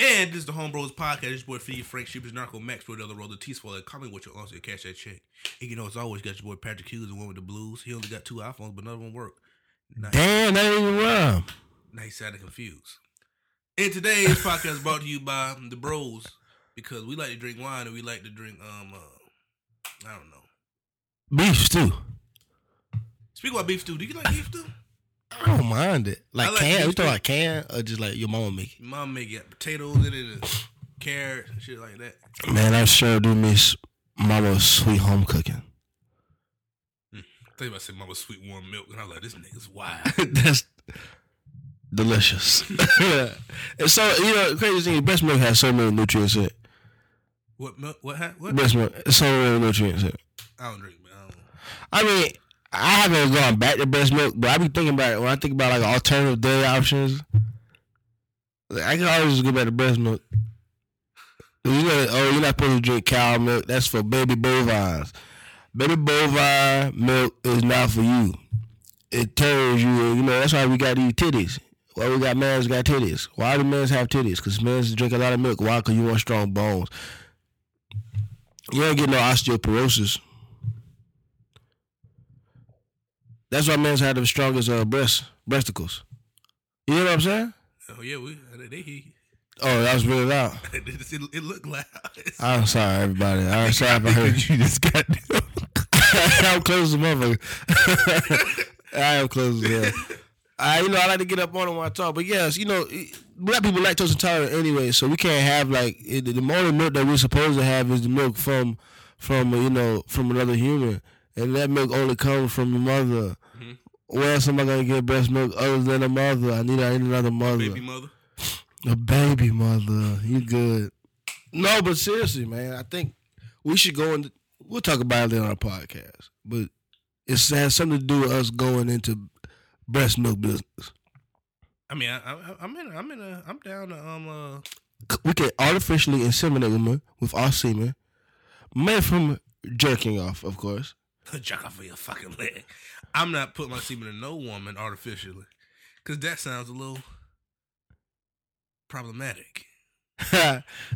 And this is the Home Bros Podcast. This boy Fee Frank Sheepers Narco Max for the other roll the T spoiler. Call me with your answer cash that check. And you know it's always got your boy Patrick Hughes, the one with the blues. He only got two iPhones, but none of them work. Nice. Damn, that ain't even rhyme. Now he sounded confused. And today's podcast is brought to you by the Bros because we like to drink wine and we like to drink um uh, I don't know. Beef stew. Speak about beef stew. Do you like beef stew? I don't mind it. Like, I like can beef we talking stew. about can or just like your mama make Your mom make it potatoes in it and carrots and shit like that. Man, I sure do miss mama's sweet home cooking. Hmm. I think about saying mama sweet warm milk, and I was like, this nigga's wild. That's delicious. and so you know, crazy thing, breast milk has so many nutrients in it. what milk? What? ha- What? Breast milk, so many nutrients in it. I don't drink, man. I don't. I mean, I haven't gone back to breast milk, but I be thinking about it when I think about like alternative dairy options. Like, I can always go back to breast milk. You know, oh, you're not supposed to drink cow milk. That's for baby bovines. Baby bovine milk is not for you. It turns you. You know that's why we got these titties. Why we got men's got titties? Why do men's have titties? Because men's drink a lot of milk. Why? Because you want strong bones. You don't get no osteoporosis. That's why men's have the strongest uh, breast breasticles. You know what I'm saying? Oh yeah, we they, hear. Oh, that was really loud. it, it, looked loud. I'm sorry, everybody. I'm sorry if I heard you just got. I'm close to motherfucker. I am close hell. I, you know, I like to get up on it when I talk, but yes, you know, black people lactose intolerant anyway, so we can't have like it, the only milk that we're supposed to have is the milk from, from you know, from another human, and that milk only comes from your mother. Where else am I gonna get breast milk other than a mother? I need, I need another mother. Baby mother. A baby mother. You good. No, but seriously, man, I think we should go into we'll talk about it on our podcast. But it has something to do with us going into breast milk business. I mean, I, I, I'm in. I'm in a. I'm down to um. Uh, We can artificially inseminate women with our semen, made from jerking off, of course. jerk off of your fucking leg. I'm not putting my semen in no woman artificially, because that sounds a little problematic.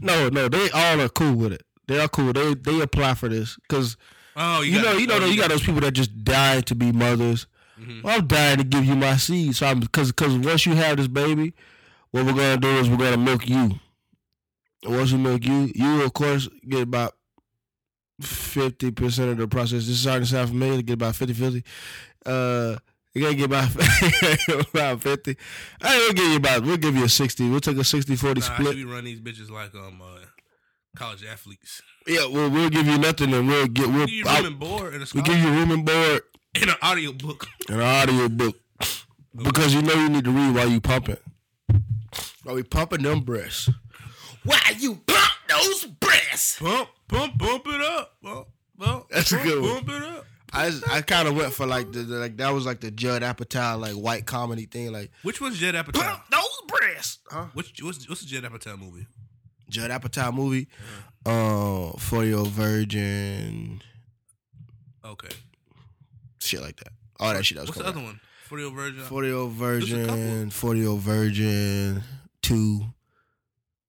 no, no, they all are cool with it. They are cool. They they apply for this because Oh, you, know, you know, you got those people that just die to be mothers. Mhm. Well, I'm dying to give you my seed. So I'm because because once you have this baby, what we're gonna do is we're gonna milk you. And once we milk you, you of course get about fifty percent of the process. This is starting to sound familiar. To get about 50-50. Uh, you gotta get about about fifty. I ain't gonna give you about. We'll give you a sixty. We'll take a 60-40 Nah, split. we run these bitches like um uh, college athletes. Yeah, well, we'll give you nothing, and we'll get we'll give You I- room and board and a we give you room and board in an audio book. and an audio book because you know you need to read while you pumping. While we pumping them breasts. Why you pump those breasts? Pump, pump, pump it up. Pump, pump, That's a good one. Pump it up. I just, I kind of went for like the, the like that was like the Judd Apatow like white comedy thing like Which one's Jed Apatow? pump those breasts. Huh? Which what's what's the Jed Apatow movie? Judd Apatow movie, uh, for your virgin, Okay. shit like that. All that shit that was What's the coming other one? For the Virgin. Forty year old There's a couple. virgin, forty year old virgin, two,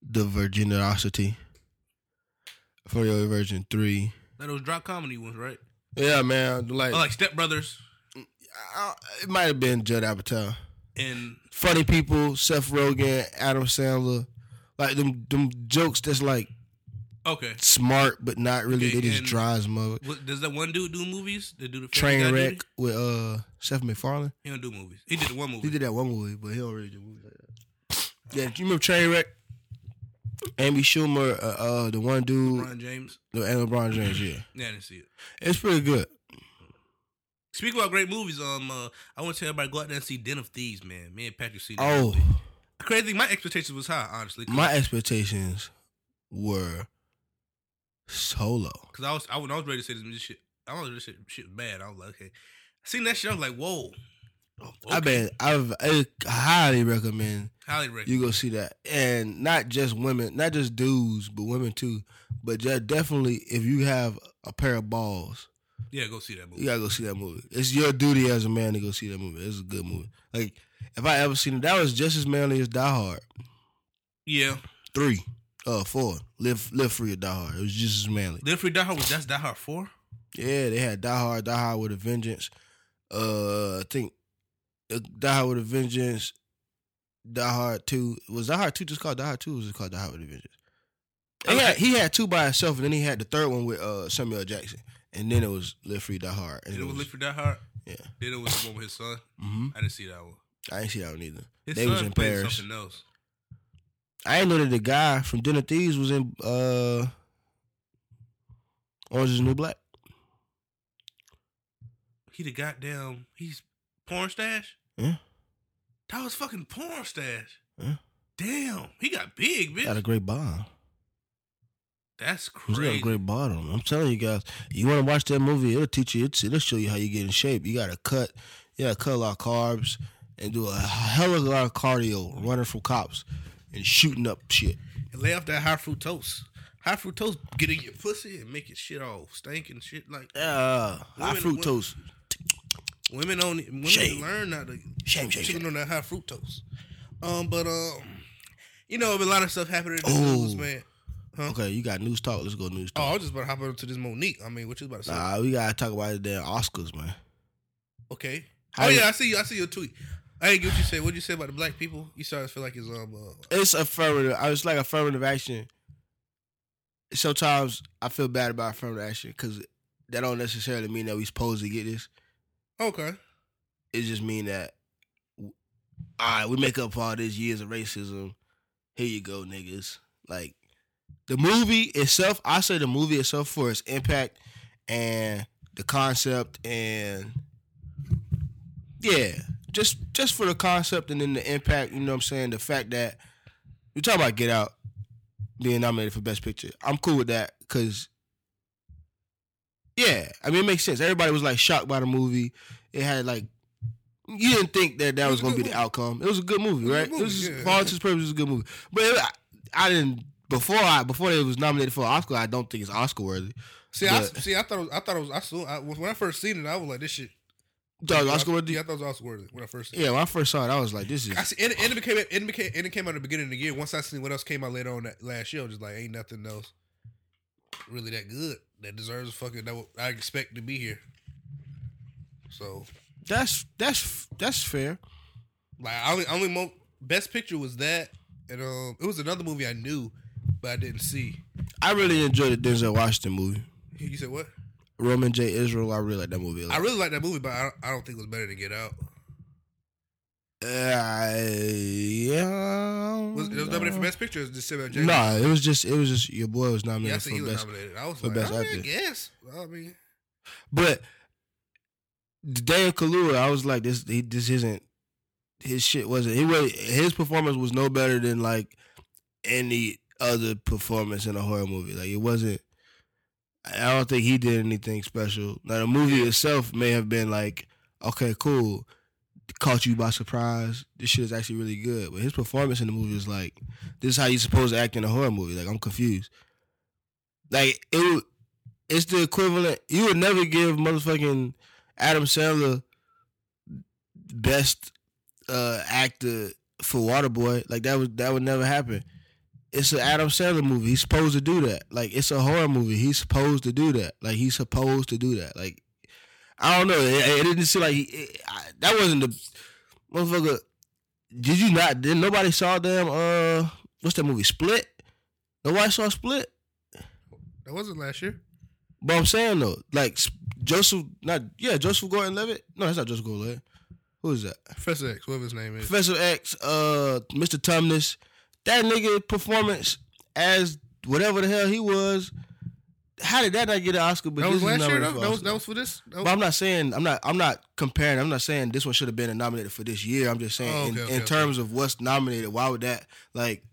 the virginosity. Forty year old virgin three. That was drop comedy ones, right? Yeah, man. Like, Oh, like Step Brothers I- it might have been Judd Apatow. and Funny people, Seth Rogen, Adam Sandler, like them them jokes that's like okay. smart but not really. Okay, they just dry as mother. What, does that one dude do movies? That do the Train wreck duty? with uh Seth MacFarlane. He don't do movies. He did the one movie. He did that one movie, but he don't really do movies like that. Yeah, do you remember Train wreck? Amy Schumer, uh, uh the one dude, Ron James. the and LeBron James. Yeah, Yeah, I didn't see it. it's pretty good. Speaking about great movies, um, uh, I want to tell everybody go out there and see Den of Thieves, man. Me and Patrick see that. Oh, movie. crazy. My expectations was high, honestly. My expectations were solo. Cause I was, I, when I was ready to say this, this shit, I was this shit, shit was bad. I was like, okay. I seen that shit. I was like, whoa. Oh, I okay. bet I've I highly recommend highly recommend. you go see that, and not just women, not just dudes, but women too. But just definitely, if you have a pair of balls, Yeah, go see that movie. you gotta go see that movie. It's your duty as a man to go see that movie. It's a good movie. Like if I ever seen it, that was just as manly as Die Hard. Yeah, Three, uh, four. Live, live free or die hard. It was just as manly. Live Free Die Hard was that's Die Hard four. Yeah, they had Die Hard, Die Hard with a Vengeance. Uh, I think Die Hard with a Vengeance, Die Hard Two. Was Die Hard Two just called Die Hard Two? Or was it called Die Hard with a Vengeance? He had, he had two by himself, and then he had the third one with uh, Samuel Jackson, and then it was Live Free, Die Hard. And Then it was was, Live Free Die Hard. yeah, Then it was the one with his son. hmm I didn't see that one. I didn't see that one either. His They son was in Paris. Something else. I didn't know that the guy from Den of Thieves was in uh, Orange Is New Black. He the goddamn. He's Pornstache. Yeah. That was fucking Pornstache. Yeah. Damn, he got big, bitch. Got a great bond. That's He's got a crazy. great bottom. I'm telling you guys, you want to watch that movie? It'll teach you. It'll, it'll show you how you get in shape. You got to cut. You got to cut a lot of carbs and do a hell of a lot of cardio, running from cops and shooting up shit. And lay off that high fructose. High fructose get in your pussy and make your shit all stink and shit. Like Yeah, high fructose. women only women Shame. learn not to Shame, shame, shame. on that high fructose. Um, but um, you know, a lot of stuff happening in the Oh. news, man. Huh? Okay, you got news talk. Let's go news talk. Oh, I was just about to hop into this Monique. I mean, what you about to say? Nah, we gotta talk about the damn Oscars, man. Okay. How oh you- yeah, I see you. I see your tweet. I didn't get what you said. What did you say about the black people? You started to feel like it's um. Uh, It's affirmative. I was like affirmative action. Sometimes I feel bad about affirmative action because that don't necessarily mean that we supposed to get this. Okay. it just mean that all right, we make up for all these years of racism. Here you go, niggas. Like the movie itself, I say the movie itself for its impact and the concept and yeah, just just for the concept and then the impact, you know what I'm saying? The fact that we talk about Get Out being nominated for Best Picture. I'm cool with that because yeah, I mean it makes sense. Everybody was like shocked by the movie. It had like you didn't think that that was, was gonna be good the outcome. It was a good movie, was right? it was movie, just, yeah. for all intents and purposes, was a good movie. But it, I, I didn't before I before it was nominated for an Oscar. I don't think it's Oscar worthy. See, I see. I thought. It was, I thought it was. I saw. I, when I first seen it, I was like, "This shit." It was Oscar worthy? Yeah, I thought it was Oscar worthy when I first. Seen it. Yeah, when I first saw it, I was like, "This is." I see, and, and it became and it became and it came out at the beginning of the year. Once I seen what else came out later on that last year, I was just like, ain't nothing else really that good that deserves a fucking that I expect to be here. So That's that's that's fair. like, I only only mo- best picture was that, and um, it was another movie I knew, but I didn't see. I really enjoyed the Denzel Washington movie. You said what? Roman J. Israel. I really like that movie. a lot. I really like that movie, but I don't, I don't think it was better to Get Out. Uh, yeah. Was it was nominated for best picture? Or just Samuel Jackson? Nah, it was just it was just your boy was yeah, I nominated he for was best. nominated. I was for like, best I, mean, I actor. guess. I mean, But Dan Kaluuya, I was like, this he, this isn't his shit. Wasn't he? Was his performance was no better than like any other performance in a horror movie. Like it wasn't. I don't think he did anything special. Now the movie itself may have been like, okay, cool, caught you by surprise. This shit is actually really good. But his performance in the movie is like, this is how you're supposed to act in a horror movie. Like I'm confused. Like it, it's the equivalent. You would never give motherfucking Adam Sandler best uh actor for Waterboy. Like that would that would never happen. It's an Adam Sandler movie. He's supposed to do that. Like it's a horror movie. He's supposed to do that. Like he's supposed to do that. Like I don't know. It, it didn't seem like he, it, I, that wasn't the motherfucker. Did you not? Did nobody saw them? Uh, what's that movie? Split. Nobody saw Split. that wasn't last year. But I'm saying though, like Joseph, not yeah, Joseph Gordon-Levitt. No, that's not Joseph Gordon-Levitt. Who is that? Professor X, whatever his name is. Professor X, uh, Mr. Tumnus. That nigga performance as whatever the hell he was. How did that not get an Oscar? But That was this last year, though. That was that was for this. That But I'm not saying I'm not I'm not comparing. I'm not saying this one should have been nominated for this year. I'm just saying Oh, in, okay, okay, in okay. terms of what's nominated. Why would that like?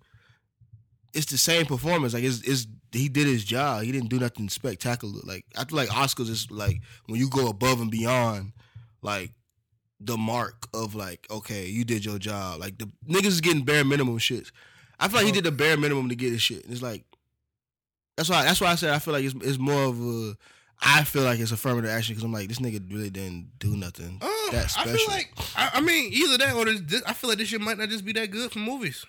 It's the same performance. Like it's, it's he did his job. He didn't do nothing spectacular. Like I feel like Oscars is like when you go above and beyond, like the mark of like okay, you did your job. Like the niggas is getting bare minimum shits. I feel like he oh. did the bare minimum to get his shit. And it's like that's why that's why I said I feel like it's it's more of a I feel like it's affirmative action because I'm like this nigga really didn't do nothing Um, that I special. feel like I, I mean either that or this, this, I feel like this shit might not just be that good for movies.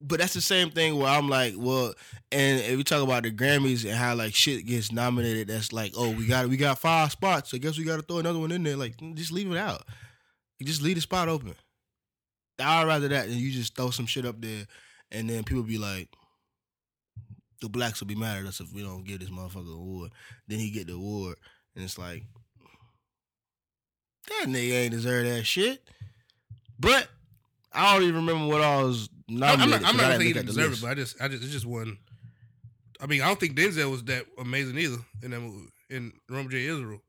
but that's the same thing where I'm like, well, and if we talk about the Grammys and how like shit gets nominated, that's like, oh, we got we got five spots. I guess we got to throw another one in there. Like, just leave it out. You just leave the spot open. I'd rather that than you just throw some shit up there, and then people be like, the blacks will be mad at us if we don't give this motherfucker an award. Then he get the award, and it's like, that nigga ain't deserve that shit. But I don't even remember what all was I'm not. I'm I not saying he look didn't deserve it, but I just, I just, it's just one. I mean, I don't think Denzel was that amazing either in that movie. In Roman J. Israel,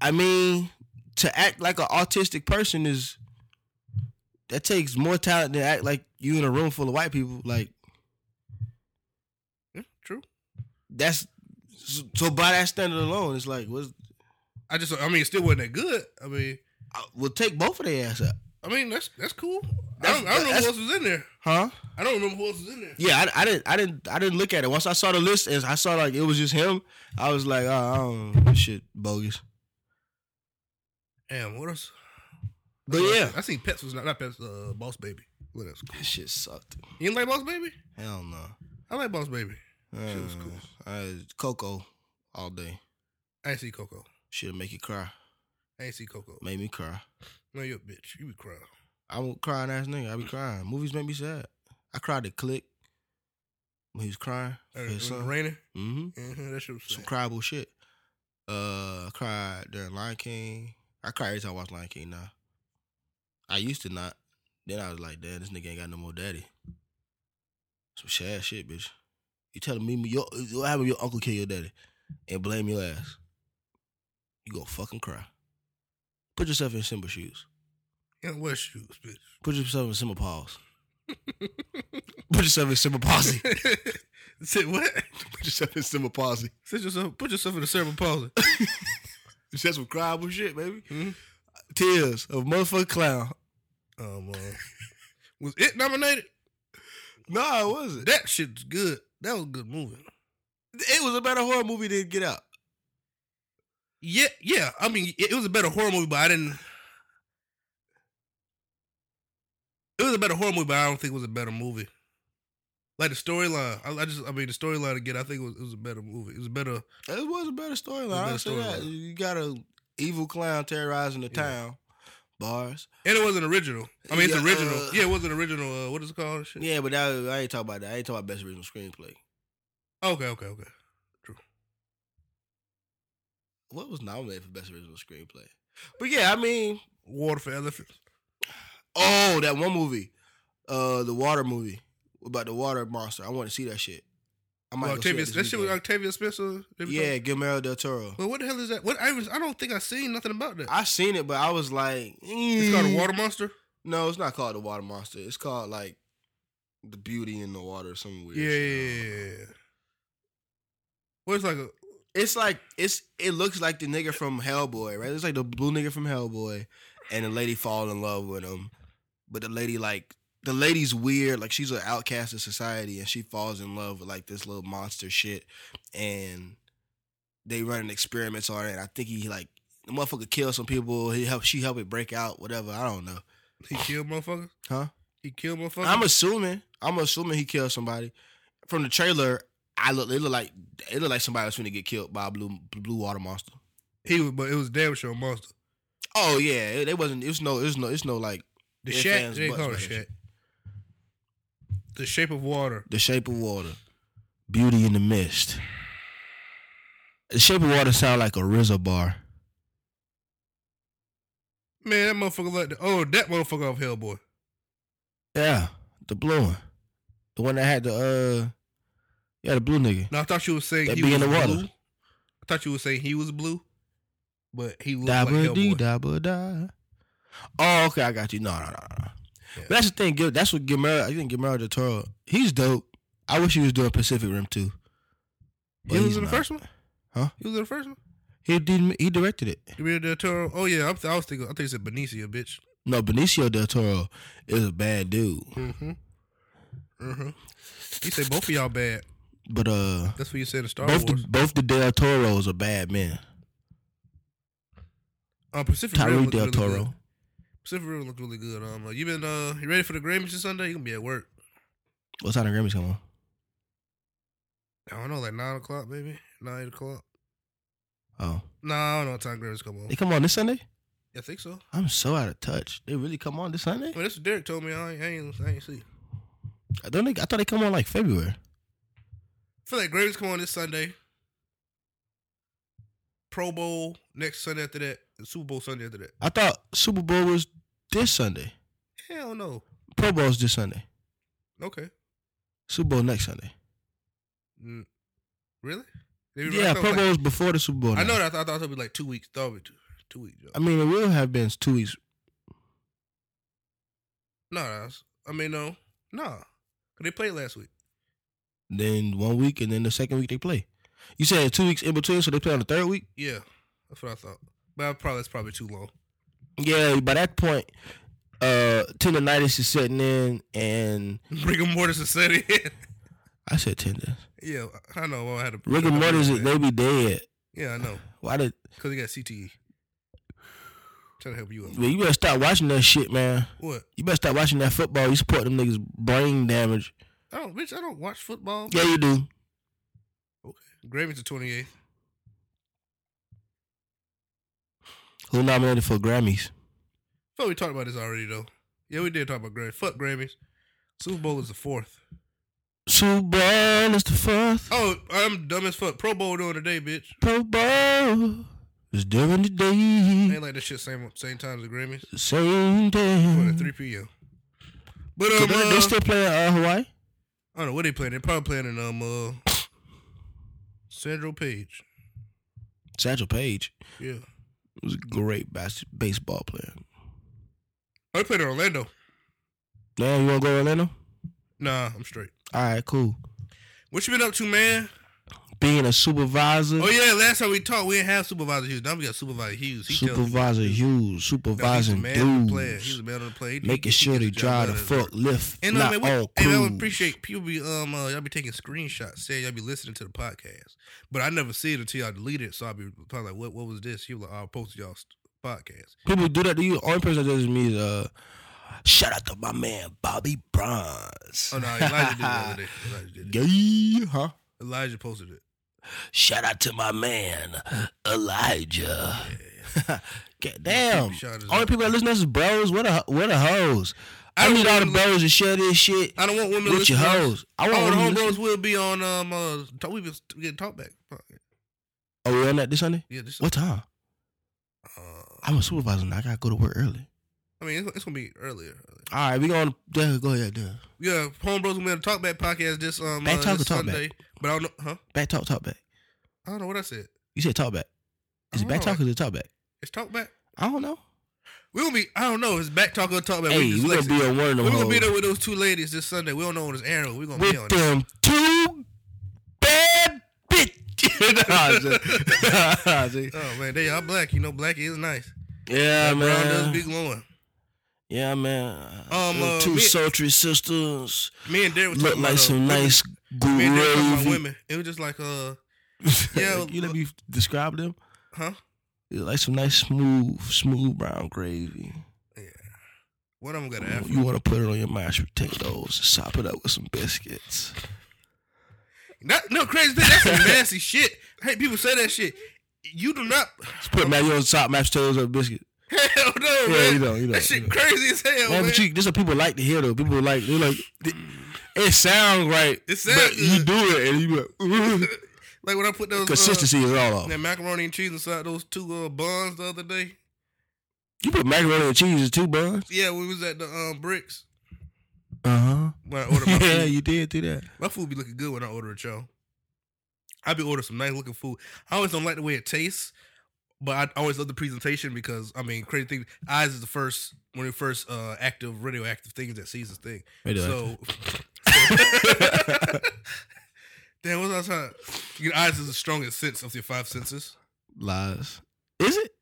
I mean, to act like an autistic person is that takes more talent than act like you in a room full of white people. Like yeah, true. That's so by that standard alone, it's like what's I just, I mean, it still wasn't that good. I mean, I- we'll take both of their ass up, I mean, that's that's cool. I don't, I don't know who else was in there. huh? I don't remember who else was in there. Yeah, I, I didn't, I didn't, I didn't look at it. Once I saw the list and I saw like it was just him, I was like, oh, I don't know, this shit bogus. Damn, what else? But yeah, I seen Pets was not not Pets. Uh, Boss Baby. What else? that shit sucked. You didn't like Boss Baby? Hell no. I like Boss Baby. Shit was Uh, cool. I, Coco all day. I ain't see Coco. Shit'll make you cry. I ain't see Coco. Made me cry. No, you a bitch. You be crying. I'm a crying ass nigga. I be crying. Movies make me sad. I cried at Click when he was crying. Uh, for when his it son. raining. Mm-hmm. Mm-hmm, that shit was Some sad. cryable shit. Uh, I cried during Lion King. I cry every time I watch Lion King now. I used to not. Then I was like, damn, this nigga ain't got no more daddy. Some sad shit, bitch. You telling me your what happened? Your uncle kill your daddy and blame your ass. You go fucking cry. Put yourself in Simba shoes. Yeah, what shoes, bitch? Put yourself in Simba paws. Put yourself in Simba posse. Say what? Put yourself in Simba posse. Sit yourself. Put yourself in a cerebral palsy. That's some cryable shit, baby. Mhm. Tears of motherfucking clown. Um, uh, was it nominated? No, it wasn't. That shit's good. That was a good movie. It was a better horror movie than Get Out. Yeah, yeah. I mean, it, was a better horror movie, but I didn't. It was a better horror movie, but I don't think it was a better movie. Like the storyline, I, I just, I mean, the storyline again. I think it was, it was a better movie. It was better. It was a better storyline. I'll say that. You got a evil clown terrorizing the Yeah. town. Bars. And it wasn't original. I mean, it's Yeah, original. uh, yeah, it wasn't original. Uh, what is it called? Shit? Yeah, but that, I ain't talking about that. I ain't talking about best original screenplay. Okay, okay, okay. True. What was nominated for best original screenplay? But yeah, I mean, Water for elephants. oh, that one movie, uh, the water movie about the water monster. I want to see that shit. I might Well, Octavia, that, shit weekend. Octavia Spencer. Yeah, Guillermo del Toro. But what the hell is that? What I was, I don't think I seen nothing about that. I seen it, but I was like, it's called a "Mm." water monster. No, it's not called the water monster. It's called like the beauty in the water or something weird. Yeah, shit. yeah, yeah, yeah. Well, it's like a It's like it's it looks like the nigga from Hellboy, right? It's like the blue nigga from Hellboy, and the lady fall in love with him, but the lady like the lady's weird, like she's an outcast of society, and she falls in love with like this little monster shit, and they running experiments on it. And I think he like the motherfucker killed some people. He help she helped it break out, whatever. I don't know. he killed motherfucker. Huh? He killed motherfucker. I'm assuming. I'm assuming he killed somebody. From the trailer, I look. It looked like it looked like somebody was going to get killed by a blue blue water monster. he was, but it was damn sure a monster. Oh yeah, it, it wasn't. It was no. It was no. It's no like The fans They call it. The shape of water. the shape of water, beauty in the mist. The shape of water sound like a RZA bar. Man, that motherfucker like the, oh that motherfucker off Hellboy. Yeah, the blue one, the one that had the uh, yeah, the blue nigga. No, I thought you were saying That he be was in the water. blue. I thought you were saying he was blue, but he looked like dee Hellboy. dabba da. Oh, okay, I got you. No, no, no, no. Yeah. But that's the thing. That's what Guillermo. I think Guillermo del Toro. He's dope. I wish he was doing Pacific Rim too. But He was in the not. first one. Huh? He was in the first one. He did. He directed it. Gabriel del Toro. Oh yeah, I'm, I was thinking. I think he said Benicio, bitch. No, Benicio del Toro is a bad dude. Mm-hmm. Mm-hmm. He said both of y'all bad. But uh, That's what you said in Star both Wars. the both the Del Toros are bad men. uh, Pacific Rim Tyree Del Toro. Pacific Rim looked really good. Um, you been uh, you ready for the Grammys this Sunday? You gonna be at work? What time the Grammys come on? I don't know, like nine o'clock, maybe nine o'clock. Oh, No, I don't know what time Grammys come on. they come on this Sunday. I think so. I'm so out of touch. They really come on this Sunday? Mean, that's what Derek told me. I ain't, I ain't, I ain't see. I don't think I thought they come on like February. I feel like Grammys come on this Sunday. Pro Bowl next Sunday after that. Super Bowl Sunday after that. I thought Super Bowl was this Sunday. Hell no. Pro Bowl's this Sunday. Okay. Super Bowl next Sunday. Mm. Really? I Yeah, Pro was Bowl like- was before the Super Bowl. I now. know that. I thought, I thought it would be like two weeks. Thought it be two, two weeks. Joe. I mean, it will have been two weeks. No, that's- I mean, no. No. Cause they played last week. Then one week, and then the second week they play. You said two weeks in between, so they play on the third week. Yeah. That's what I thought. But I probably that's probably too long. Yeah, by that point, uh, tendonitis is setting in, and Rigor mortis is set in. I said tendon. yeah, I know. I had to. Rigor mortis, they be dead. Yeah, I know. Why did? Because he got CTE. Trying to help you out. Well, you better stop watching that shit, man. What? You better stop watching that football. You support them niggas' brain damage. I don't, bitch. I don't watch football. Yeah, you do. Okay. Grammys the twenty eighth. Who nominated for Grammys? thought we talked about this already though. Yeah, we did talk about Grammys. Fuck Grammys. Super Bowl is the fourth. Super Bowl is the fourth. Oh, I'm dumb as fuck. Pro Bowl doing today, bitch. Pro Bowl is during the day. Ain't like that shit same same time as the Grammys. Same day. at three p.m. But um, they, uh, they still playing uh, Hawaii? I don't know what they playing. They probably playing in um uh Sandro Page. Satchel Paige. Yeah, was a great bas- baseball player. Oh, I played in Orlando. Now you want to go to Orlando? Nah, I'm straight. All right, cool. What you been up to, man? Being a supervisor, Oh yeah, last time we talked, we didn't have Supervisor Hughes. Now we got Supervisor Hughes. He supervisor Hughes, No, he's the supervising man on the player. He's dudes, the man on the play. Making sure they the drive the work. forklift, And not I mean, we, and I appreciate people be um uh, y'all be taking screenshots saying y'all be listening to the podcast, but I never see it until y'all delete it. So I'll be probably like, what what was this? He was like, "Oh, I'll post y'all's podcast. People do that to you. Only person that does me is uh, shout out to my man Bobby Bronze. Oh no, Elijah did it the other day. Elijah did it. Yeah, huh? Elijah posted it. Shout out to my man Elijah. God damn. Only people that listen to us is bros. What a what a hoes. I, I need all the bros to share this shit I don't want women with your listening hoes. I want All the homebros will be on um uh we been getting talk back. Oh, we on that this Sunday? Yeah, this. Sunday. What time? Uh, I'm a supervisor now. I gotta go to work early. I mean, it's, it's gonna be earlier. All right, we gonna yeah, go ahead. Yeah. Yeah, homebros gonna be on the talk back podcast this um Back uh, talk this talk back? Sunday. But I don't know, huh? Back talk, talk back. I don't know what I said. You said talk back. Is it back know. talk or is it talk back? It's talk back. I don't know. We gonna be. I don't know. It's back talk or talk back. Hey, we we gonna be on one of them We're gonna be there with those two ladies this Sunday. We don't know when it's airing. We're gonna be on with them two bad bitches. Nah, I'm just- I'm just- Oh man, they are black. You know, black is nice. yeah, That brown does man. be glowing. Yeah, man. Um, uh, two sultry sisters Me and Derek look like uh, some women. nice Me and Derek about gravy. women. It was just like uh, Yeah, you let me describe them. huh? Like some nice smooth, smooth brown gravy. Yeah. What them gonna afro. You want to put it on your mashed potatoes, sop it up with some biscuits. That, no crazy thing. That's some nasty shit. I hate people say that shit. You do not. Just put maggi on top, mashed potatoes, and biscuit. Hell no, Yeah, man. you know, you know. that you shit know. crazy as hell, Man, man. but you, this is what people like to hear though. People like they like it sounds right. It sound but you do it and you be like, like when I put those uh, consistency is all off. that macaroni and cheese inside those two uh, buns the other day. You put macaroni and cheese in two buns. Yeah, we was at the um bricks. Uh huh. When I ordered my yeah, you did do that. My food be looking good when I order it, y'all. I be ordering some nice looking food. I always don't like the way it tastes, but I always love the presentation because I mean, crazy thing. Eyes is the first one of the first uh, active radioactive things that sees this thing. So, damn, what was I trying? Your eyes is the strongest sense of your five senses. lies. Is it?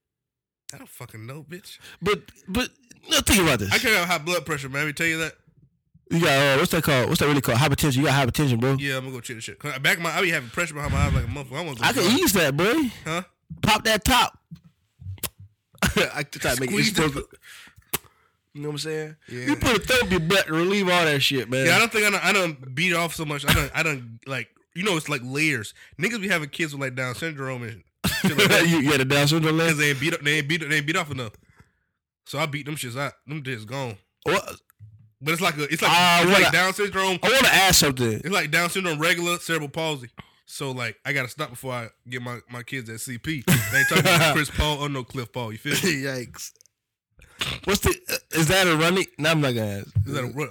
I don't fucking know, bitch. But but no, think about this. I can't have high blood pressure, man. Let me tell you that. You got uh, what's that called? What's that really called? Hypertension. You got hypertension, bro. Yeah, I'm gonna go check the shit. Back my, I be having pressure behind my eyes like a motherfucker. I want to go. I can ease that, boy. Huh? Pop that top. I try to make it Squeeze. You know what I'm saying? Yeah. You put a thumb up your butt to relieve all that shit, man. Yeah, I don't think I done, I done beat off so much. I don't I don't like you know it's like layers. Niggas be having kids with like Down syndrome and shit like that you, you had a Down syndrome because they ain't beat up they ain't beat up they ain't beat off enough. So I beat them shits out. Them shits gone. What? But it's like a it's like Ah, it's like I- Down syndrome. I want to ask something. It's like Down syndrome, regular cerebral palsy. So like I gotta stop before I get my, my kids at CP. They ain't talking about Chris Paul or no Cliff Paul. You feel me? Yikes. What's the? uh, Is that a running? No, I'm not gonna ask. Is that a run?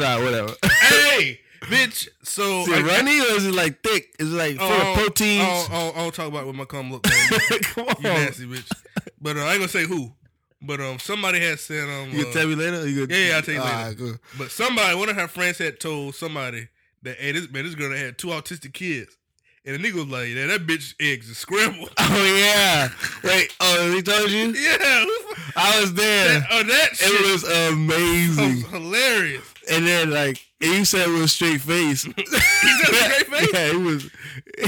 Nah, whatever. hey, bitch. So Is it I- runny or is it like thick? Is it like full Oh, of proteins? Oh, oh, oh, talk about what my cum look like. Come You nasty bitch. But uh, I ain't gonna say who. But um, somebody had said um, You uh, can tell me later. You gonna, Yeah, yeah, I'll tell you later. Alright, good. but somebody, one of her friends had told somebody that hey, this man, this girl that had two autistic kids, and the nigga was like, yeah, that bitch eggs is scrambled. Oh yeah. Wait. Oh, he told you? yeah, I was there. that, oh that shit It was amazing. was hilarious. And then like and you said it was straight face. he said straight face? Yeah, he was.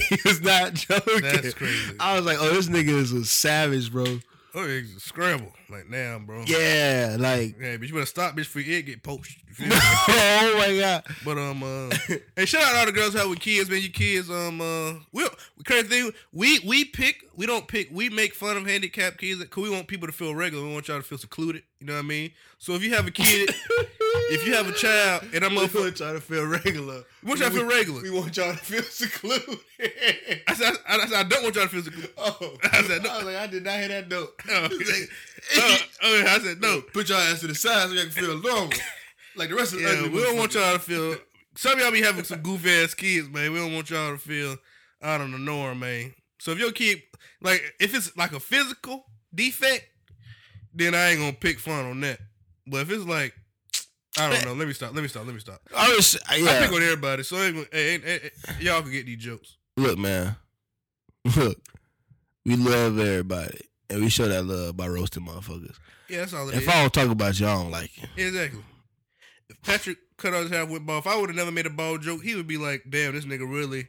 He was not joking. That's crazy. I was like, oh, this nigga is a savage, bro. Oh, eggs is scrambled. Like damn, bro. Yeah, like. Yeah, but you better stop, bitch, for your egg get poached. You feel me? oh my god. But um, uh, hey, shout out to all the girls who have with kids, man. You kids, um, uh, we crazy thing, we we pick, we don't pick, we make fun of handicapped kids. Cause we want people to feel regular. We want y'all to feel secluded. You know what I mean? So if you have a kid, if you have a child, and I'm up, want y'all to feel regular. we want y'all to feel regular. We want y'all to feel secluded. I said, I, I I don't want y'all to feel secluded. oh, I said, no. I was like, I did not hear that note. Oh, uh, I said no. Put y'all ass to the side so y'all can feel normal. Like the rest of the Yeah, we don't want y'all to feel. Some of y'all be having some goof ass kids, man. We don't want y'all to feel out of the norm, man. So if your kid, like, if it's like a physical defect, then I ain't gonna pick fun on that. But if it's like, I don't know. Let me stop. Let me stop. Let me stop. I was, uh, I yeah. pick on everybody, so ain't gonna, hey, hey, hey, y'all can get these jokes. Look, man. Look, we love everybody, and we show that love by roasting motherfuckers. Yeah, that's all If is. I don't talk about you, I don't like you. Exactly. If Patrick cut out his hair with ball, if I would have never made a ball joke, he would be like, "Damn, this nigga really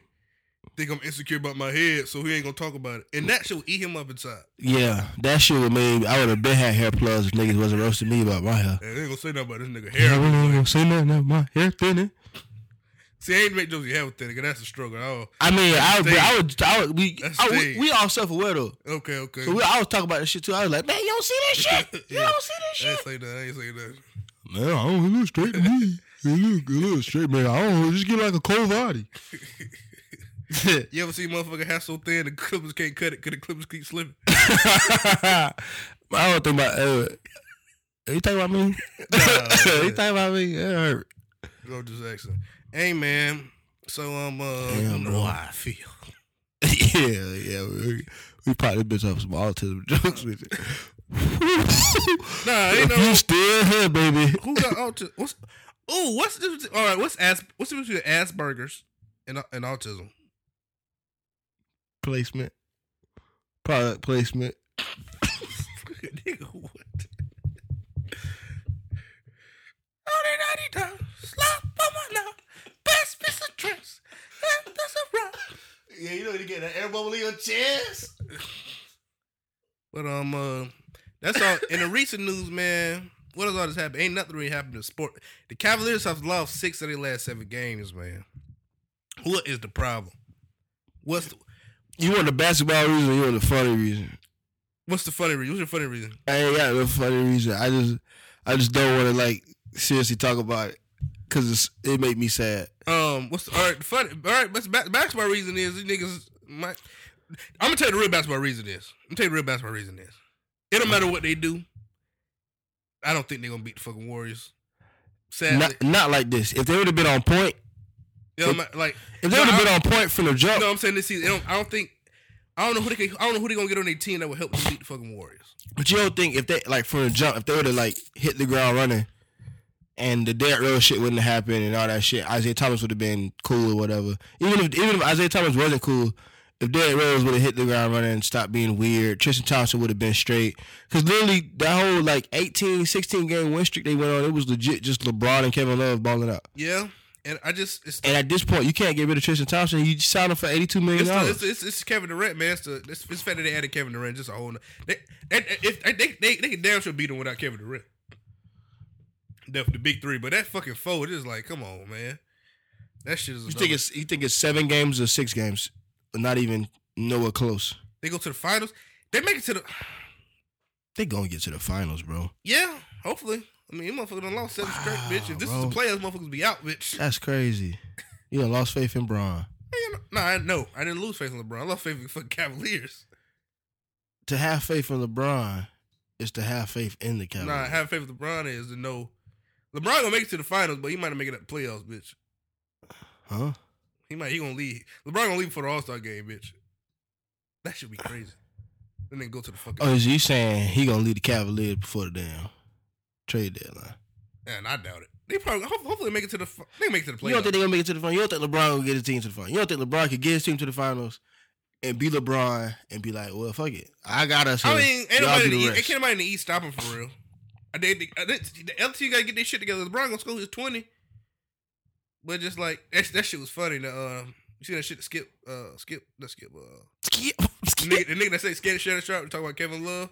think I'm insecure about my head, so he ain't gonna talk about it." And that shit would eat him up inside. Yeah, that shit would made. I would have been had hair plugs if niggas wasn't roasting me about my hair. And they ain't gonna say nothing about this nigga Yeah, hair. I ain't gonna say nothing about my hair thinning. See, I ain't make jokes you have with that nigga. That's a struggle. Oh, I mean, I would. I would, I would, we, I, we, we all self aware though. okay, okay. So we, I was talking about this shit too. I was like, man, you don't see this shit. You don't see I this ain't say that. I ain't say that. Man, I don't look straight to me. He look, he look straight, man. I don't. Just get like a cold body. You ever see motherfucker hair so thin the clippers can't cut it because the clippers keep slipping? I don't think about. Uh, you talking about me? Nah, you talking about me? It hurt. Go just asking. Hey man, so um, uh, Damn, you know bro. how I feel. yeah, yeah. We, we probably bitch off some autism jokes with it. Nah, ain't no. you still here, baby. Who got autism? What's oh, what's the difference? All right, what's as what's the difference between Asperger's and and autism? Placement. Product placement. Nigga, what? Oh, ninety dollars. Slap on my now. Best piece of dress. And that's a rock. Yeah, you know you get that air bubble in your chest. But um, uh, that's all. In the recent news, man, what has all this happened? Ain't nothing really happened to sport. The Cavaliers have lost six of their last seven games, man. What is the problem? What's the, You want the basketball reason? Or you want the funny reason? what's the funny reason? What's your funny reason? I ain't got no funny reason. I just, I just don't want to like seriously talk about it because it make me sad. Um, what's the, all right? Funny, all right. But the ba- basketball reason is these niggas might. I'm gonna tell you the real basketball reason is. I'm gonna tell you the real basketball reason is. It don't matter what they do. I don't think they're gonna beat the fucking Warriors. Sadly, Not, not like this. If they would have been on point, Don't like if they would have been on point from the jump, No, I'm saying this season. Don't, I don't think. I don't know who they. Can, I don't know who they gonna get on their team that will help them beat the fucking Warriors. But you don't think if they like from the jump, if they would have like hit the ground running, and the Derrick Rose shit wouldn't have happened and all that shit, Isaiah Thomas would have been cool or whatever. Even if even if Isaiah Thomas wasn't cool, if Derrick Rose would have hit the ground running and stopped being weird, Tristan Thompson would have been straight. Because literally that whole like 18, 16 game win streak they went on, it was legit just LeBron and Kevin Love balling out. Yeah, and I just it's And at this point, you can't get rid of Tristan Thompson. You signed him for eighty two million it's, dollars. it's, it's, it's Kevin Durant, man. It's the it's, it's the that they added Kevin Durant just a whole. They, they, if, they, they, they can damn sure beat them without Kevin Durant. Definitely the big three, but that fucking four, it is like, come on, man. That shit is. You think it's you think it's seven games or six games, not even nowhere close. they go to the finals? They make it to the. They gonna get to the finals, bro. Yeah, hopefully. I mean, you motherfuckers done lost seven straight, bitch. If this Wow, is the bro. playoffs, motherfuckers be out, bitch. That's crazy. You done lost faith in Bron. No, I no, I didn't lose faith in LeBron. I lost faith in the fucking Cavaliers. To have faith in LeBron is to have faith in the Cavaliers. Nah, have faith with LeBron is to know LeBron gonna make it to the finals, but he might not make it at the playoffs, bitch. huh? He might he gonna leave. LeBron gonna leave for the All Star game, bitch. That should be crazy. Then they go to the fucking. Oh, is you saying he gonna leave the Cavaliers before the damn trade deadline? and I doubt it. They probably hopefully make it to the. They make it to the playoffs. You don't think they gonna make it to the finals? You don't think LeBron will get his team to the finals? You don't think LeBron could get his team to the finals and be LeBron and be like, well, fuck it, I got us. I mean, ain't Y'all nobody. In the the, East- rest." ain't can't nobody in the East stop him for real. I did. The other team gotta get their shit together. LeBron gonna score his twenty. But just like that, that shit was funny. The um, you see that shit? Skip, uh, Skip, not Skip. Uh, Skip, the skip. nigga, the nigga that say scared Shannon Sharpe. Talking about Kevin Love.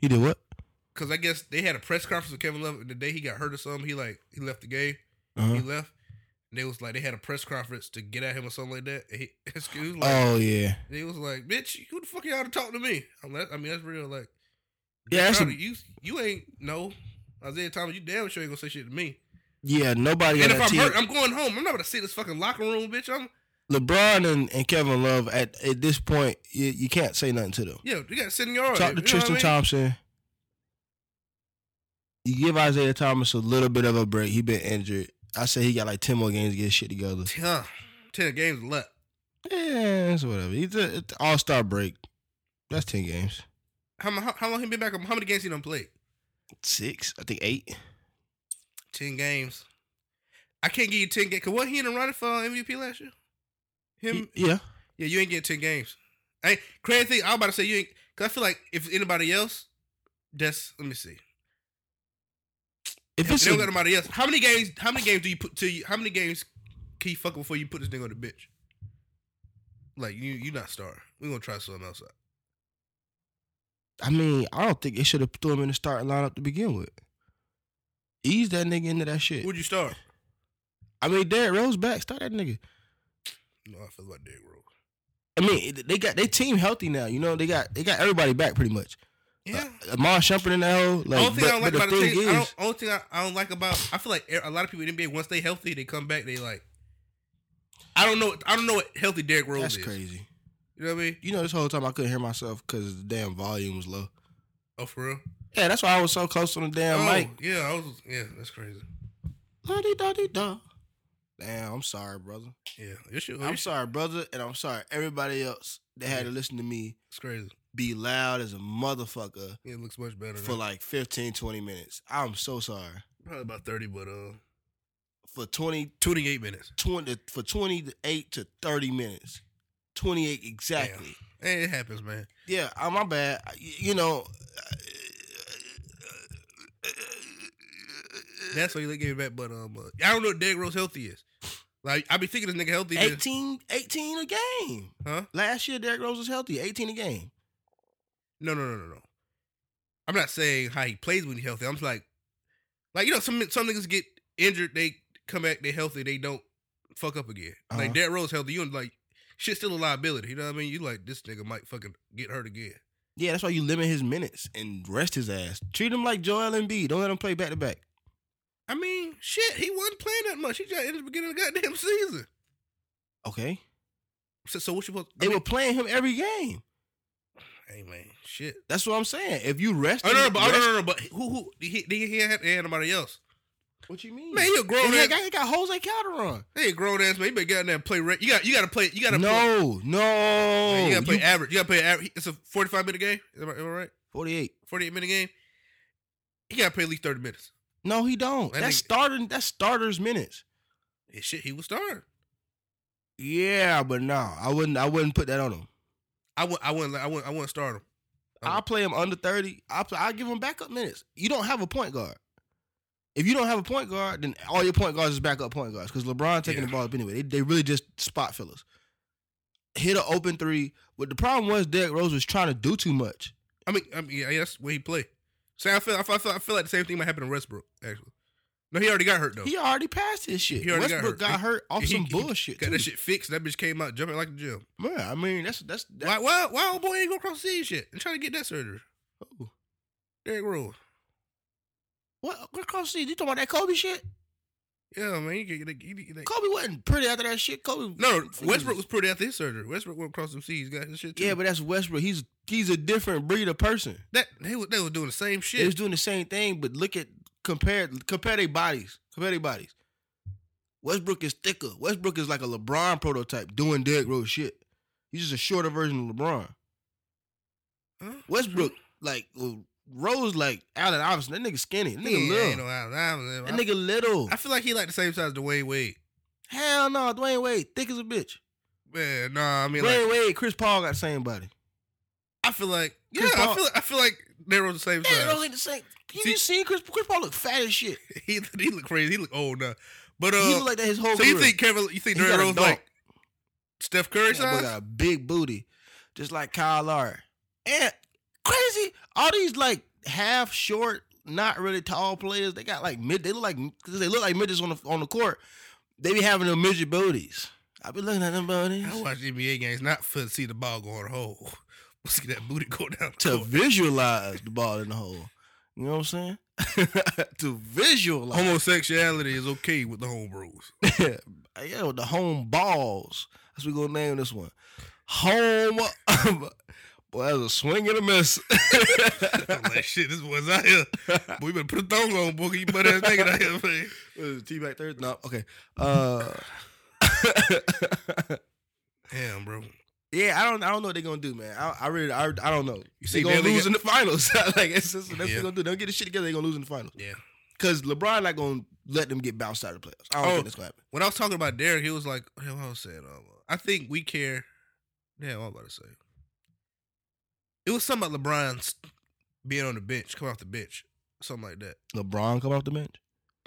He did what? Cause I guess they had a press conference with Kevin Love and the day he got hurt or something. He like he left the game. Uh-huh. He left. And they was like they had a press conference to get at him or something like that. And he, was like, Oh yeah, he was like, "Bitch, who the fuck y'all to talk to me?" I'm like, I mean, that's real. Like, Yeah, that's a- you you ain't no Isaiah Thomas. You damn sure ain't gonna say shit to me. yeah. Nobody and if that I'm team. hurt, I'm going home. I'm not gonna sit in this fucking locker room, bitch. I'm LeBron and, and Kevin Love at at this point, you, you can't say nothing to them. yeah. You got to sit in your Talk to Tristan Thompson. You give Isaiah Thomas a little bit of a break. He been injured. I say he got like ten more games to get his shit together. Huh. Ten games left. Yeah, it's whatever. He's a All Star break. That's ten games. How, how, how long he been back? How many games he done played? Six, I think eight. Ten games. I can't give you ten games. Cause what he in the running for uh, MVP last year? Him? yeah. Yeah, you ain't getting ten games. I ain't, crazy thing. I was about to say you ain't. Cause I feel like if anybody else, that's let me see. If it's they don't got nobody else, how many games? How many games do you put to you? How many games can you fuck before you put this nigga on the bench? Like you, you not star. We gonna try something else out. I mean, I don't think they should have threw him in the starting lineup to begin with. Ease that nigga into that shit. Would you start? I mean, Derrick Rose back. Start that nigga. No, I feel about Derrick Rose. I mean, they got they team healthy now. You know, they got they got everybody back pretty much. Yeah. Uh, Iman Shumpert in that hole. Like, only thing but, I don't like the about the thing team, I don't, only thing I, I don't like about, I feel like a lot of people in the NBA once they healthy, they come back, they like. I don't know. I don't know what healthy Derrick Rose that's is. crazy. You know what I mean? You know, this whole time I couldn't hear myself because the damn volume was low. Oh, for real? Yeah, that's why I was so close on the damn oh, mic. yeah. I was. Yeah, that's crazy. La-di-da-di-da. Damn, I'm sorry, brother. Yeah, your shit. I'm sorry, brother, and I'm sorry everybody else that had to listen to me It's crazy. Be loud as a motherfucker Yeah, it looks much better. for now. like 15, 20 minutes. I'm so sorry. Probably about thirty, but uh, For 20, twenty-eight minutes. 20 for 28 to 30 minutes. 28 exactly. Hey, it happens, man. Yeah, uh, my bad. You know, That's why you gave me back. But um, uh, I don't know what Derrick Rose healthy is. Like I be thinking this nigga healthy. is- 18, 18 a game. Huh? Last year, Derrick Rose was healthy. 18 a game. No, no, no, no, no. I'm not saying how he plays when he's healthy. I'm just like, like you know, some some niggas get injured, they come back, they healthy, they don't fuck up again. Uh-huh. Like Derrick Rose healthy, you like shit's still a liability. You know what I mean? You like this nigga might fucking get hurt again. Yeah, that's why you limit his minutes and rest his ass. Treat him like Joel Embiid. Don't let him play back to back. I mean, shit, he wasn't playing that much. He got in the beginning of the goddamn season. Okay. So, so what you supposed? I They mean, were playing him every game. Hey man, shit. That's what I'm saying. If you rest, Oh no, no, but, oh, no, no, no, but who who he he, he had, he had nobody else. What you mean? Man, he a grown And ass. he got, he got Jose Calderon. He a grown ass man. You better get out there and play. Re- you got you got to play. You got to play. No, no. Man, you gotta play You- average. You gotta play average. It's a forty-five minute game. Am I, am I right? 48. Forty-eight minute game. He gotta play at least thirty minutes. No, he don't. That's starting. That's starters minutes. Yeah, shit, he was starting. Yeah, but no, I wouldn't. I wouldn't put that on him. I would. I wouldn't. I wouldn't. I wouldn't start him. I'll play him under 30. I'll, play, I'll give him backup minutes. You don't have a point guard. If you don't have a point guard, then all your point guards is backup point guards because LeBron taking Yeah. the ball up anyway. They, they really just spot fillers. Hit an open three. But the problem was Derrick Rose was trying to do too much. I mean, I mean, yeah, that's where he play. See, I feel, I feel, I feel, I feel like the same thing might happen to Westbrook. Actually, no, he already got hurt though. He already passed his shit. He already Westbrook got hurt. hurt, off He- some he- bullshit. got too. that shit fixed. That bitch came out jumping like a gym. Yeah, I mean that's that's that, Why, why, why old boy ain't go across the sea and shit and try to get that surgery? Oh, Derrick Rose. what what cross seas? You talking about that Kobe shit? Yeah, man, you get, you get, you get that. Kobe wasn't pretty after that shit. Kobe No, Westbrook was pretty after his surgery. Westbrook went across some seas, got his shit. Too. Yeah, but that's Westbrook. He's he's a different breed of person. that they was, they was doing the same They shit. was doing the same thing, but look at compare compare their bodies. Compare their bodies. Westbrook is thicker. Westbrook is like a LeBron prototype doing Derrick Rose shit. He's just a shorter version of LeBron. Huh? Westbrook, like Rose, like Allen Iverson. That nigga skinny. That nigga ain't little. no Allen Iverson. That nigga little. I feel like he like the same size as Dwyane Wade. Hell no, Dwyane Wade, thick as a bitch. Man, nah, I mean Dwayne like Wade, Chris Paul got the same body. I feel like yeah, Chris I Paul- feel I feel like they were the same Rose size. ain't the same. You See- seen Chris Chris Paul look fat as shit. he he look crazy. He look old now. But uh, he look like that his whole so you think Kevin? You think He Derrick got a Rose like Steph Curry That boy size? got a big booty, just like Kyle Lowry. And crazy, all these like half short, not really tall players. They got like mid. They look like because they look like midgets on the on the court. They be having them midget booties. I be looking at them booties I watch NBA games not for to see the ball go in the hole. See that booty go down to court. visualize the ball in the hole. You know what I'm saying? to visualize. Homosexuality is okay with the homebrews. yeah, with the home balls. That's what we gonna name this one. Home. Boy, that was a swing and a miss. I'm like, shit, this boy's out here. Boy, you better put a thong on, boy. You butt ass nigga out here, man. What is it, T-back third? No, okay. Uh, Damn, bro. Yeah, I don't, I don't know what they're gonna do, man. I, I really, I, I don't know. You see, they're gonna lose got- in the finals. like it's just, that's what they're gonna do. They'll get the shit together. They're gonna lose in the finals Yeah. because LeBron not gonna let them get bounced out of the playoffs. I don't Oh. think that's gonna happen. When I was talking about Derek, he was like, hell, I was saying, um, I think we care. Yeah, what I was about to say. It was something about LeBron's being on the bench, coming off the bench, something like that. LeBron come off the bench.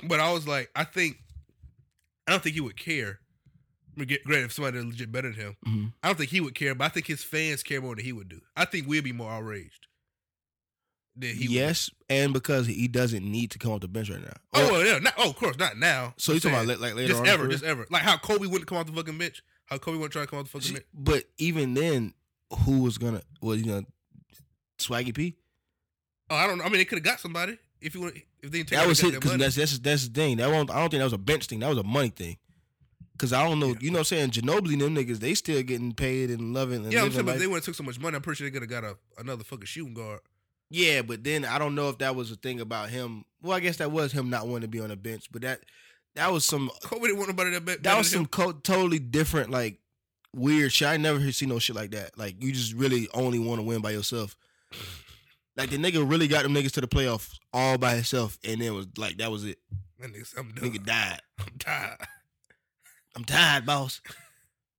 But I was like, I think, I don't think he would care. I mean, get- Granted, if somebody legit better than him, Mm-hmm. I don't think he would care, but I think his fans care more than he would do. I think we'd be more outraged than he would. yes, and because he doesn't need to come off the bench right now. Oh, well, yeah. Not, oh, of course, not now. so you talking about like later just on? ever, just ever. Like how Kobe wouldn't come off the fucking bench. How Kobe wouldn't try to come off the fucking bench. But even then, who was gonna? Was you gonna Swaggy P? Oh, I don't know. I mean, they could have got somebody if you would. If they didn't take That was their because that's that's that's the thing. That won't, I don't think that was a bench thing. That was a money thing. Cause I don't know, Yeah. you know, what I'm saying Ginobili, them niggas, they still getting paid and loving. And Yeah, I'm saying, but life. if they would have took so much money. I'm pretty sure they could have got a, another fucking shooting guard. yeah, but then I don't know if that was a thing about him. Well, I guess that was him not wanting to be on the bench, but that that was some Kobe didn't want nobody that bet. that was some co- totally different, like weird shit. I never seen no shit like that. Like you just really only want to win by yourself. Like the nigga really got them niggas to the playoffs all by himself, and then was like that was it. That nigga, I'm done. Nigga died. I'm tired. I'm tired, boss.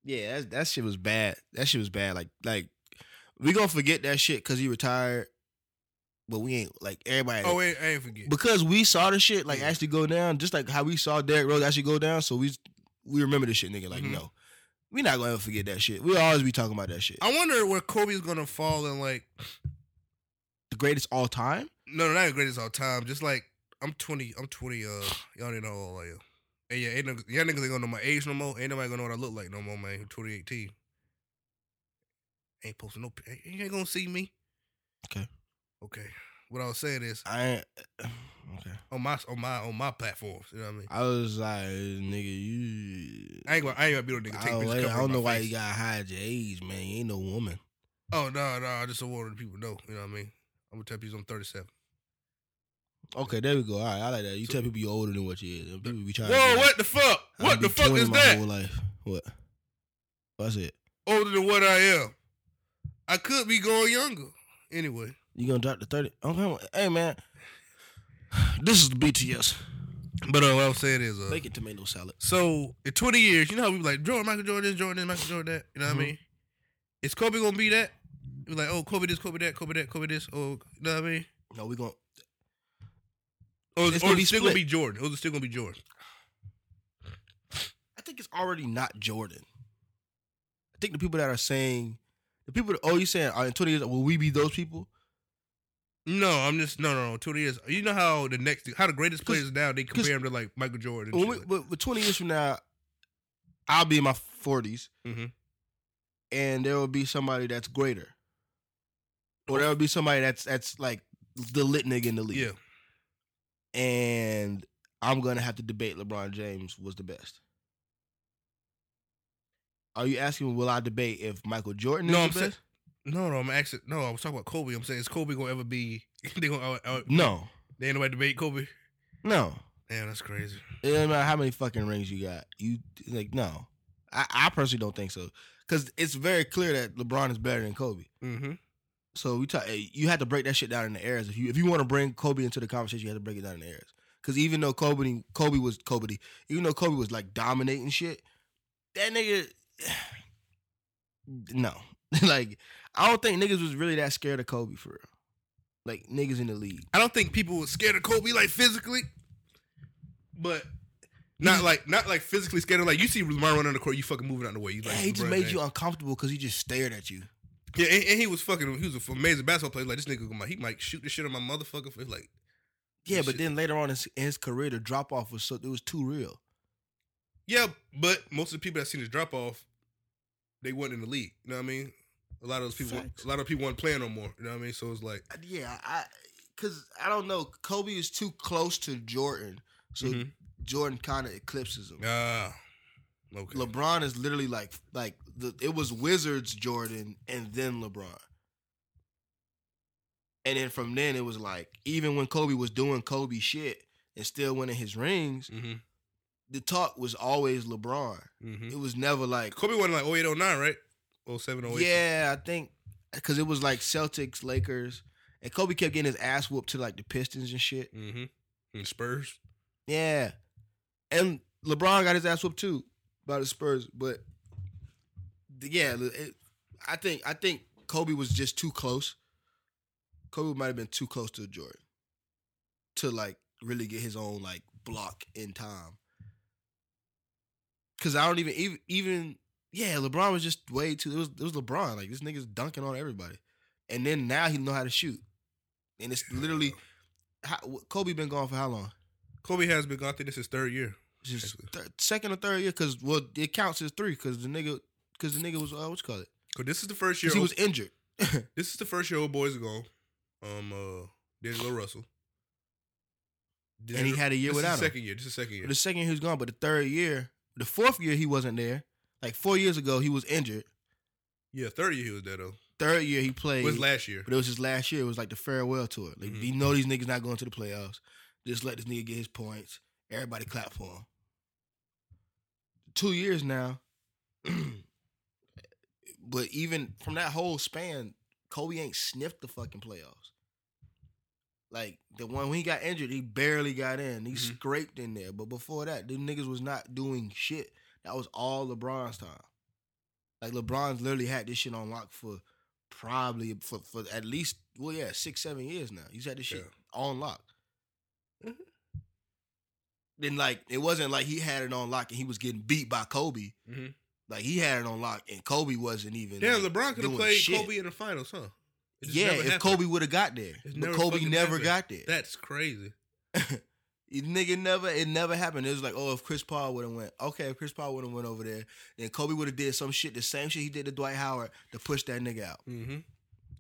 Yeah, that, that shit was bad. That shit was bad. Like, like we gonna forget that shit because he retired, but we ain't like everybody. Oh, wait, I ain't forget. because we saw the shit like Yeah. actually go down, just like how we saw Derrick Rose actually go down. So we we remember this shit, nigga. Like, Mhm. no, we not gonna ever forget that shit. We'll always be talking about that shit. I wonder where Kobe's gonna fall in like. The greatest all time. No, no, not the greatest all time. Just like I'm 20. I'm 20. Uh, y'all didn't know how old I am. Hey, yeah, ain't no, y'all niggas ain't gonna know my age no more. Ain't nobody gonna know what I look like no more, man. 2018. Ain't posting no. You ain't gonna see me. Okay. Okay. What I was saying is I ain't, okay. on my on my on my platforms. You know what I mean? I was like, nigga, you. I ain't gonna I ain't gonna be no nigga take I don't. I don't know why face. you gotta hide your age, man. You ain't no woman. Oh no, no, I just don't want the people to know. You know what I mean? I'm gonna tell people I'm 37. Okay, there we go. All right, I like that. You tell people you're older than what you is. People be trying. Whoa, to be like, what the fuck? What the fuck 20 is my that? Whole life. What? What's it? Older than what I am. I could be going younger. Anyway, You gonna drop to thirty? Okay, hey man, this is the BTS but uh, what I'm saying is, uh, bacon tomato salad. so in 20 years, you know how we be like Jordan, Michael Jordan, this, Jordan, this, Michael Jordan, that. You know what. I mean? Is Kobe gonna be that? We be like, oh, Kobe this, Kobe that, Kobe that, Kobe this. Oh, you know what I mean? No, we gonna. Or, It's or gonna be it's still gonna be Jordan. Or it's still gonna be Jordan. I think it's already not Jordan. I think the people that are saying the people. That, oh, you saying uh, in twenty years will we be those people? No, I'm just no, no, no. Twenty years. You know how the next, how the greatest players now they compare them to like Michael Jordan. And we, but, but 20 years from now, I'll be in my 40s, Mhm. and there will be somebody that's greater, or there will be somebody that's that's like the lit nigga in the league. yeah, and I'm gonna have to debate LeBron James was the best. Are you asking will I debate if Michael Jordan No, is I'm the saying- best? no, no. I'm actually no. I was talking about Kobe. I'm saying is Kobe gonna ever be? they gonna out, out, No, They ain't nobody debate Kobe. no. Damn, that's crazy. It doesn't matter how many fucking rings you got. You like no. I, I personally don't think so because it's very clear that LeBron is better than Kobe. Mm-hmm. So we talk. You had to break that shit down in the airs. If you if you want to bring Kobe into the conversation, you had to break it down in the airs. Because even though Kobe Kobe was Kobe, even though Kobe was like dominating shit, that nigga, no, like I don't think niggas was really that scared of Kobe for real. Like niggas in the league. I don't think people were scared of Kobe like physically, but not like not like physically scared of like you see Lamar running on the court, you fucking moving out of the way. You Yeah, like he just made you uncomfortable because he just stared at you. Yeah, and, and he was fucking. He was an amazing basketball player. Like this nigga, he might shoot the shit on my motherfucker. For, like Yeah, but shit- then later on in his, career, the drop off was so it was too real. yeah, but most of the people that seen his drop off, they weren't in the league. You know what I mean? A lot of those people, Facts. a lot of people weren't playing no more. You know what I mean? So it's like, Uh, Yeah, I because I don't know. Kobe is too close to Jordan, so Mhm. Jordan kind of eclipses him. ah, okay. LeBron is literally like like the it was Wizards Jordan and then LeBron. And then from then it was like even when Kobe was doing Kobe shit and still winning his rings, Mm-hmm. the talk was always LeBron. Mm-hmm. It was never like Kobe won like 08, 09, right? 07, 08. yeah, I think because it was like Celtics, Lakers, and Kobe kept getting his ass whooped to like the Pistons and shit. Mm-hmm. And Spurs. Yeah, and LeBron got his ass whooped too by the Spurs, but yeah, it, I think I think Kobe was just too close. Kobe might have been too close to Jordan to like really get his own like block in time. Cause I don't even even even yeah, LeBron was just way too. It was it was LeBron like this nigga's dunking on everybody, and then now he know how to shoot, and it's literally how, Kobe been gone for how long? Kobe has been gone. I think this is his third year. Just Basically. second or third year, cause well, it counts as three, cause the nigga, cause the nigga was uh, what you call it? Cause this is the first year he was injured. this is the first year old boys are gone. Um, uh, D'Angelo Russell. And he had a year this without is him. Second year. This is second year. The second year he was gone, but the third year, the fourth year he wasn't there. Like four years ago, he was injured. yeah, third year he was there though. Third year he played, It was last year. but it was his last year. It was like the farewell tour. Like Mhm. you know these niggas not going to the playoffs. Just let this nigga get his points. Everybody clap for him. Two years now. but even from that whole span, Kobe ain't sniffed the fucking playoffs. Like the one when he got injured, he barely got in. He Mhm. scraped in there. But before that, the niggas was not doing shit. That was all LeBron's time. Like LeBron's literally had this shit on lock for probably for, for at least well yeah six seven years now. He's had this shit Yeah. on lock. Mhm. Then like it wasn't like he had it on lock and he was getting beat by Kobe. Mm-hmm. Like he had it on lock and Kobe wasn't even. Damn, like, LeBron could have played shit. Kobe in the finals, huh? Yeah, if happened. Kobe would have got there, It's but Kobe never happened. got there. That's crazy. Nigga never it never happened. It was like, oh, if Chris Paul would have went, okay, if Chris Paul would have went over there, then Kobe would have did some shit, the same shit he did to Dwight Howard to push that nigga out. Mm-hmm.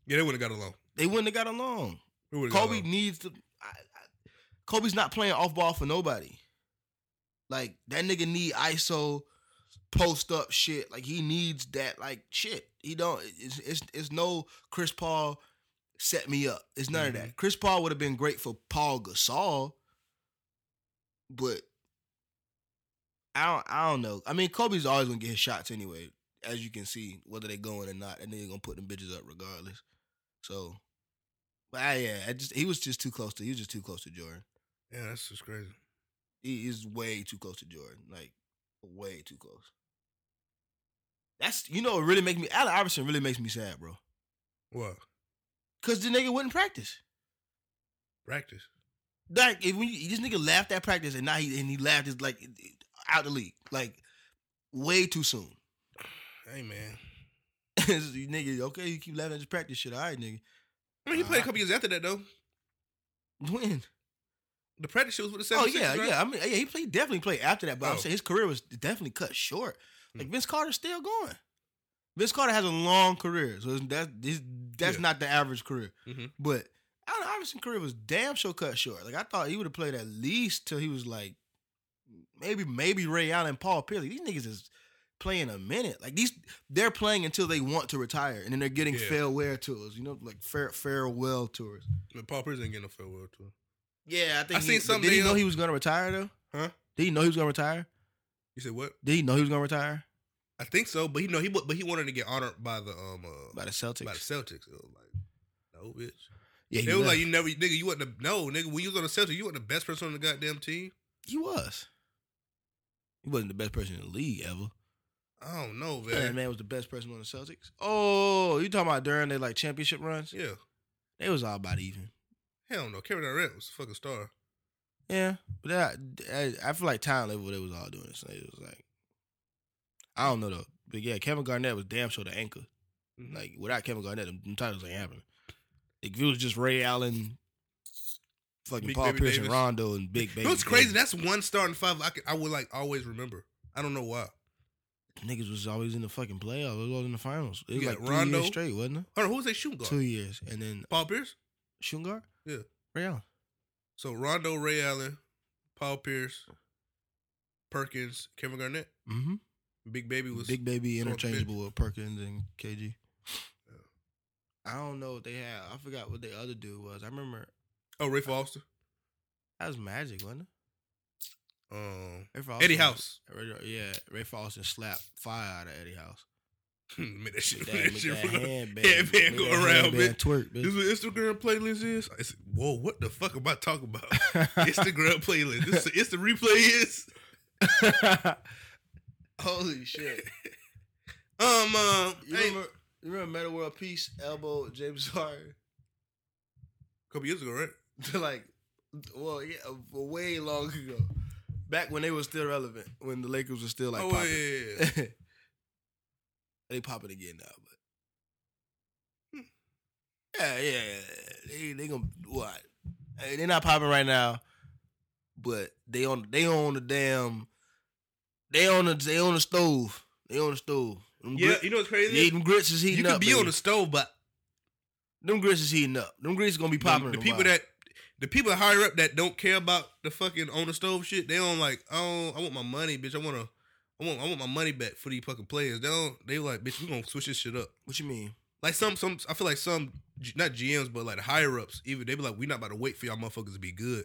Yeah, they wouldn't have got along. They wouldn't have got along. Would've got Kobe along. needs to. I, I, Kobe's not playing off ball for nobody. Like that nigga need ISO post up shit. Like he needs that like shit. He don't. It's it's, it's no Chris Paul set me up. It's none of Mm-hmm. that. Chris Paul would have been great for Paul Gasol, but I don't. I don't know. I mean, Kobe's always gonna get his shots anyway. As you can see, whether they're going or not, and then gonna put them bitches up regardless. So, but I, yeah, I just he was just too close to. He was just too close to Jordan. Yeah, that's just crazy. He is way too close to Jordan. Like way too close. That's you know what really make me Allen Iverson really makes me sad, bro. What? Cause the nigga wouldn't practice. Practice. Like if we, this nigga laughed at practice and now he and he laughed is like out the league. Like way too soon. Hey man. you nigga, okay, you keep laughing at this practice shit. All right, nigga. I mean, he played a Uh, couple years after that though. When? The practice shows with the Oh 76ers, yeah, right? yeah. I mean, yeah, he played definitely played after that, but I'm Oh. saying his career was definitely cut short. Like Hmm. Vince Carter's still going. Vince Carter has a long career, so that's that's Yeah. not the average career. Mhm. But Allen Iverson's career was damn sure cut short. Like I thought he would have played at least till he was like maybe maybe Ray Allen, Paul Pierce. These niggas is playing a minute. Like these, they're playing until they want to retire, and then they're getting Yeah. farewell tours. You know, like farewell tours. But Paul Pierce ain't getting no farewell tour. Yeah, I think I he- seen something Did he know he was going to retire though? Huh? Did he know he was going to retire? You said what? Did he know he was going to retire I think so, but he know he but he wanted to get honored by the um uh, by the Celtics? by the Celtics. It was like, no, bitch. yeah, he It was left. like you never, nigga. You wasn't the no, nigga. When you was on the Celtics, you wasn't the best person on the goddamn team. he was. He wasn't the best person in the league ever. I don't know, man. That man. man was the best person on the Celtics. Oh, you talking about during their like championship runs? Yeah, They was all about even. hell no. Kevin Durant was a fucking star. Yeah, but that, I, I feel like talent level they was all doing this. It was like I don't know though, but yeah, Kevin Garnett was damn sure the anchor. Mhm. Like without Kevin Garnett, them, them titles ain't happening. If it was just Ray Allen, fucking Big Paul Baby Pierce Davis. and Rondo and Big Baby, what's crazy? Davis, That's one starting five. I could, I would like always remember. I don't know why. niggas was always in the fucking playoffs. It was in the finals. It was You like three Rondo. years straight, wasn't it? Hold on, who was they shooting guard? Two years, and then Paul Pierce. shooting guard. Yeah. Ray Allen. So Rondo, Ray Allen, Paul Pierce, Perkins, Kevin Garnett, Mm-hmm. Big Baby was Big Baby on the bench. interchangeable with Perkins and KG. Yeah. I don't know what they had. I forgot what the other dude was. I remember oh Ray Foster, that was Magic, wasn't it? um, Ray Foster Eddie House. Ray- Yeah, Ray Foster slapped fire out of Eddie House. Make that shit, that, that shit that run. handband, Headband go around, handband bitch. Twerk, This is what Instagram playlist is. I said, Whoa, what the fuck am I talking about? Instagram playlist. This is the replay is. Holy shit! Um, uh, You hey, remember, you remember Metta World Peace elbow James Harden? a couple years ago, right? like, well, yeah, way long ago. Back when they were still relevant, when the Lakers were still like oh, popping. yeah, yeah, yeah. They popping again now, but hmm. yeah, yeah, yeah. They they gonna what? Hey, they not popping right now, but they on they on the damn. They on the they on the stove. They on the stove. Them Yeah, grit- you know what's crazy? yeah, them grits is heating up. you can up. be baby. on the stove, but them grits is heating up. Them grits gonna be the, popping. the a people that the people higher up that don't care about the fucking on the stove shit, they don't like. Oh, I want my money, bitch. I want to. I want. I want my money back for these fucking players. They don't. They like, bitch. We gonna switch this shit up. What you mean? Like some, some. I feel like some, not GMs, but like the higher ups. Even they be like, we not about to wait for y'all motherfuckers to be good.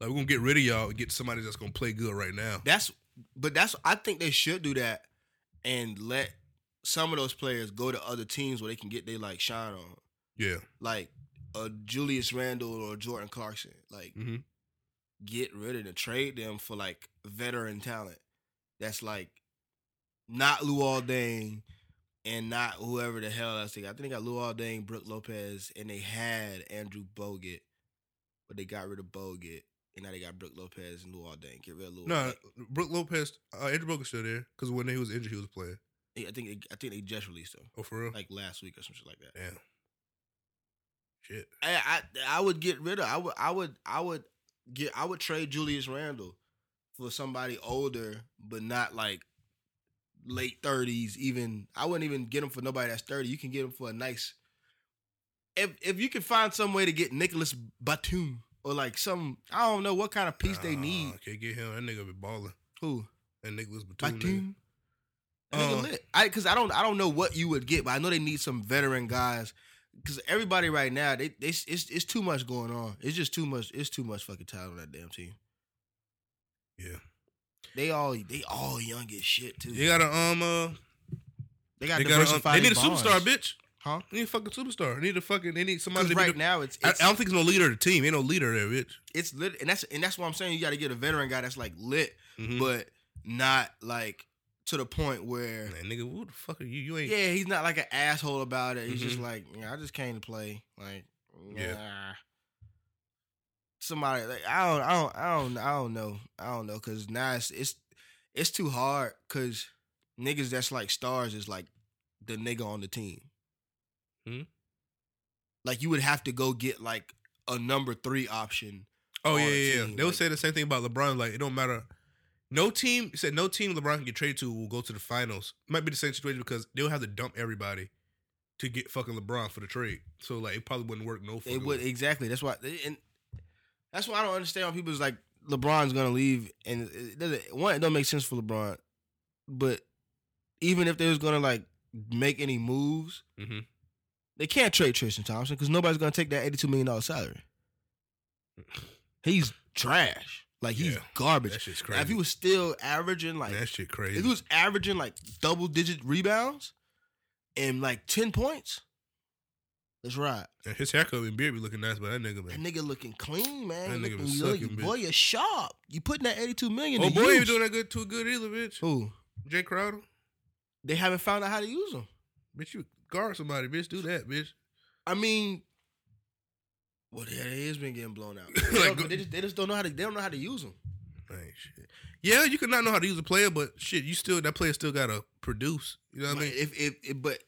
Like we're gonna get rid of y'all and get somebody that's gonna play good right now. That's but that's I think they should do that and let some of those players go to other teams where they can get they like shine on. Yeah. Like a Julius Randle or Jordan Clarkson. Like Mm-hmm. get rid of them, trade them for like veteran talent. That's like not Luol Deng and not whoever the hell else they got. I think they got Luol Deng, Brook Lopez, and they had Andrew Bogut, but they got rid of Bogut. And now they got Brook Lopez and Luol Deng. Get rid of Luol No, Deng. Brook Lopez, uh, Andrew Bogut still there because when he was injured, he was playing. Yeah, I think they, I think they just released him Oh, for real? like last week or some shit like that. Damn. Shit. I, I I would get rid of I would I would I would get I would trade Julius Randle for somebody older but not like late thirties even I wouldn't even get them for nobody that's thirty. You can get them for a nice if if you can find some way to get Nicholas Batum or like some I don't know what kind of piece they need. Can't get him. That nigga be balling. Who? That Nicholas Batum. Batum. Uh, lit. I because I don't I don't know what you would get, but I know they need some veteran guys. Because everybody right now, they they it's it's too much going on. It's just too much. It's too much fucking talent on that damn team. Yeah. They all they all young as shit too. You gotta um uh they got they gotta um, they need a their superstar, bonds. bitch. Huh? They need a fucking superstar. They need a fucking they need somebody Because to be right the- now it's I, it's, I don't think there's no leader of the team. Ain't no leader there, bitch. it's lit, and that's and that's what I'm saying. You got to get a veteran guy that's like lit, Mhm. but not like to the point where Man, nigga, who the fuck are you? You ain't. yeah, he's not like an asshole about it. He's just Mhm. like, yeah, I just came to play. Like, Yeah. yeah. Somebody like I don't, I don't, I don't, I don't know, I don't know, cause now it's it's it's too hard, cause niggas that's like stars is like the nigga on the team. Mhm. Like you would have to go get like a number three option. Oh yeah, yeah. yeah. team, They would like- say the same thing about LeBron. Like it don't matter. No team said no team LeBron can get traded to will go to the finals. Might be the same situation because they'll have to dump everybody to get fucking LeBron for the trade. So like it probably wouldn't work no. It would way. exactly. That's why, and that's why I don't understand when people's like LeBron's gonna leave, and it doesn't. One, it don't make sense for LeBron, but even if they was gonna like make any moves, Mhm. they can't trade Tristan Thompson because nobody's gonna take that eighty-two million dollar salary. He's trash. Like he's Yeah. garbage. That shit's Now, crazy. if he was still averaging like that shit crazy. if he was averaging like double digit rebounds and like ten points, let's ride. And his haircut and beard be looking nice, but that nigga man. That nigga looking clean, man. That nigga looking, you boy, you're sharp. You putting that eighty two million. Oh boy, use. ain't doing that good too good either, bitch. Who? Jae Crowder, They haven't found out how to use them. bitch, you guard somebody, bitch. Do that, bitch. I mean, well, yeah, it has been getting blown out. They, Like, don't- they just, they just don't know how to. They don't know how to use them. Ain't shit. Yeah, you could not know how to use a player, but shit, you still that player still gotta produce. You know what I mean? if, if, if, but,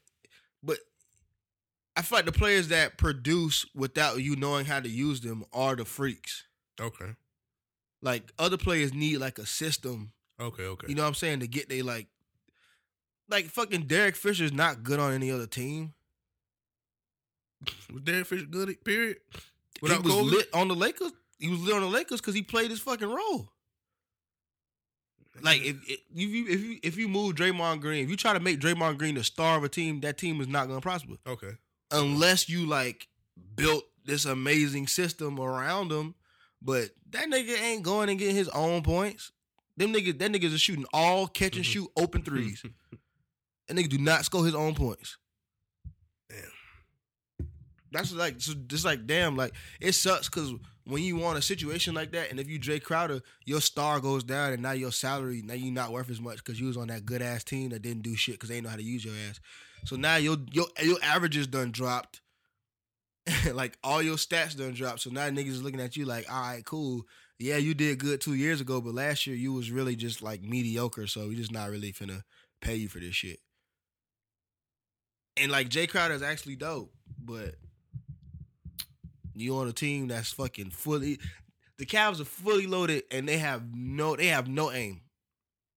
I feel like the players that produce without you knowing how to use them are the freaks. Okay, Like other players need like a system okay, okay. You know what I'm saying? To get they like, like fucking Derek Fisher's not good on any other team. was Derek Fisher good? Period. he was lit on the Lakers. He was lit on the Lakers because he played his fucking role. Like if if you if you if you move Draymond Green, if you try to make Draymond Green the star of a team, that team is not gonna prosper okay, unless you like built this amazing system around him. But that nigga ain't going and getting his own points. Them niggas, that niggas are shooting all catch and Mhm. shoot open threes. That nigga do not score his own points. Damn. That's like so just like damn, like it sucks because when you want a situation like that, and if you Jae Crowder, your star goes down, and now your salary, now you not worth as much because you was on that good ass team that didn't do shit because they ain't know how to use your ass. So now your your your averages done dropped. like all your stats done dropped. So now niggas is looking at you like, all right, cool. Yeah, you did good two years ago, but last year you was really just like mediocre. So we just not really finna pay you for this shit. And like Jae Crowder is actually dope, but you on a team that's fucking fully the Cavs are fully loaded and they have no they have no aim.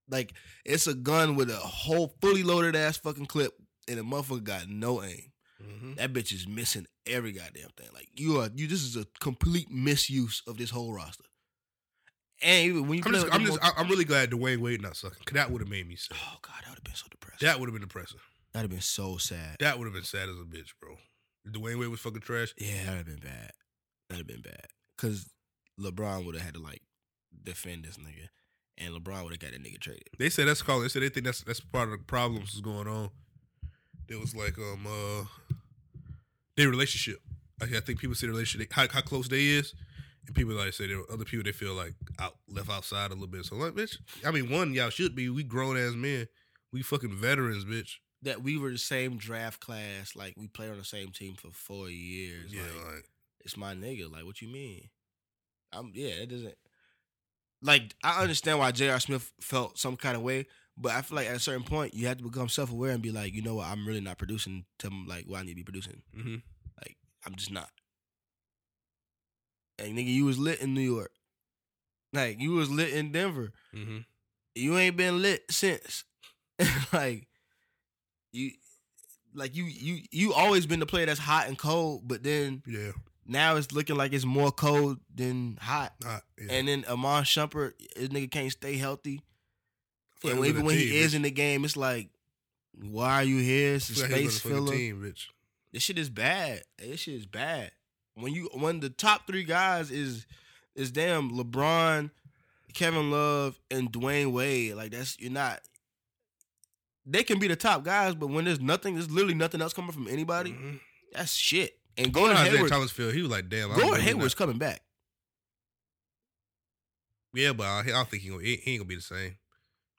Like it's a gun with a whole fully loaded ass fucking clip and the motherfucker got no aim. hmm That bitch is missing every goddamn thing. Like you are you this is a complete misuse of this whole roster. And even when you I'm just, I'm just, I'm really glad Dwyane Wade not sucking. 'cause that would have made me sad. Oh god, that would have been so depressing. That would have been depressing. That'd have been so sad. That would have been sad as a bitch, bro. Dwyane Wade was fucking trash. Yeah, that'd have been bad. That'd have been bad. Cause LeBron would have had to like defend this nigga. And LeBron would have got that nigga traded. They said that's called. They said they think that's that's part of the problems that's going on. It was like um uh their relationship. Like, I think people say the relationship how how close they is, and people like say there are other people they feel like out left outside a little bit. So like, bitch, I mean, one y'all should be. We grown ass men. We fucking veterans, bitch. That we were the same draft class, like we played on the same team for four years. yeah, like, like it's my nigga. Like, what you mean? I'm yeah, it doesn't like I understand why J.R. Smith felt some kind of way, but I feel like at a certain point you have to become self aware and be like, you know what, I'm really not producing to like what I need to be producing. hmm Like, I'm just not. And nigga, you was lit in New York. Like, you was lit in Denver. hmm You ain't been lit since. like, you like you you you always been the player that's hot and cold, but then yeah, now it's looking like it's more cold than hot. Yeah. And then Iman Shumpert, this nigga can't stay healthy. Feel And even when a he is bitch. in the game, it's like, why are you here? It's a Feel like he was space on filler. Team, bitch. This shit is bad. This shit is bad. When you when the top three guys is is damn LeBron, Kevin Love, and Dwyane Wade. Like that's you're not. They can be the top guys, but when there's nothing, there's literally nothing else coming from anybody. Mhm. That's shit. And Going Gordon Isaiah Hayward, Thomas feel he was like, damn. I'm Gordon Hayward's coming back. Yeah, but I, I don't think he, gonna, he, he ain't gonna be the same.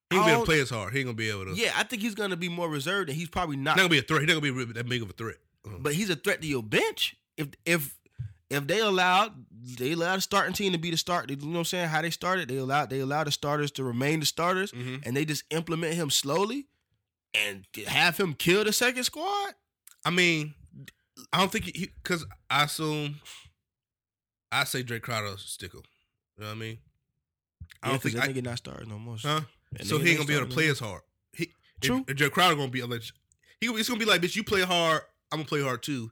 He gonna be able to play as hard. He ain't gonna be able to. Yeah, I think he's gonna be more reserved, and he's probably not. not gonna be a threat. He's not gonna be that big of a threat. Uh-huh. But he's a threat to your bench. If if if they allowed they allowed the starting team to be the start, you know what I'm saying? How they started, they allowed they allowed the starters to remain the starters, Mhm. and they just implement him slowly and have him kill the second squad. I mean, I don't think he because I assume I say Drake Crowder stickle. You know what I mean? I don't don't think that I, nigga not starting no more. huh? So he ain't gonna be able to play as hard. He, True. If, if gonna be like he it's gonna be like bitch. You play hard, I'm gonna play hard too,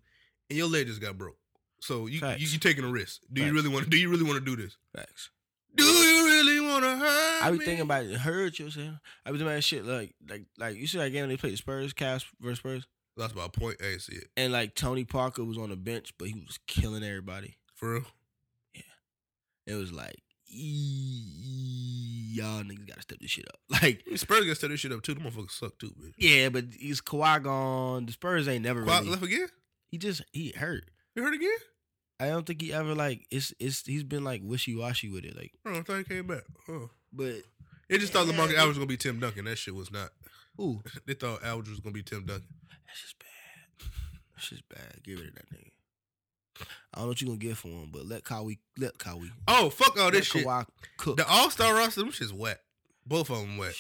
and your leg just got broke. So you Facts. you, you taking a risk. Do you really want? Do you really want to do this? Facts. Do you really want to hurt? I be me? thinking about it. Hurt you, saying. I be thinking about shit like like like you see that game they played the Spurs, Cavs versus Spurs, That's about a point. I ain't see it and like Tony Parker was on the bench, but he was killing everybody. for real. Yeah. It was like, "Ee, y'all niggas gotta step this shit up. Like, I mean, Spurs got to set this shit up too. The motherfuckers suck too, bitch. yeah, but he's Kawhi gone. The Spurs ain't never Kawhi really. left again. He just he hurt. He hurt again? I don't think he ever like it's it's he's been like wishy washy with it. Like, Oh, I thought he came back. Oh. but They just thought LaMarcus Aldridge was gonna be Tim Duncan. That shit was not. ooh, They thought Aldridge was gonna be Tim Duncan. that's just bad. That's just bad. Get rid of that nigga. I don't know what you gonna get for him, but let Kawhi let Kawhi. Oh fuck all let this shit. Cook. The All Star roster, them shit's wet. Both of them wet.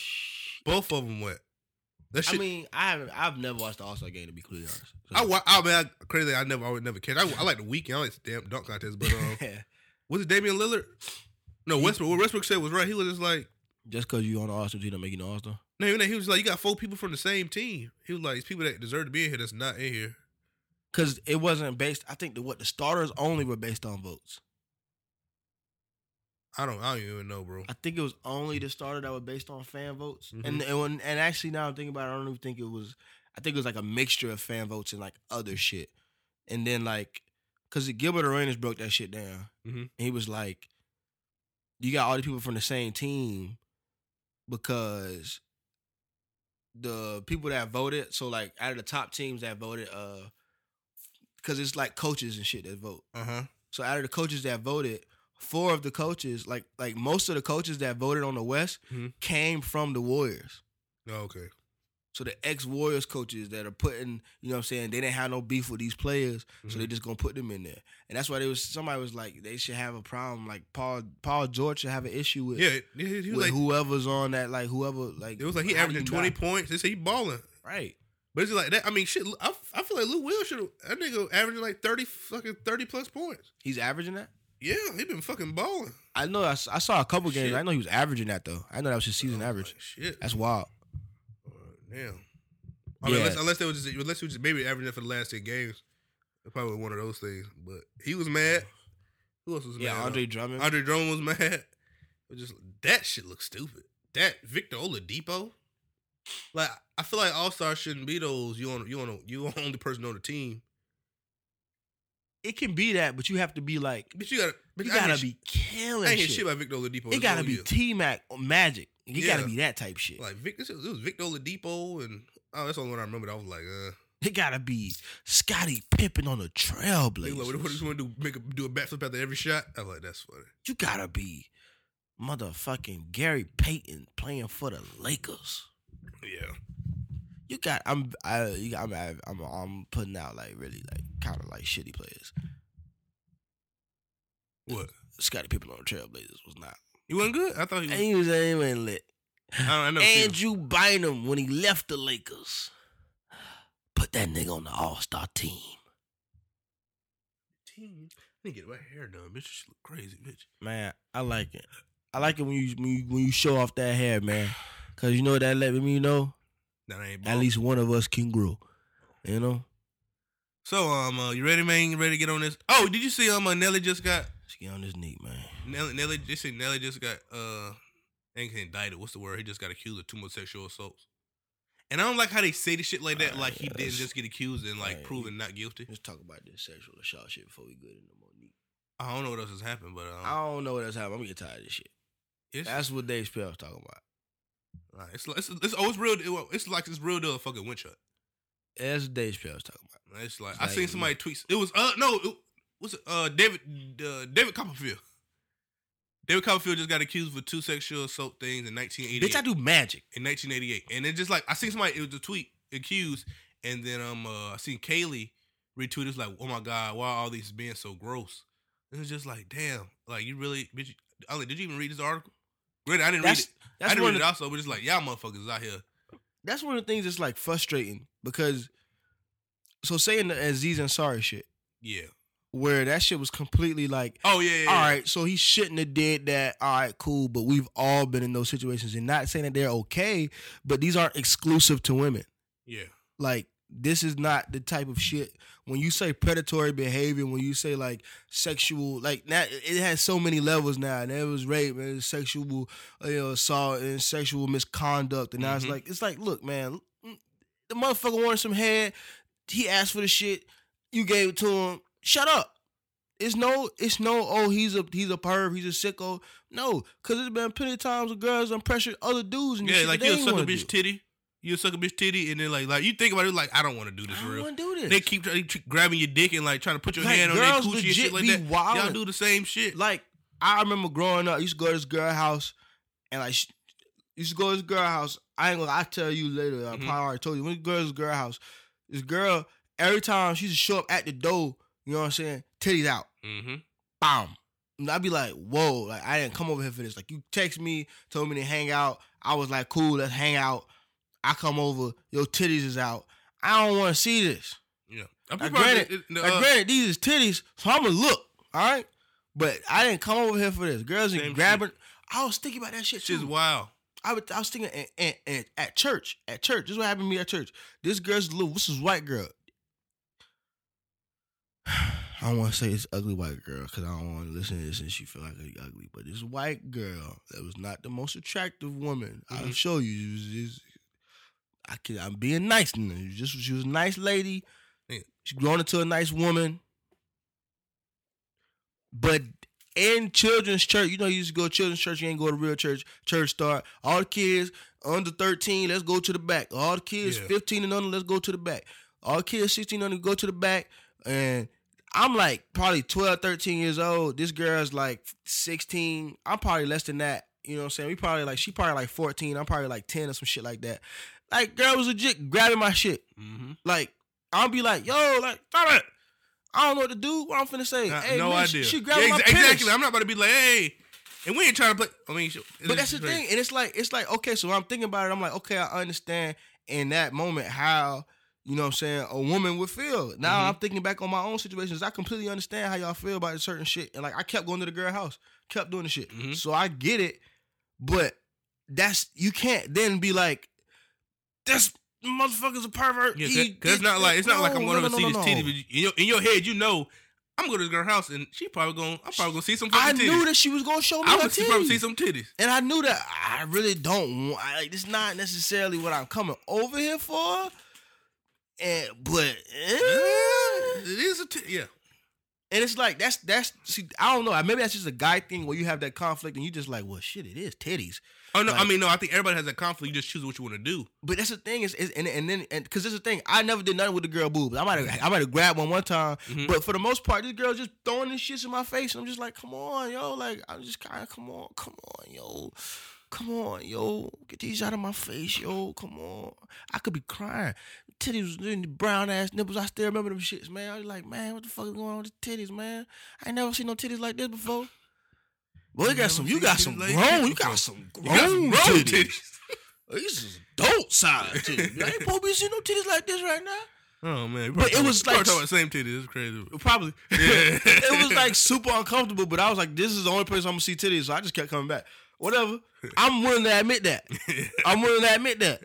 Both of them wet. That shit. I mean, I haven't. I've never watched the All Star game to be completely honest. So- I, wa- I mean, I, crazy. I never, I would never catch. I, I like the weekend. I like the damn dunk contest. But um, was it Damian Lillard? No, Westbrook. What Westbrook said was right. He was just like, just because you on the All Star team, don't make you the All Star. no, even that, he was like, you got four people from the same team. He was like, it's people that deserve to be in here that's not in here. Because it wasn't based. I think the what the starters only were based on votes. I don't, I don't even know, bro. I think it was only the starter that were based on fan votes. Mhm. And and, when, and actually now I'm thinking about it, I don't even think it was. I think it was like a mixture of fan votes and like other shit. And then like, cause Gilbert Arenas broke that shit down. Mhm. And he was like, "You got all the people from the same team because the people that voted. So like out of the top teams that voted, uh, because it's like coaches and shit that vote. Uh huh. So out of the coaches that voted, four of the coaches, like like most of the coaches that voted on the West, Mhm. came from the Warriors. Oh, okay. So the ex Warriors coaches that are putting, you know what I'm saying, they didn't have no beef with these players, so they're just gonna put them in there. And that's why they was somebody was like they should have a problem. Like Paul Paul George should have an issue with, Yeah, he, was with like, whoever's on that, like whoever like it was like he averaging twenty not- points. They say he balling. Right. But it's like that. I mean, shit. I, I feel like Lou Will should. That nigga averaging like thirty fucking thirty plus points. He's averaging that? Yeah, he been fucking balling. I know I, I saw a couple games. Shit. I know he was averaging that though. I know that was his season Oh, average. shit. That's wild. Uh, damn. I mean, Yeah. unless, unless they was just unless he was just maybe averaging that for the last ten games, probably one of those things. But he was mad. Who else was Yeah, mad? Yeah, Andre Drummond. Andre Drummond was mad. It was just that shit looks stupid. That Victor Oladipo. Like I feel like All Star shouldn't be those you on you on you only person on the team. it can be that, but you have to be like But you gotta but you I gotta be killing I ain't shit. shit about Victor Oladipo. it gotta be. T Mac or Magic. It gotta be that type shit. like Victor. It was Victor Oladipo and oh, that's the only one I remember. That I was like, uh, it gotta be Scottie Pippen on the they like, what, what do you want to do? Make a do a backflip after every shot? I'm like, that's funny. You gotta be motherfucking Gary Payton playing for the Lakers. Yeah. You got I'm I you got, I'm I'm I'm putting out like really like kind of like shitty players. What? Scottie Pippen on the Trailblazers was not. He wasn't good. I thought he was. And he was he wasn't lit. I, don't, I never seen him. Andrew Bynum when he left the Lakers. Put that nigga on the All Star team. Team. I need to get my hair done, bitch. She look crazy, bitch. Man, I like it. I like it when you when you, when you show off that hair, man. Cause you know what that let me know That ain't at least one of us can grow. You know, So um, uh, you ready, man? You ready to get on this? Oh, did you see um, uh, Nelly just got let's get on this knee, man. Nelly? Nelly just said Nelly just got uh, ain't indicted. What's the word? He just got accused of two more sexual assaults. And I don't like how they say the shit like that, like he didn't just get accused and like Right. proven not guilty. Let's talk about this sexual assault shit before we go into more knee. I don't know what else has happened, but um, I don't know what else happened. I'm gonna get tired of this shit. That's what Dave was talking about. Uh, it's, it's, it's oh, it's real. It's like it's real deal fucking winch shot. That's Dave Chappelle was talking about. It's like It's I like, seen somebody tweet. It was uh no, it was uh David uh, David Copperfield. David Copperfield just got accused for two sexual assault things in 1988. Bitch, I do magic. in 1988, and it just like I seen somebody. It was a tweet accused, and then um uh, I seen Kaylee retweet. It's like, oh my god, why are all these being so gross? And it's just like, damn, like you really, bitch. I like, did you even read this article? Really, I didn't That's read it. I didn't read it also, but it's like y'all motherfuckers out here. that's one of the things that's like frustrating because so saying the Aziz Ansari shit, Yeah. where that shit was completely like, Oh yeah. yeah, all yeah. right, so he shouldn't have did that. All right, cool, but we've all been in those situations, and not saying that they're okay, but these aren't exclusive to women. Yeah. Like this is not the type of shit. When you say predatory behavior, when you say like sexual, like now it has so many levels now. And there was rape and sexual uh, you know, assault and sexual misconduct, and now it's Mhm. like it's like, look, man, mm, the motherfucker wanted some head. He asked for the shit. You gave it to him. Shut up. It's no, it's no. Oh, he's a he's a perv. He's a sicko. No, because there's been plenty of times where girls done pressured other dudes and Yeah, shit like you suck a bitch do. titty. You suck a bitch titty, and then like like you think about it, like I don't want to do this I don't real. want to do this. They keep grabbing your dick and like trying to put your Like, hand on their coochie and shit like that. Y'all do the same shit. like I remember growing up, I used to go to this girl house, and like sh- used to go to this girl house. I ain't gonna. I tell you later. I Mhm. probably already told you. When we go to this girl house, this girl every time she used to show up at the door, you know what I'm saying? Titties out, mm-hmm. bam. And I'd be like, whoa, like I didn't come over here for this. Like you text me, told me to hang out. I was like, cool, let's hang out. I come over, your titties is out. I don't want to see this. Yeah. I'm Now, granted, it- it- uh, granted, these is titties, so I'm gonna look, all right. But I didn't come over here for this. Girls ain't shit. grabbing. I was thinking about that shit too. wild. I was, I was thinking and, and, and at church, at church. This is what happened to me at church. This girl's little. This is white girl. I don't want to say it's ugly white girl because I don't want to listen to this and she feel like ugly. But this white girl that was not the most attractive woman. I'll Mhm. show you. It was just- I can, I'm being nice. to her. Just she was a nice lady. Yeah. She grown into a nice woman. But in children's church, you know, you used to go to children's church, you ain't go to real church. Church start. All the kids under 13, let's go to the back. All the kids Yeah. 15 and under, let's go to the back. All the kids 16 and under, go to the back. And I'm like probably 12, 13 years old. This girl's like 16. I'm probably less than that. You know what I'm saying? We probably like, she probably like 14. I'm probably like 10 or some shit like that. Like, girl was legit grabbing my shit. Mm-hmm. Like, I'll be like, yo, like, stop it. I don't know what to do. What I'm finna say. hey, no man, idea. She, grabbed Yeah, my ex- penis. exactly. I'm not about to be like, hey, and we ain't trying to play. I mean, But that's the thing, and it's like it's like okay. So when I'm thinking about it. I'm like, okay, I understand in that moment how you know what I'm saying a woman would feel. Now Mhm. I'm thinking back on my own situations. I completely understand how y'all feel about certain shit, and like I kept going to the girl house, kept doing the shit. Mhm. So I get it, but that's you can't then be like, this motherfucker's a pervert. Yeah, He because it's not like it's not like I'm no, going no, to see no, this no. titty. But in your, in your head, you know, I'm going to this girl's house and she probably going. I'm probably going to see some I fucking knew titties. that she was gonna show me going to probably see some titties. And I knew that I really don't want. I, like, it's not necessarily what I'm coming over here for. And but eh, It is a titty. Yeah. and it's like that's that's see I don't know. Maybe that's just a guy thing where you have that conflict and you just like, well, shit, it is titties. Oh no, I mean no. I think everybody has that conflict. You just choose what you want to do. But that's the thing is, is and and then and because this is the thing, I never did nothing with the girl boobs. I might have I might have grabbed one one time, Mhm. but for the most part, this girl just throwing this shit in my face, and I'm just like, come on, yo, like I'm just kind of come on, come on, yo. Come on, yo, get these out of my face, yo. Come on, I could be crying. Titties, was in the brown ass nipples. I still remember them shits, man. I was like, man, what the fuck is going on with the titties, man? I ain't never seen no titties like this before. Well, you got some. You got some grown. You got some grown, got some grown titties. titties. These is adult size titties. I ain't supposed to be seeing no titties like this right now. Oh man, But it was like- talking about same titties. It's crazy. Probably. Yeah. it was like super uncomfortable, but I was like, this is the only place I'm gonna see titties, so I just kept coming back. Whatever. I'm willing to admit that. I'm willing to admit that.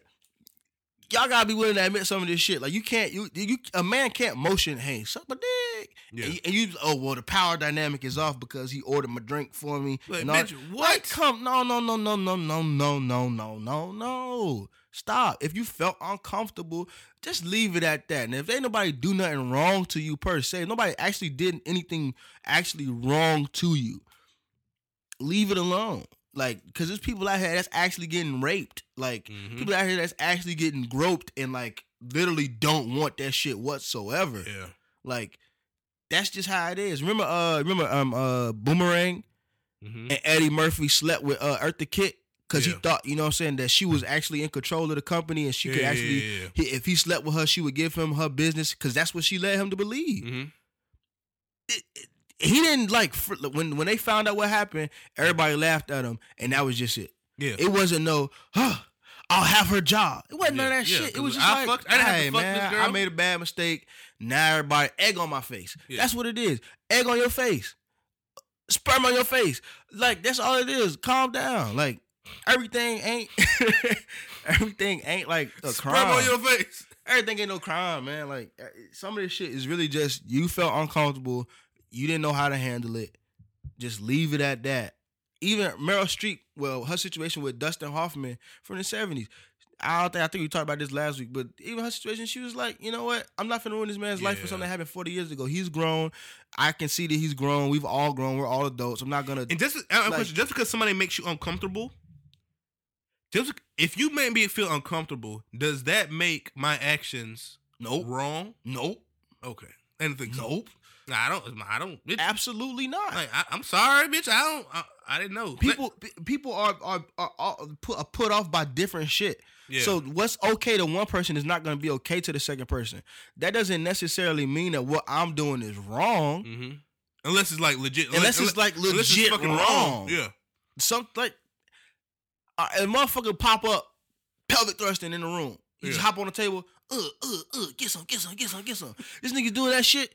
Y'all gotta be willing to admit some of this shit. Like you can't, you, you a man can't motion, hey, suck my dick, Yeah. and, you, and you, oh well, the power dynamic is off because he ordered my drink for me. Like, and all- bitch, what? Like, come, no, no, no, no, no, no, no, no, no, no, no. Stop. If you felt uncomfortable, just leave it at that. And if ain't nobody do nothing wrong to you per se, nobody actually did anything actually wrong to you, leave it alone. Like, cause there's people out here that's actually getting raped. Like, Mhm. people out here that's actually getting groped and like literally don't want that shit whatsoever. Yeah. Like, that's just how it is. Remember, uh, remember, um, uh, Boomerang Mm-hmm. and Eddie Murphy slept with uh Eartha Kitt because he thought, you know what I'm saying, that she was actually in control of the company and she could actually, Yeah. he, if he slept with her, she would give him her business because that's what she led him to believe. Mm-hmm. It- it- he didn't like when when they found out what happened, everybody laughed at him, and that was just it. Yeah. It wasn't no, huh, I'll have her job. It wasn't none of that Yeah, shit. It was just I like, fucked- I didn't have to hey fuck man, this girl." I made a bad mistake. Now everybody egg on my face. Yeah. That's what it is. Egg on your face. Sperm on your face. Like that's all it is. Calm down. Like everything ain't everything ain't like a Sperm crime. on your face. everything ain't no crime, man. Like uh, some of this shit is really just you felt uncomfortable. You didn't know how to handle it. Just leave it at that. Even Meryl Streep, well, her situation with Dustin Hoffman from the seventies. I don't think I think we talked about this last week, but even her situation, she was like, you know what? I'm not gonna ruin this man's life for something that happened 40 years ago. He's grown. I can see that he's grown. We've all grown. We're all adults. I'm not gonna. And just Like- question, just because somebody makes you uncomfortable, just if you make me feel uncomfortable, does that make my actions Nope. wrong? Nope. Okay. Anything? Nope. I don't. I don't. Bitch, Absolutely not. like, I, I'm sorry, bitch. I don't. I, I didn't know. people pe- people are are, are, are put, are put off by different shit. Yeah. So what's okay to one person is not going to be okay to the second person. That doesn't necessarily mean that what I'm doing is wrong. hmm Unless it's like legit. Unless it's like legit unless it's fucking wrong. Yeah. Some like uh, a motherfucker pop up pelvic thrusting in the room. You just hop on the table. Uh, uh, uh, get some, get some, get some, get some. This nigga's doing that shit,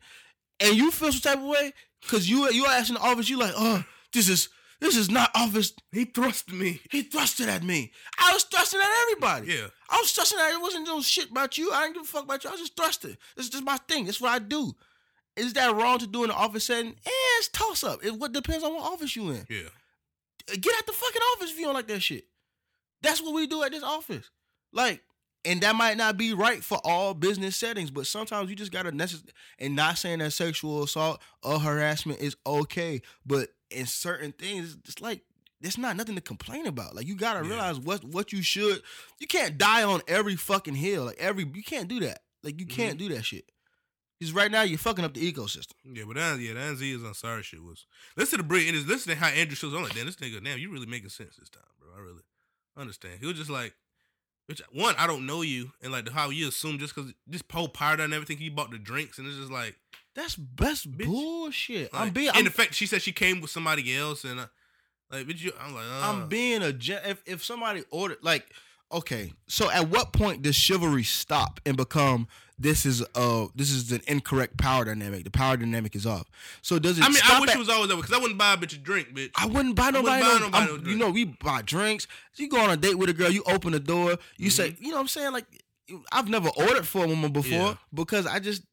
and you feel some type of way because you you ass in the office. You like, oh, this is this is not office. He thrust me. He thrusted at me. I was thrusting at everybody. Yeah. I was thrusting at it wasn't no shit about you. I didn't give a fuck about you. I was just thrusting. This is just my thing. That's what I do. Is that wrong to do in the office setting? Eh, it's toss up. It what depends on what office you in. Yeah. Get out the fucking office if you don't like that shit. That's what we do at this office. Like, and that might not be right for all business settings, but sometimes you just gotta necessary. And not saying that sexual assault or harassment is okay, but in certain things, it's like it's not nothing to complain about. Like you gotta Yeah. realize what what you should. You can't die on every fucking hill. Like every you can't do that. Like you can't mm-hmm. do that shit. Because right now you're fucking up the ecosystem. Yeah, but that, yeah, that Aziz Ansari shit was. Listen to Brit and listen to how Andrew shows. I'm like, damn, this nigga, damn, you really making sense this time, bro. I really understand. He was just like, bitch, one, I don't know you, and like how you assume just because this whole powder and everything, he bought the drinks, and it's just like, That's best Bitch. bullshit. I'm being in I'm, the fact she said she came with somebody else, and uh, like, bitch, you, I'm like, uh, I'm being a if if somebody ordered like okay, so at what point does chivalry stop and become this is uh this is an incorrect power dynamic. The power dynamic is off. So does it? I mean, I wish at- it was always over because I wouldn't buy a bitch a drink, bitch. I wouldn't buy wouldn't nobody. buy no, nobody no you know, we buy drinks. You go on a date with a girl. You open the door. You say, Mm-hmm. you know, what I'm saying like, I've never ordered for a woman before Yeah. because I just.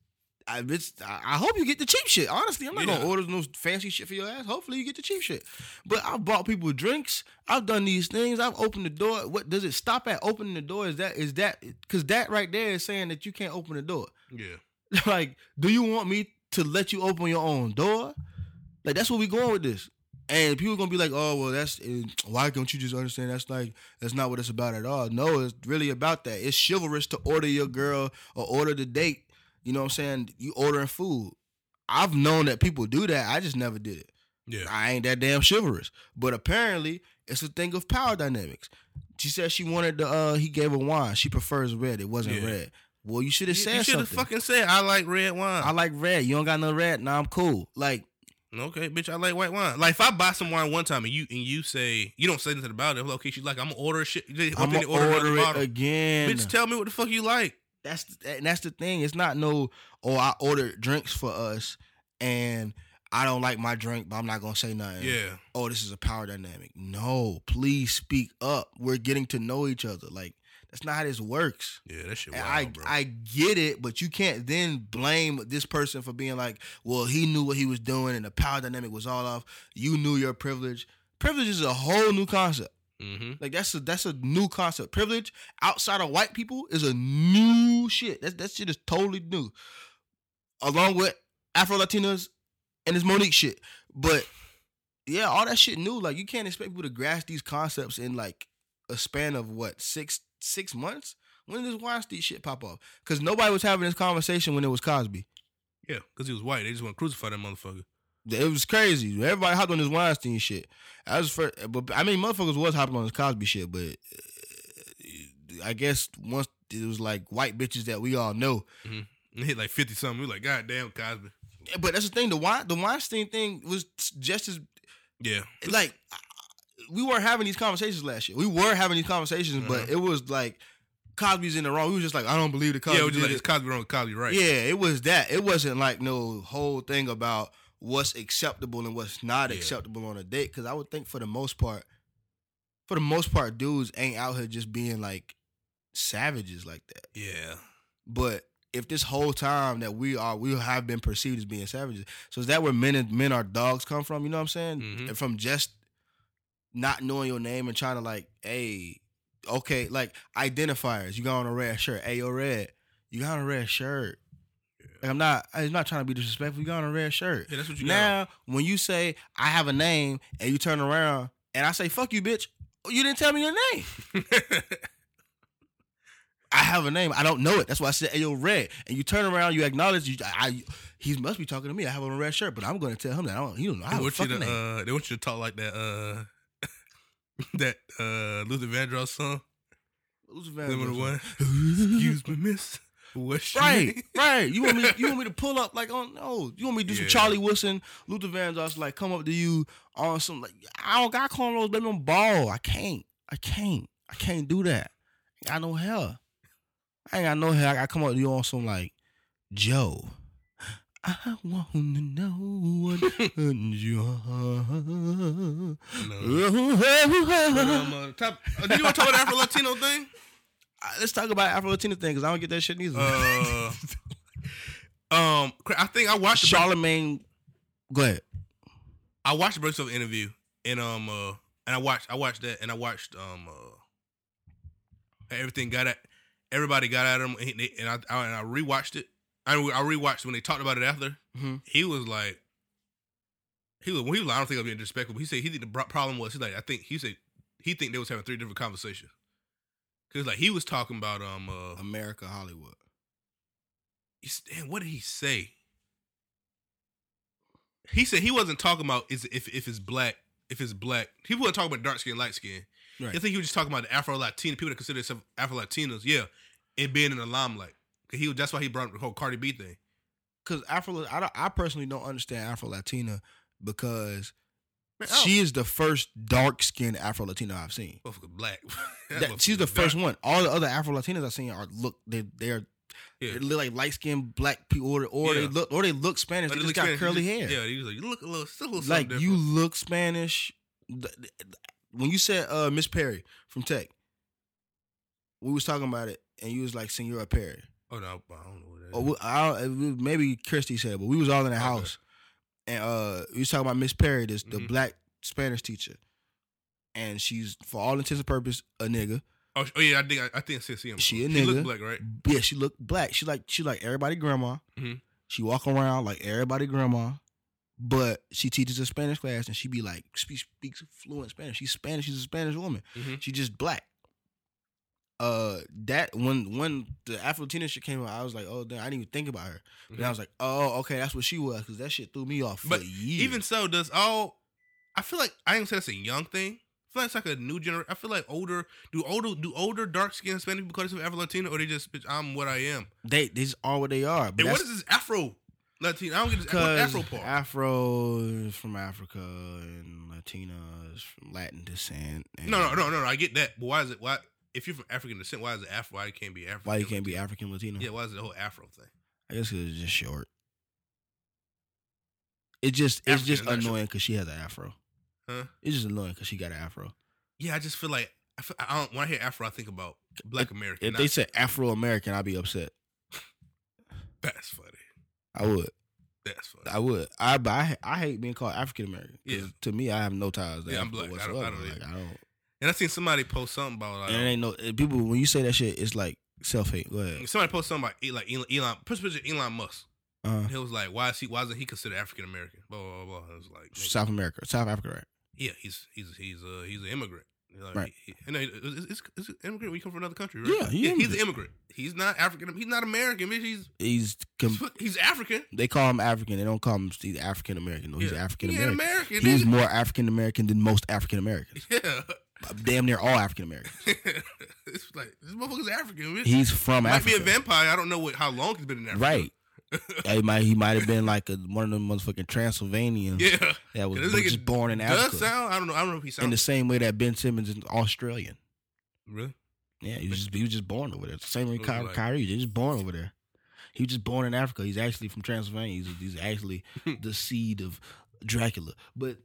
I, it's, I I hope you get the cheap shit. Honestly, I'm not Yeah. gonna order no fancy shit for your ass. Hopefully, you get the cheap shit. But I've bought people drinks. I've done these things. I've opened the door. What does it stop at opening the door? Is that is that because that right there is saying that you can't open the door. yeah, like, do you want me to let you open your own door? Like, that's where we going with this. And people gonna be like, "Oh, well, that's eh, why don't you just understand? That's like that's not what it's about at all. No, it's really about that. It's chivalrous to order your girl or order the date. You know what I'm saying? You ordering food. I've known that people do that. I just never did it. yeah, I ain't that damn chivalrous. But apparently, it's a thing of power dynamics. She said she wanted the. uh He gave her wine. She prefers red. It wasn't Yeah. red. Well, you should have said something. you, should have fucking said I like red wine. I like red. You don't got no red. Nah, I'm cool. Like, Okay, bitch, I like white wine. Like if I buy some wine one time and you and you say you don't say anything about it, okay, she's like, I'm gonna order shit. I'm gonna order, order it bottle. again. Bitch, tell me what the fuck you like. That's and that's the thing. It's not no. Oh, I ordered drinks for us, and I don't like my drink, but I'm not gonna say nothing. Yeah, Oh, this is a power dynamic. No, please speak up. We're getting to know each other. Like that's not how this works. yeah, that shit wild, I bro. I get it, but you can't then blame this person for being like, well, he knew what he was doing and the power dynamic was all off. You knew your privilege. Privilege is a whole new concept. Mm-hmm. Like that's a that's a new concept. Privilege outside of white people is a new shit. That that shit is totally new. Along with Afro Latinas and this Mo'Nique shit. But yeah, all that shit new. Like you can't expect people to grasp these concepts in like a span of what six six months. When did this Weinstein shit pop off? Because nobody was having this conversation when it was Cosby. Yeah, because he was white. They just want to crucify that motherfucker. It was crazy. Everybody hopped on this Weinstein shit. I was first, but I mean, motherfuckers was hopping on this Cosby shit. But uh, I guess once it was like white bitches that we all know. He hit like fifty something. We like, God damn, Cosby. But that's the thing. The Wein, the Weinstein thing was just as Yeah, like we weren't having these conversations last year. We were having these conversations, but Uh-huh. it was like Cosby's in the wrong. We was just like, I don't believe the Cosby. yeah, it was just like, it. Cosby wrong, Cosby right. Yeah, it was that. It wasn't like no whole thing about what's acceptable and what's not Yeah. acceptable on a date. Because I would think for the most part, for the most part, dudes ain't out here just being like savages like that. yeah. But if this whole time that we are, we have been perceived as being savages. So is that where men and men are dogs come from? You know what I'm saying? Mhm. And From just not knowing your name and trying to like, hey, okay, like identifiers. You got on a red shirt. Hey, you're red. You got on a red shirt. Like I'm not. I'm not trying to be disrespectful. You got on a red shirt. Yeah, that's what you got. Now, when you say I have a name and you turn around and I say fuck you, bitch, you didn't tell me your name. I have a name. I don't know it. That's why I said, "Hey, yo, red." And you turn around, you acknowledge you. I, I he must be talking to me. I have on a red shirt, but I'm going to tell him that I don't. He don't know. I They a want you fucking to name. uh, they want you to talk like that uh that uh Luther Vandross song. Who's the Number Vandross? one. Excuse me, miss. Your Right, right. You want me? You want me to pull up like on? No, you want me to do some Charlie Wilson, Luther Vandross, like come up to you on some like I don't got cornrows, baby, on ball. I can't. I can't. I can't do that. I got no hair. I ain't got no hair. I got come up to you on some like Joe. I want to know what you um, uh, top, uh, did you want to talk about the Afro Latino thing? Let's talk about Afro Latina thing because I don't get that shit neither. Uh, um, I think I watched Charlemagne, go ahead. I watched the Breakfast interview and um uh and I watched I watched that and I watched um uh everything got at everybody got at him and, he- and I, I and I rewatched it. I I rewatched when they talked about it after. Mhm. He was like, he was he was I don't think I'm being disrespectful. But he said he think the problem was he's like I think he said he think they was having three different conversations. Cause like he was talking about um uh America, Hollywood. he's, damn, what did he say? He said he wasn't talking about is if if it's black if it's black. He wasn't talking about dark skin, light skin. Right. I think he was just talking about the Afro Latino people that consider themselves Afro Latinos. Yeah, and being in the limelight. 'Cause He that's why he brought up the whole Cardi B thing. Because Afro, I, don't- I personally don't understand Afro Latina because She is the first dark skinned Afro Latina I've seen. oh, black. That- she's the first one. All the other Afro Latinas I've seen are look they they are Yeah. they look like light skinned black people or, or they look or they look Spanish. But They just got Spanish. curly hair. Yeah, he was like, you look a little, still a little like something you look Spanish. When you said uh, Miss Perry from Tech, we was talking about it, and you was like Senora Perry. Oh no, I don't know what that is. Or we, I don't, it was- maybe Christy said, it, but we was all in the Okay. house, and uh, we was talking about Miss Perry, this the Mhm. black Spanish teacher, and she's for all intents and purposes a nigga. oh, oh, yeah, I think I, I think I see him. She a He look nigga. black, right? Yeah, she look black. She like she like everybody grandma. Mhm. She walk around like everybody grandma, but she teaches a Spanish class, and she be like speaks speaks fluent Spanish. She's Spanish. She's a Spanish woman. Mhm. She just black. Uh, that when when the Afro Latina shit came out, I was like, oh, damn, I didn't even think about her. But I was like, oh, okay, that's what she was, because that shit threw me off for But years. Even so, does all I feel like I ain't say that's a young thing. I feel like it's like a new generation. I feel like older do older do older dark skinned Hispanic people call themselves Afro Latino or they just bitch I'm what I am. they they just are what they are. But And what is this Afro Latino? I don't get this Afro part. Afro is from Africa and Latina is from Latin descent. and- no, no, no, no, no. I get that, but why is it? Why if you're from African descent, why is it Afro? Why you can't be African? Why you can't be African Latino? Yeah, why is it the whole Afro thing? I guess because it's just short. It just it's just African, annoying because she has an afro. Huh? It's just annoying because she got an afro. Yeah, I just feel like I, feel, I don't, when I hear Afro, I think about Black American. If they said Afro American, I'd be upset. that's funny. I would. That's funny. I would. I but I, I hate being called African American. Yeah. To me, I have no ties. To Yeah, I'm black. I don't- I don't Like. I don't. And I seen somebody post something about like And it ain't no eh, people. When you say that shit, it's like self hate. Go ahead. somebody posted something about Elon, like Elon, Elon picture Elon Musk. Uh, He was like, why is he? Why isn't he considered African American? Blah blah blah. blah. It was like, nigga, South America, South Africa, right? yeah, he's he's he's uh he's an immigrant. Like, Right. He, and it's, it's, it's an immigrant you come from another country, right? Yeah, he yeah he's an immigrant. He's not African. He's not American. Bitch. He's He's com- he's African. they call him African. They don't call him African American. No, he's African American. American. He's more African American than most African Americans. yeah. Damn near all African Americans. it's like this motherfucker's African. He's from might Africa. be a vampire. I don't know what how long he's been in Africa. Right. he might he might have been like a, one of them motherfucking Transylvanians Yeah. that was just born in Does Africa. sound? I don't know. I don't know if he sounds in the same way that Ben Simmons is Australian. really. Yeah, he was just he was just born over there. Same way Ky- like- Kyrie, he's just born over there. He was just born in Africa. He's actually from Transylvania. He's, he's actually the seed of Dracula. But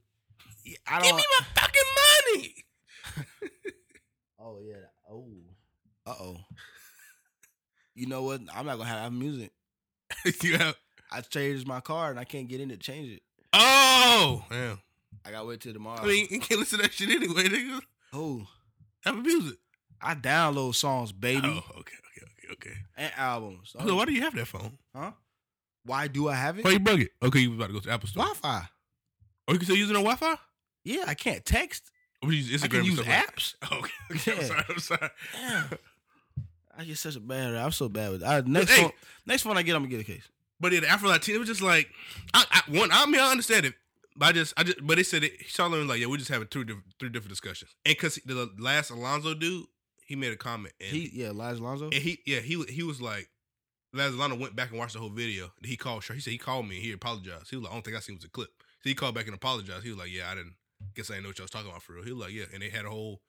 I don't. Give me my fucking money. Oh yeah. Oh. Uh oh. You know what? I'm not gonna have music. you have, I changed my car and I can't get in to change it. oh, yeah. I gotta wait till tomorrow. I mean, you can't listen to that shit anyway, nigga. oh, Have a music. I download songs, baby, Oh, okay, okay, okay, okay. and albums. So why do you have that phone? Huh? Why do I have it? Why you bug it? Okay, you was about to go to Apple Store. Wi-Fi. Or you can still use it on Wi-Fi? Yeah, I can't text. You use Instagram I can use stuff like- apps. Okay, okay. I'm sorry. I'm sorry. Damn. I get such a bad. I'm so bad with. I, next hey. phone, next phone I get, I'm gonna get a case. But yeah, the Afro Latin, it was just like, I, I one. I mean, I understand it, but I just, I just, but they said it. Charlotte was like, yeah, we're just having two, different, three different discussions. And because the Laz Alonso dude, he made a comment, and He, yeah, Elijah Alonso. and he, yeah, he, he was like, Laz Alonso went back and watched the whole video. He called, he said he called me and he apologized. He was like, I don't think I seen was a clip. So he called back and apologized. He was like, yeah, I didn't. Guess I didn't know what y'all was talking about for real. He was like, yeah, and they had a whole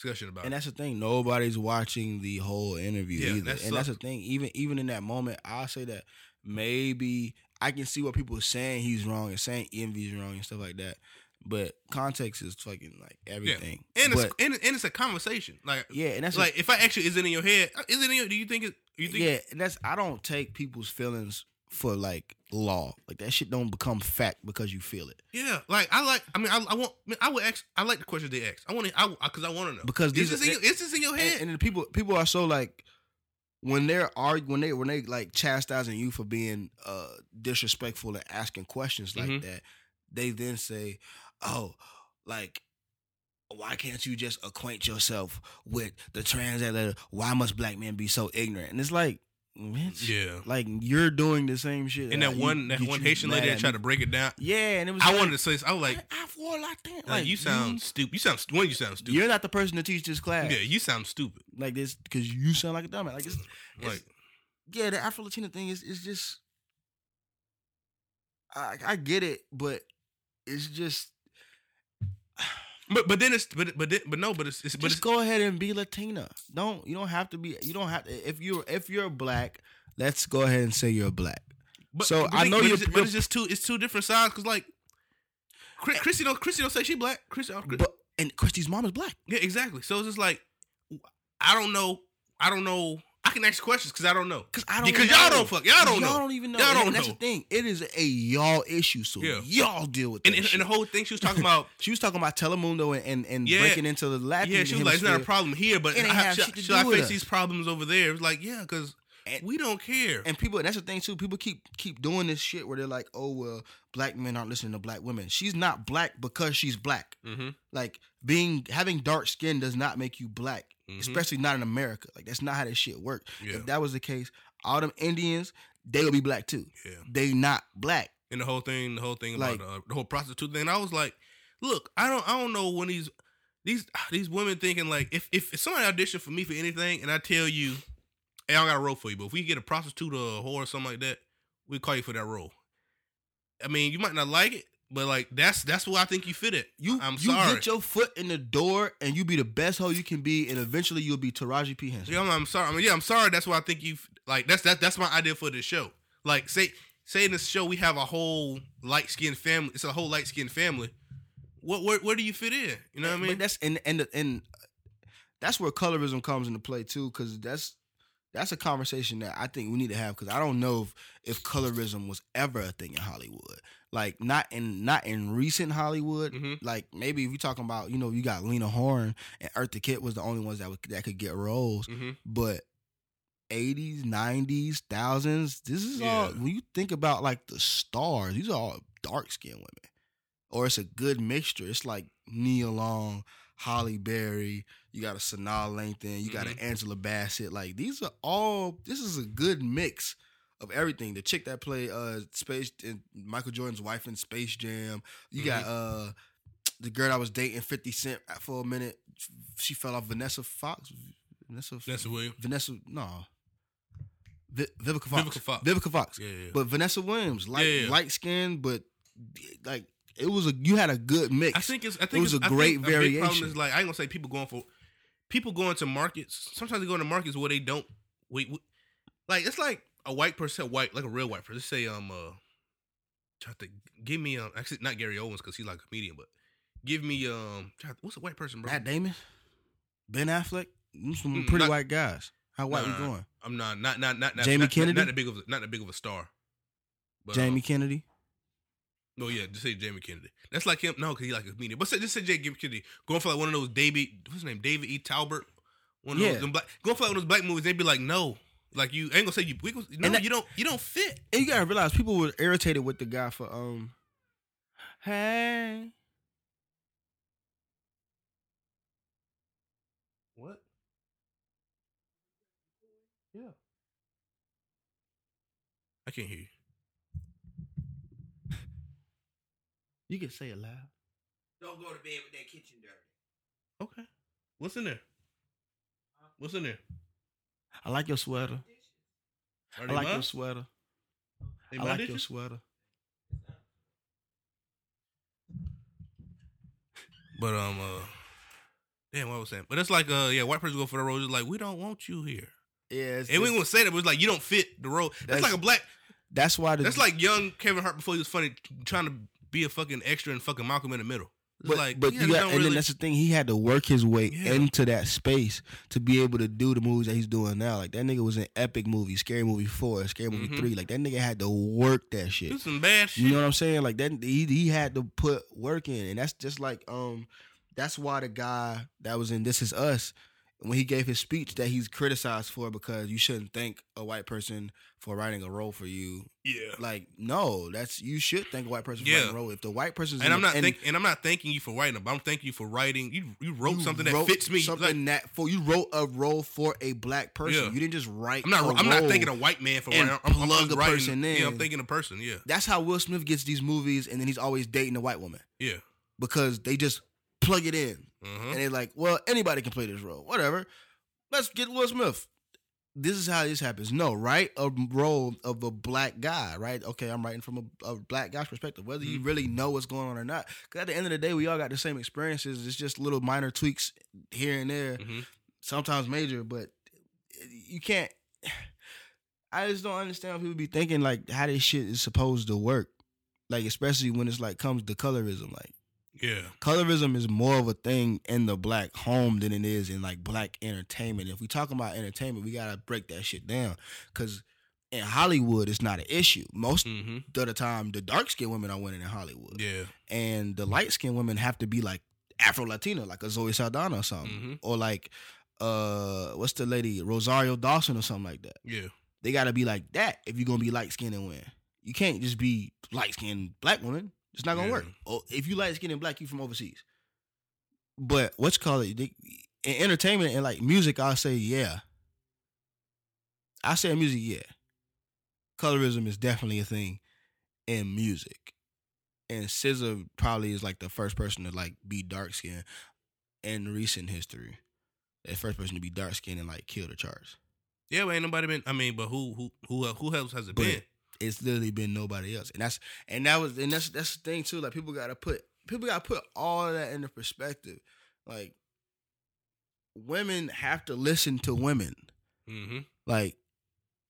discussion about And it. that's the thing. Nobody's watching the whole interview Yeah, either. And that's the thing. Even even in that moment, I say that maybe I can see what people are saying he's wrong and saying Envy's wrong and stuff like that. But context is fucking like everything. And but, it's and, and it's a conversation. Like, yeah, and that's like if I actually is it in your head? Is it in your? Do you think it? You think? yeah, and that's I don't take people's feelings for like law. Like that shit don't become fact because you feel it. Yeah, like I like. I mean, I, I want. I, mean, I would ask. I like the questions they ask. I want to. I because I want to know Because these this, are- in your, is in your head? and, and the people people are so like when they're arguing when they when they like chastising you for being uh disrespectful and asking questions like Mhm. that, they then say, "Oh, like." Why can't you just acquaint yourself with the translator? Why must black men be so ignorant? And it's like, bitch, yeah. like you're doing the same shit. And that you- one, that you- one Haitian lady that tried to break it down. Yeah, and it was. I like, wanted to say. I was like, I for Latin. like, Like you sound stupid. You sound one. You sound stupid. You're not the person to teach this class. yeah, you sound stupid. Like this because you sound like a dumbass. Like it's, it's Like, yeah, the Afro Latina thing is is just I I get it, but it's just but but then it's but but then, but no, but it's, it's but just it's, go ahead and be Latina. Don't you don't have to be you don't have to if you're if you're black, let's go ahead and say you're black. but, so but I know you're- but it's just two. It's two different sides. Cause like, Chris- Chrissy don't Chrissy don't say she black. Christy, oh, uh, Chris- But and Christy's mom is black. yeah, exactly. So it's just like, I don't know. I don't know. I can ask questions because I don't know. Cause I don't Because know. y'all don't fuck. Y'all don't know. y'all don't even know. Y'all don't and that's know. the thing. It is a y'all issue. So Yeah. y'all deal with it. And, and, and the whole thing she was talking about. she was talking about Telemundo and and, and Yeah. breaking into the Latin. yeah, she was like, it's not a problem here, but It I, have to I face these problems over there? It's like, yeah, because And- we don't care. And people, and that's the thing too. People keep keep doing this shit where they're like, "Oh well, black men aren't listening to black women." She's not black because she's black. mm-hmm. Like being having dark skin does not make you black, Mhm. especially not in America. Like that's not how this shit works. Yeah. If that was the case, all them Indians they would be black too. Yeah. They not black. and the whole thing, the whole thing Like- uh, the whole prostitute thing. I was like, look, I don't, I don't know when these, these, these women thinking like, if if, if somebody audition for me for anything, and I tell you, hey, I don't got a role for you, but if we get a prostitute or a whore or something like that, we call you for that role. I mean, you might not like it, but like that's that's what I think you fit it. You I'm you sorry. get your foot in the door and you be the best hoe you can be, and eventually you'll be Taraji P Henson. Yeah, I'm, I'm sorry. I mean, yeah, I'm sorry. That's why I think you like that's that that's my idea for this show. Like, say say in this show we have a whole light skinned family. It's a whole light skinned family. What where, where do you fit in? You know what I mean? But that's and and and uh, that's where colorism comes into play too, because that's that's a conversation that I think we need to have. Because I don't know if if colorism was ever a thing in Hollywood, like not in not in recent Hollywood. Mhm. Like maybe if you're talking about you know you got Lena Horne and Eartha Kitt was the only ones that would, that could get roles, Mhm. but. 80s, 90s, thousands. This is all when you think about like the stars, these are all dark skinned women. Or it's a good mixture. It's like Nia Long, Halle Berry, you got a Sanaa Lathan, you got an Angela Bassett. Like these are all this is a good mix of everything. The chick that played uh Space and Michael Jordan's wife in Space Jam. You got uh the girl I was dating 50 Cent for a minute. She fell off Vanessa Fox. Vanessa That's William. Vanessa no. Vi- Vivica Fox. Vivica Fox. Vivica Fox. Yeah, yeah. But Vanessa Williams, light Yeah, yeah. light skin, but like it was a you had a good mix. I think it's. I think it was a great big problem variation. is like I ain't gonna say people going for people go into markets. Sometimes they go into markets where they don't. Wait, like it's like a white person, white like a real white person. Let's say um uh, try to give me um actually not Gary Owens because he's like a comedian, but give me um try, what's a white person, bro? Matt Damon, Ben Affleck, some Mm, pretty not- white guys. How white Nah, we going? I'm not not not not, not Jamie not, Kennedy? Not, that big of a, not that big of a star. But, Jamie um, Kennedy. No, yeah, just say Jamie Kennedy. That's like him. No, because he like a comedian. But say, just say Jamie Kennedy. Going for like one of those David, what's his name? David E. Talbert. One of Yeah. those them black. Going for like one of those black movies. They'd be like, no, like you ain't gonna say you. We, gonna- no, And that- you don't. You don't fit. And you gotta realize people were irritated with the guy for um. Hey, What? Yeah. I can't hear you. You can say it loud. Don't go to bed with that kitchen dirty. Okay. What's in there? What's in there? I like your sweater. I like mine? your sweater. They I mine like your sweater. But um, uh, damn, what I was saying. But it's like uh, yeah, white person go for the role. Just like we don't want you here, Yeah, it's, and we ain't it's- gonna say that. But it's like you don't fit the role. That's, That's- like a black. that's why the That's like young Kevin Hart before he was funny, trying to be a fucking extra and fucking Malcolm in the Middle. It's But, like, but yeah, you got, and really- then that's the thing. He had to work his way Yeah. into that space to be able to do the movies that he's doing now. Like that nigga was in epic movies, Scary Movie four, Scary Movie Mhm. three. Like that nigga had to work that shit. do some bad shit. You know what I'm saying? Like that he he had to put work in, and that's just like um, that's why the guy that was in This Is Us when he gave his speech that he's criticized for because you shouldn't thank a white person for writing a role for you. yeah. Like no, that's you should thank a white person for Yeah. writing a role. If the white person's And I'm not think, and I'm not thanking you for writing it, but I'm thanking you for writing. You you wrote you something that fits me. Something Like, that for you wrote a role for a black person. Yeah. You didn't just write. I'm not. a I'm not role. thanking a white man for and writing. I'm, plug I'm a writing, person in. Yeah, I'm in. thinking a person. Yeah, That's how Will Smith gets these movies, and then he's always dating a white woman yeah. because they just plug it in. Uh-huh. and they're like, "Well, anybody can play this role. Whatever. Let's get Will Smith." This is how this happens. No, write a role of a black guy, right? Okay, I'm writing from a, a black guy's perspective, whether you really know what's going on or not. Because at the end of the day, we all got the same experiences. It's just little minor tweaks here and there, Mhm. sometimes major, but you can't. I just don't understand people be thinking like how this shit is supposed to work. Like especially when it's like comes to colorism, like Yeah. colorism is more of a thing in the black home than it is in like black entertainment. If we talking about entertainment, we gotta break that shit down because in Hollywood, it's not an issue. Most Mm-hmm. of the time, the dark skinned women are winning in Hollywood, Yeah. and the light skinned women have to be like Afro Latina, like a Zoe Saldana or something, Mhm. or like uh, what's the lady Rosario Dawson or something like that. Yeah. They gotta be like that if you're gonna be light skinned and win. You can't just be light skinned black woman. It's not gonna Yeah. work. Or if you light skinned and black, you from overseas. But what's called it they- in entertainment and like music, I'll say yeah. I say music, yeah. Colorism is definitely a thing in music. And SZA probably is like the first person to like be dark skinned in recent history. The first person to be dark skinned and like kill the charts. Yeah. But ain't nobody been. I mean, but who who who who else has it But been? It's literally been nobody else, and that's and that was and that's that's the thing too. Like people gotta put people gotta put all of that into perspective. Like women have to listen to women. Mm-hmm. Like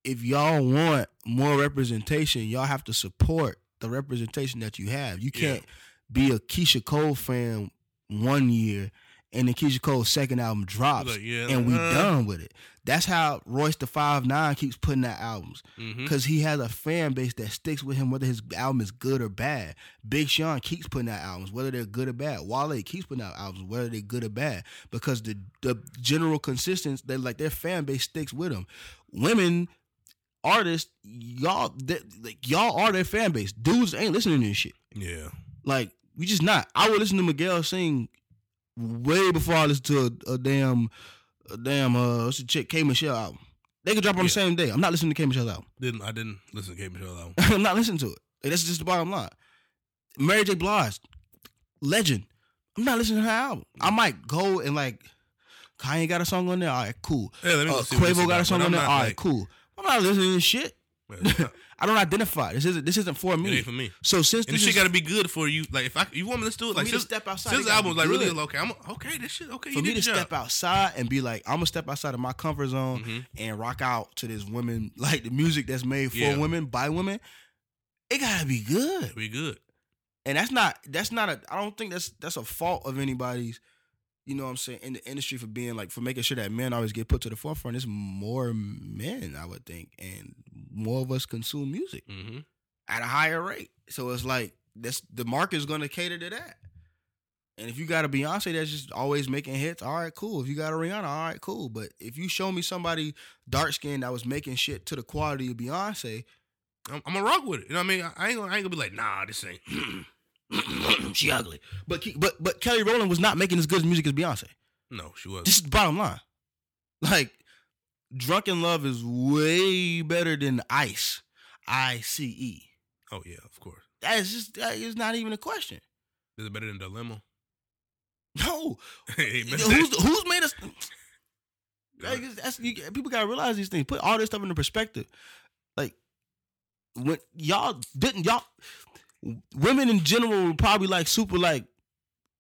if y'all want more representation, y'all have to support the representation that you have. You can't be a Keyshia Cole fan one year and then Keyshia Cole's second album drops Like, yeah, and we uh, done with it. That's how Royce the Five Nine keeps putting out albums Mm-hmm. because he has a fan base that sticks with him whether his album is good or bad. Big Sean keeps putting out albums whether they're good or bad. Wale keeps putting out albums whether they're good or bad because the the general consistency they like their fan base sticks with them. Women artists y'all like y'all are their fan base. Dudes ain't listening to this shit. Yeah. Like we just not. I would listen to Miguel sing way before I listen to a, a damn a damn uh what's the chick K Michelle album. They could drop on the same day. I'm not listening to K Michelle's album. Didn't I didn't listen to K Michelle album. I'm not listening to it. Like, that's just the bottom line. Mary J. Blige, legend. I'm not listening to her album. I might go and like Kanye got a song on there. All right, cool. Yeah, let me Uh, see Quavo got a song on there. All right, like- cool. I'm not listening to this shit. Well, it's not- I don't identify. This isn't this isn't for it me. ain't for me. So since And this this shit got to be good for you. Like if I, you want me to do it, like since, step outside, since it the gotta album like really okay, I'm okay. This shit okay. for you me to step outside and be like, I'm gonna step outside of my comfort zone Mhm. and rock out to this women like the music that's made for Yeah. women by women. It gotta be good, Be good. and that's not that's not a. I don't think that's that's a fault of anybody's. You know what I'm saying in the industry for being like for making sure that men always get put to the forefront. It's more men, I would think, and more of us consume music Mm-hmm. at a higher rate. So it's like that's the market is going to cater to that. And if you got a Beyonce that's just always making hits, all right, cool. If you got a Rihanna, all right, cool. But if you show me somebody dark skinned that was making shit to the quality of Beyonce, I'm, I'm gonna rock with it. You know what I mean? I ain't gonna, I ain't gonna be like, nah, this ain't. she ugly. But but but Kelly Rowland was not making as good music as Beyonce. no, she wasn't. This is the bottom line. Like, Drunk in Love is way better than Ice. I C E. oh yeah, of course. That is just that is not even a question. Is it better than Dilemma? No, who's who's made us? Like, that's, you, people gotta realize these things. Put all this stuff into perspective. Like when y'all didn't y'all women in general were probably like super like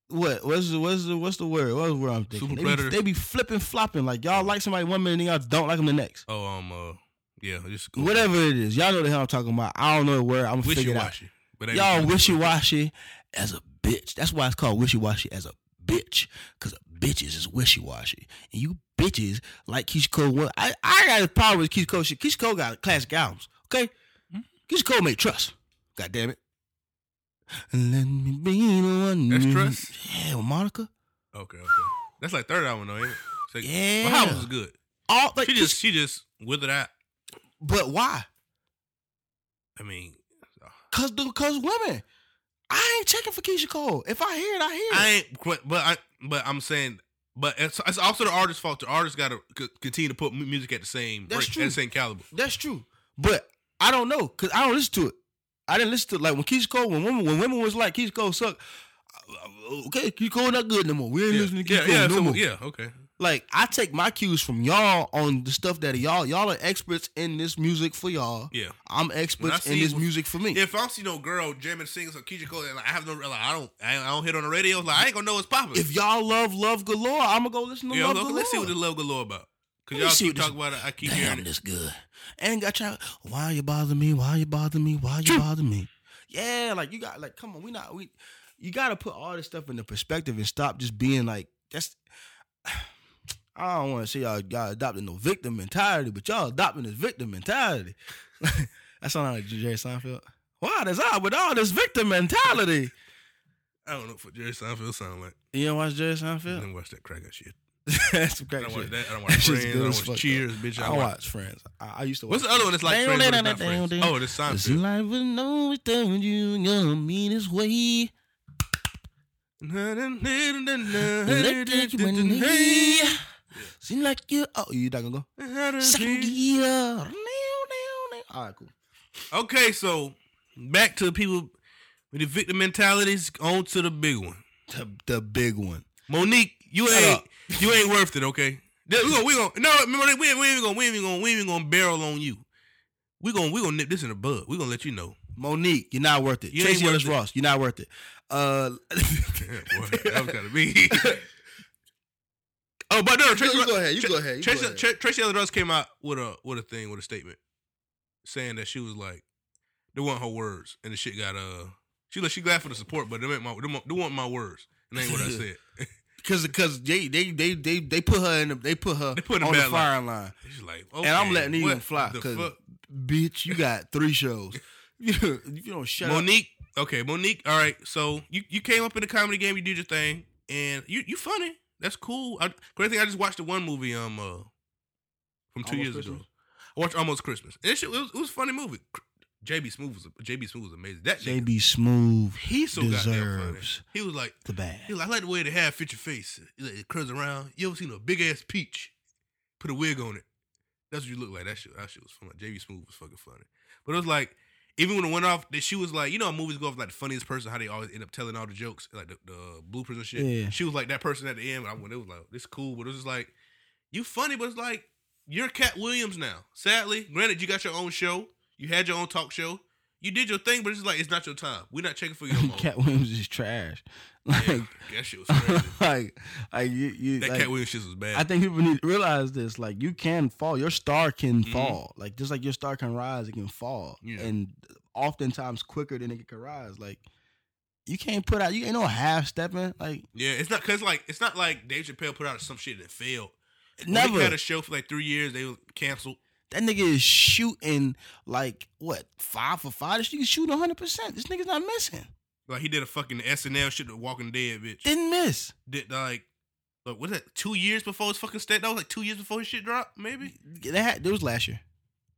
what what's the what's the what's the word what's the word I'm thinking Super they be, they be flipping flopping like y'all like somebody one minute and y'all don't like them the next oh um uh yeah, just whatever it is y'all know the hell I'm talking about I don't know the word I'm gonna wishy figure it out washy. But y'all wishy-washy. as a bitch. That's why it's called wishy washy as a bitch. Cause bitches is wishy washy, and you bitches like Keyshia Cole. Well, I I got a problem with Keyshia Cole. shit. Keyshia Cole got classic albums. Okay, Hmm? Keyshia Cole made Trust. God damn it. Let me be the one. That's Trust? Yeah, with Monica. Okay, okay. That's like third album though, ain't it? So, Yeah. Well, how was good? All like She just she just withered out. but why? I mean, uh, Cause the cause women. I ain't checking for Keyshia Cole. If I hear it, I hear it. I ain't. quit- But I. But I'm saying. But it's, it's also the artist's fault. The artist got to c- continue to put music at the same That's rate, true. at the same caliber. That's true. But I don't know because I don't listen to it. I didn't listen to like when Keyshia Cole when women when women was like Keyshia Cole suck. uh, Okay, Keyshia Cole not good no more. We ain't Yeah, listening to yeah, Keyshia Cole yeah, no so- more. yeah. Okay. Like I take my cues from y'all on the stuff that y'all y'all are experts in this music for y'all. Yeah. I'm experts in this it- music for me. If I don't see no girl jamming singing some Keyshia Cole, and like, I have no, like, I don't, I, I don't hit on the radio. Like I ain't gonna know what's popping. If y'all love Love Galore, I'm gonna go listen to yeah, Love Galore. let's see what the love galore about. Cause y'all keep talking about it. I keep Damn, hearing it. this good. And got y'all. Why you bother me? Why you bother me? Why you bother me? Yeah, like you got like, come on, we not we. You got to put all this stuff into perspective and stop just being like that's. I don't want to say y'all y'all adopting no victim mentality, but y'all adopting this victim mentality. that sound like Jerry Seinfeld. Wow, that's odd with all this victim mentality. I don't know what Jerry Seinfeld sound like. You don't watch Jerry I Seinfeld? didn't watch that crack shit. that's some I don't watch shit. that. I don't watch Friends. I don't watch Cheers, bitch. I I watch. watch Friends. I, I used to watch. What's the other one that's like Friends, but it's not Friends? Oh, this Seinfeld. life will always tell you in your meanest way. Let take you in the way. Seem like you. Oh, you not gonna go? Gear. All right, cool. Okay, so back to the people with the victim mentalities. On to the big one. The, the big one. Mo'Nique, you Shut ain't up. You ain't worth it. Okay, we gonna we gonna no Mo'Nique, we ain't, we ain't gonna we ain't gonna we ain't gonna barrel on you. We gonna we gonna nip this in the bud. We gonna let you know. Mo'Nique, you're not worth it. You Tracee Ellis. Ross, you're not worth it. Uh, Boy, that was kind of me. oh, but no, Tracee, you go ahead. You Tra- go ahead. You Tracee, go ahead. Tra- Tracee Ellis Ross came out with a with a thing with a statement saying that she was like, they weren't her words, and the shit got uh, she like she glad for the support, but they weren't my they weren't- they weren't my words, and ain't what I said. Because because they, they they they they put her in the, they put her They put on the bad firing line. She's like, And I'm letting these what one fly because fuck? bitch, you got three shows. you, if don't shut up. Mo'Nique, okay, Mo'Nique. All right, so you, you came up in the comedy game, you did your thing, and you you funny. That's cool. I, great thing. I just watched the one movie um uh from two Almost years Christmas? ago. I watched Almost Christmas. And that it was, it was a funny movie. JB Smoove was JB Smoove was amazing. That nigga, JB Smoove he so funny. deserves He was like, the bag. he was like, I like the way they have fit your face. Like, it curls around. You ever seen a big ass peach? Put a wig on it. That's what you look like. That shit, that shit was fun. JB Smoove was fucking funny. But it was like, even when it went off, that she was like, you know, how movies go off like the funniest person, how they always end up telling all the jokes, like the, the bloopers and shit. Yeah. She was like that person at the end. When I when it was like, this cool, but it was just like, you funny, but it's like you're Katt Williams now. Sadly, granted, you got your own show. You had your own talk show. You did your thing, but it's like it's not your time. We're not checking for you no. Katt Williams is trash. Like, Yeah, that shit was crazy. like, like you, you that like, Katt Williams shit was bad. I think people need to realize this. Like, you can fall. Your star can Mhm. fall. Like, just like your star can rise, it can fall. Yeah. And oftentimes quicker than it can rise. Like, you can't put out. You ain't no half stepping. Like, yeah, it's not because like it's not like Dave Chappelle put out some shit that failed. Never. Had a show for like three years. They were canceled. That nigga is shooting like what five for five. This nigga shooting hundred percent. This nigga's not missing. Like he did a fucking SNL shit with Walking Dead, bitch. Didn't miss. Did like, like was that two years before his fucking stat? That was like two years before his shit dropped. Maybe That had, it was last year.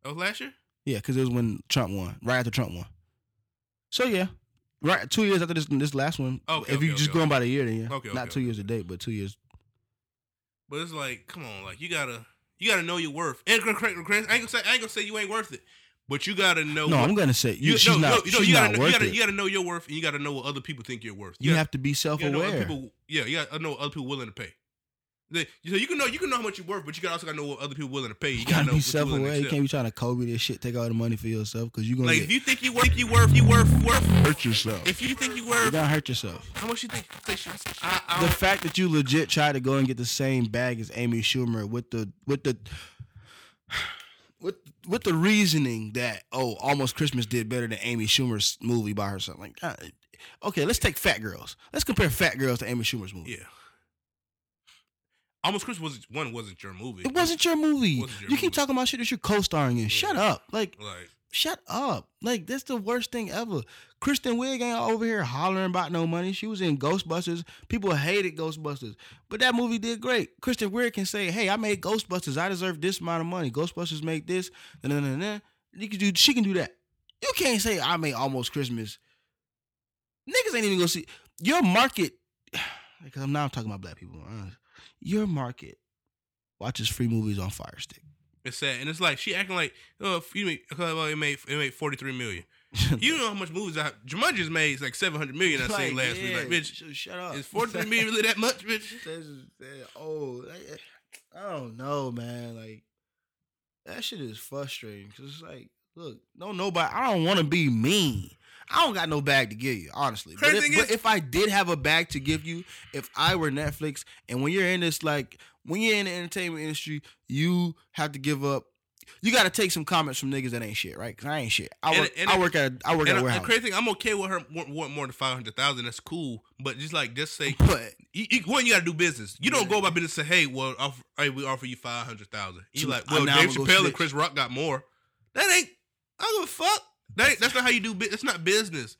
that was last year. Yeah, because it was when Trump won, right after Trump won. So yeah, right two years after this this last one. Okay, if you okay, just okay, going by the year, then yeah, Okay, not okay, two years a date, but two years. But it's like, come on, like you gotta, you gotta know your worth. And I ain't gonna say, I ain't gonna say you ain't worth it, but you gotta know. No, what- I'm gonna say you, you, she's no, not. no, no, she's you gotta, know, worth you gotta, it. you gotta know your worth, and you gotta know what other people think you're worth. you gotta- have to be you gotta know other self-aware. people. Yeah, you gotta know what other people willing to pay. The- So you can know, you can know how much you're worth, but you gotta also gotta know what other people willing to pay. You You gotta gotta know be what you're willing self-aware. You can't be trying to Kobe this shit. Take all the money for yourself because you gonna Like get, if you think you worth, you worth, you worth, worth. hurt yourself. If you think you worth, you're going to hurt yourself. how much you think? I, I the fact that you legit tried to go and get the same bag as Amy Schumer with the with the with with the reasoning that oh almost Christmas did better than Amy Schumer's movie by herself. Like, uh, okay, let's take Phat Girlz. Let's compare Phat Girlz to Amy Schumer's movie. yeah. Almost Christmas wasn't one wasn't your movie. It wasn't your movie. Wasn't your you keep movie. talking about shit that you're co-starring in. Shut up. Like, like shut up. Like, that's the worst thing ever. Kristen Wiig ain't over here hollering about no money. She was in Ghostbusters. People hated Ghostbusters. But that movie did great. Kristen Wiig can say, hey, I made Ghostbusters. I deserve this amount of money. Ghostbusters made this. Nah, nah, nah. You can do, she can do that. You can't say, I made Almost Christmas. Niggas ain't even gonna see. Your market, because I'm now talking about black people. honest. Your market watches free movies on Fire Stick. it's sad, and it's like she acting like oh if you made well, it made it made forty three million. You know how much movies I Jumanji's made it's like seven hundred million. I seen last week. Like bitch, shut up. is forty three million really that much, bitch? That's oh, eh, I don't know, man. Like that shit is frustrating because it's like, look, no, nobody. I don't want to be mean. I don't got no bag to give you, honestly. But if, thing but is- if I did have a bag to give you, if I were Netflix, and when you're in this, like, when you're in the entertainment industry, you have to give up. You got to take some comments from niggas that ain't shit, right? Because I ain't shit. I work. and- I work at. A, I work And at a I- the warehouse. crazy thing, I'm okay with her want, more than five hundred thousand. That's cool, but just like just say But you, you, one, you got to do business. You don't go about business and say, hey, well, offer, hey, we offer you five hundred thousand. You like, well, Dave Chappelle and. Chris Rock got more. That ain't. I don't give a fuck. That that's not how you do. business. That's not business.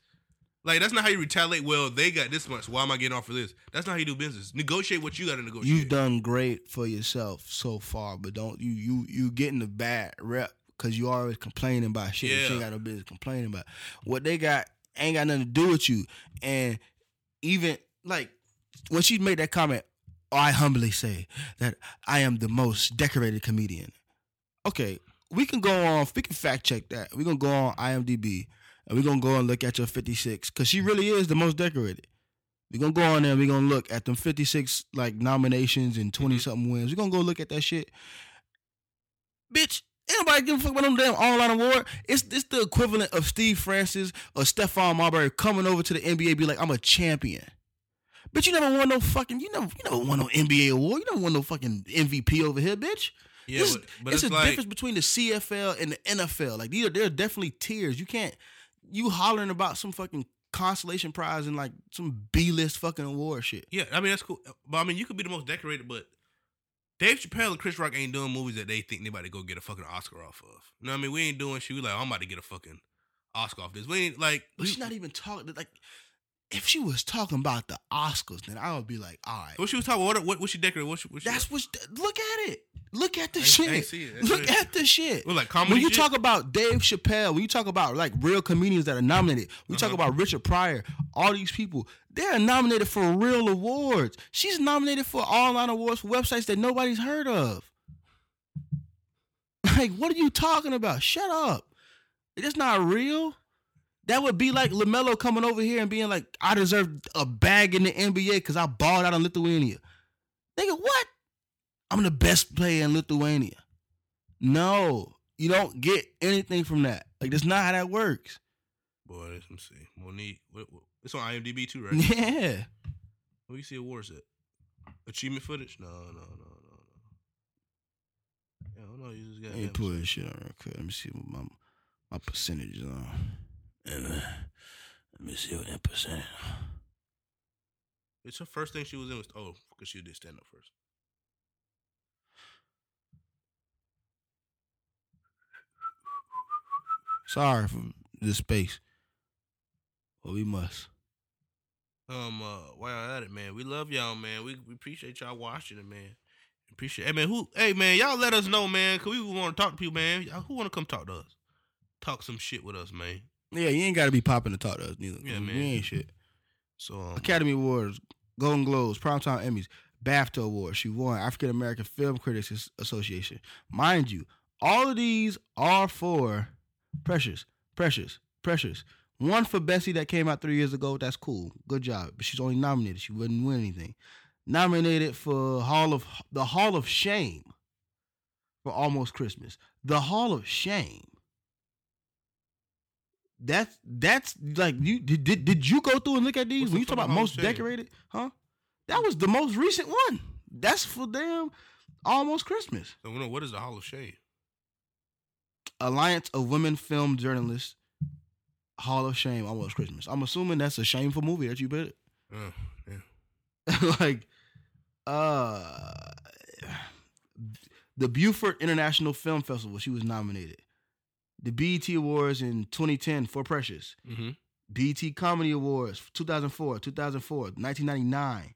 Like that's not how you retaliate. Well, they got this much. Why am I getting off for this? That's not how you do business. Negotiate what you got to negotiate. You've done great for yourself so far, but don't you you you getting the bad rep because you always complaining about shit that you Yeah. ain't got no business complaining about. What they got ain't got nothing to do with you, and even like when she made that comment, oh, I humbly say that I am the most decorated comedian. Okay, we can go on. We can fact check that. We're gonna go on IMDb and we gonna go and look at your fifty six because she really is the most decorated. We're gonna go on there and we gonna look at them 56 like nominations and 20 mm-hmm. something wins. We're gonna go look at that shit. Bitch, anybody give a fuck about them damn online award? It's it's the equivalent of Steve Francis or Stephon Marbury coming over to the NBA be like, I'm a champion. Bitch, you never won no fucking you never you never won no NBA award. You never won no fucking MVP over here, bitch. Yeah, This- but, but it's, it's, a like difference between the CFL and the NFL. Like these are there are definitely tiers. You can't you hollering about some fucking consolation prize and like some B list fucking award shit. yeah. I mean that's cool, but I mean you could be the most decorated, but Dave Chappelle and Chris Rock ain't doing movies that they think anybody go get a fucking Oscar off of. You know what I mean? We ain't doing shit. We like oh, I'm about to get a fucking Oscar off this. We ain't like. But she's not even talking like if she was talking about the Oscars, then I would be like, all right. What she was talking? What what, what she decorated? What she, what she, That's what look at it. Look at the I ain't- I shit. see it. Look what- at the shit. Well, like comedy. When you shit? talk about Dave Chappelle, when you talk about like real comedians that are nominated, when you talk Uh-huh. about Richard Pryor, all these people, they are nominated for real awards. She's nominated for online awards for websites that nobody's heard of. Like, what are you talking about? Shut up. That's not real. That would be like LaMelo coming over here and being like, I deserve a bag in the NBA because I balled out in Lithuania. Nigga, what? I'm the best player in Lithuania. No, you don't get anything from that. Like that's not how that works. Boy, let me see. Mo'Nique, what, what, it's on IMDb too, right? Yeah. Where you see awards at? Achievement footage? No, no, no, no, no. Yeah, I don't know. You just got. Let me pull this shit on real quick. Let me see what my my percentages on. Uh, Let me see what that percent. It's her first thing she was in was oh, because she did stand up first. Sorry for this space. But we must. Um, uh, while y'all at it, man, we love y'all, man. We, we appreciate y'all watching it, man. Appreciate. Hey, man, who? Hey, man, y'all let us know, man, cause we want to talk to people, man. Y'all- Who want to come talk to us? Talk some shit with us, man. Yeah, you ain't gotta be popping to talk to us neither. Yeah, we man. ain't shit. So, um, Academy Awards, Golden Globes, Primetime Emmys, BAFTA Awards. She won African American Film Critics Association. Mind you, all of these are for Precious, Precious, Precious. One for Bessie that came out three years ago. That's cool. Good job. But she's only nominated. She wouldn't win anything. Nominated for Hall of the Hall of Shame for Almost Christmas. The Hall of Shame. That's that's like you did did, did you go through and look at these What's when you talk about most Shame? decorated, huh? That was the most recent one. That's for damn almost Christmas. so, no, what is the Hall of Shame? Alliance of Women Film Journalists Hall of Shame almost Christmas. I'm assuming that's a shameful movie that you bet. Uh, yeah. like uh the Beaufort International Film Festival, she was nominated. The BET Awards in 2010 for Precious. Mm-hmm. BET Comedy Awards 2004, 2004, 1999.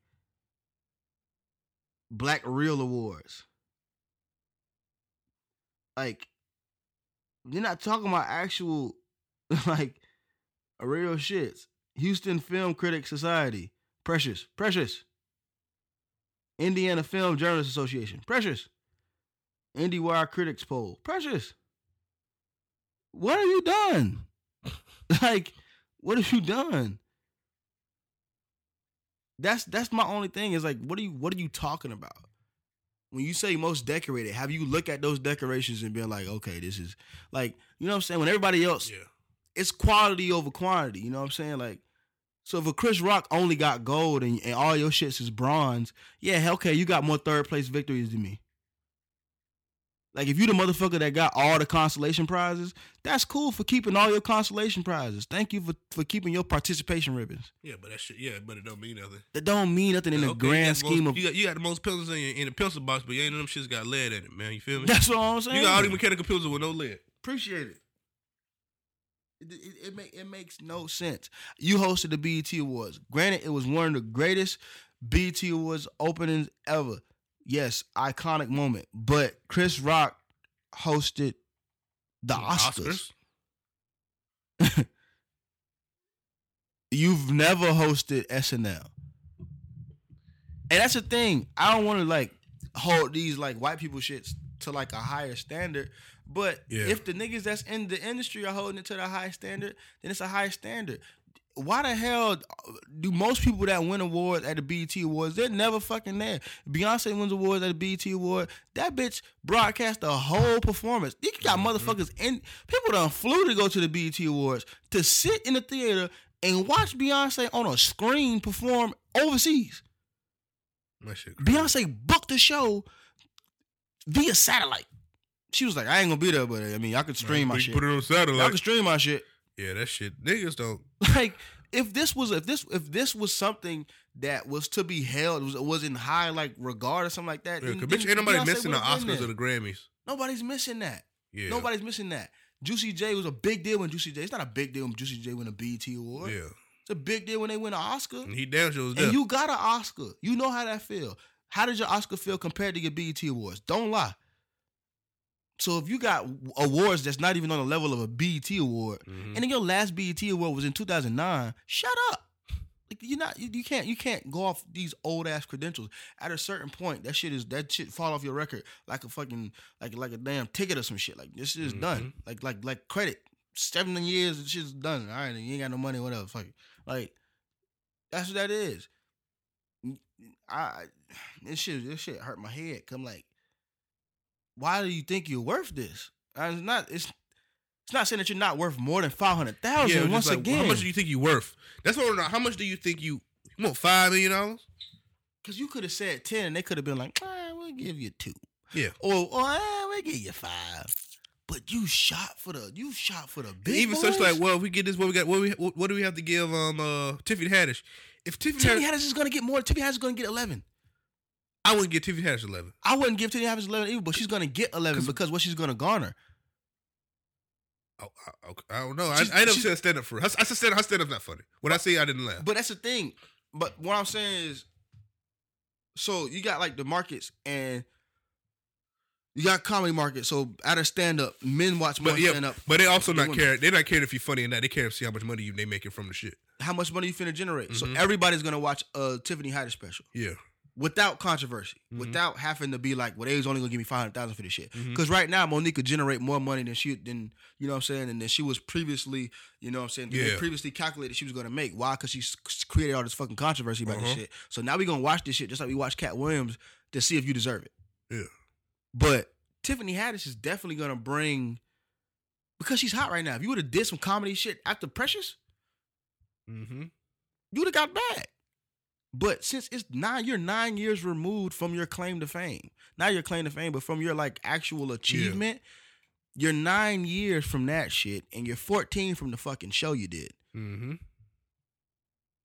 Black Reel Awards. Like, you're not talking about actual, like, real shits. Houston Film Critics Society. Precious. Precious. Indiana Film Journalists Association. Precious. IndieWire Critics Poll. Precious. What have you done? like, what have you done? That's that's my only thing is like what are you what are you talking about? When you say most decorated, have you look at those decorations and been like, okay, this is like, you know what I'm saying? When everybody else Yeah. it's quality over quantity, you know what I'm saying? Like so if a Chris Rock only got gold and, and all your shits is bronze, yeah, hell, okay, you got more third place victories than me. Like if you the motherfucker that got all the consolation prizes, that's cool for keeping all your consolation prizes. Thank you for, for keeping your participation ribbons. Yeah, but that shit, yeah, but it don't mean nothing. That don't mean nothing in the Okay, grand the most- scheme of. you got, you got the most pencils in, your, in the pencil box, but you ain't none of them shits got lead in it, man. You feel me? That's what I'm saying. You got all these mechanical pencils with no lead. Appreciate it. It, it, it, make, it makes no sense. You hosted the BET Awards. Granted, it was one of the greatest BET Awards openings ever. Yes, iconic moment. But Chris Rock hosted the Oscars. You've never hosted SNL. And that's the thing. I don't want to like hold these like white people shits to like a higher standard. But Yeah. if the niggas that's in the industry are holding it to the high standard, then it's a high standard. Why the hell do most people that win awards at the BET Awards, they're never fucking there? Beyonce wins awards at the BET Award. That bitch broadcast the whole performance. You got mm-hmm. motherfuckers in people done flew to go to the BET Awards to sit in the theater and watch Beyonce on a screen perform overseas. That shit crazy. Beyonce booked the show via satellite. She was like, I ain't gonna be there, but I mean, I could stream my shit. Put it on satellite. Could stream my shit. Yeah, that shit. Niggas don't. Like, if this was if this if this was something that was to be held, was was in high like regard or something like that. Yeah, then- bitch, ain't nobody Beyonce missing the Oscars or the Grammys. Nobody's missing that. Yeah. Nobody's missing that. Juicy J was a big deal when Juicy J. It's not a big deal when Juicy J win a BET award. Yeah. It's a big deal when they win an Oscar. And he damn sure was there. And you got an Oscar. You know how that feel. How did your Oscar feel compared to your BET awards? Don't lie. So if you got awards that's not even on the level of a BET award, Mhm. and then your last BET award was in 2009, shut up. Like you're not you, you can't you can't go off these old ass credentials. At a certain point, that shit is that shit fall off your record like a fucking like like a damn ticket or some shit. Like this shit is done. Like like like credit. Seven years, this shit's done. All right, you ain't got no money, whatever. Fuck it. Like that's what that is. I this shit this shit hurt my head. Come like, why do you think you're worth this? Uh, It's not. It's It's not saying that you're not worth more than five hundred thousand. Yeah, once like, again, how much do you think you're worth? That's what. I wanna know. How much do you think you? You want five million dollars? because you could have said ten, and they could have been like, ah, "We'll give you two. Yeah. or or ah, we'll give you five. But you shot for the you shot for the big Even boys. such like, well, if we get this, what we got? What we what, what do we have to give um uh Tiffany Haddish? If Tiffany, Tiffany Haddish, Haddish is gonna get more. Tiffany Haddish is gonna get eleven. I wouldn't give Tiffany Haddish eleven. I wouldn't give Tiffany Haddish eleven either, but she's gonna get eleven 'Cause- because what she's gonna garner. I, I, I don't know. I, She's- I never said stand up for. her. I, I said stand up. Stand up's not funny. When I say I didn't laugh. But that's the thing. But what I'm saying is, so you got like the markets and you got comedy market. So out of stand up, men watch more But yeah, stand up. but they also not care. They're not caring if you're funny or not. They care to see how much money you they making from the shit. How much money you finna generate? So Mhm. everybody's gonna watch a Tiffany Haddish special Yeah. Without controversy, Mhm. without having to be like, well, they was only gonna give me five hundred thousand for this shit. Because right now, Mo'Nique could generate more money than she than you know what I'm saying, and then she was previously, you know what I'm saying, Yeah. previously calculated she was gonna make. Why? Because she created all this fucking controversy about this Uh-huh. shit. So now we gonna watch this shit just like we watch Katt Williams to see if you deserve it. Yeah. But Tiffany Haddish is definitely gonna bring because she's hot right now. If you would have did some comedy shit after Precious, Mm-hmm. you would have got back. But since it's nine, you're nine years removed from your claim to fame. Not your claim to fame, but from your like actual achievement. You're nine years from that shit, and you're 14 from the fucking show you did. Mm-hmm.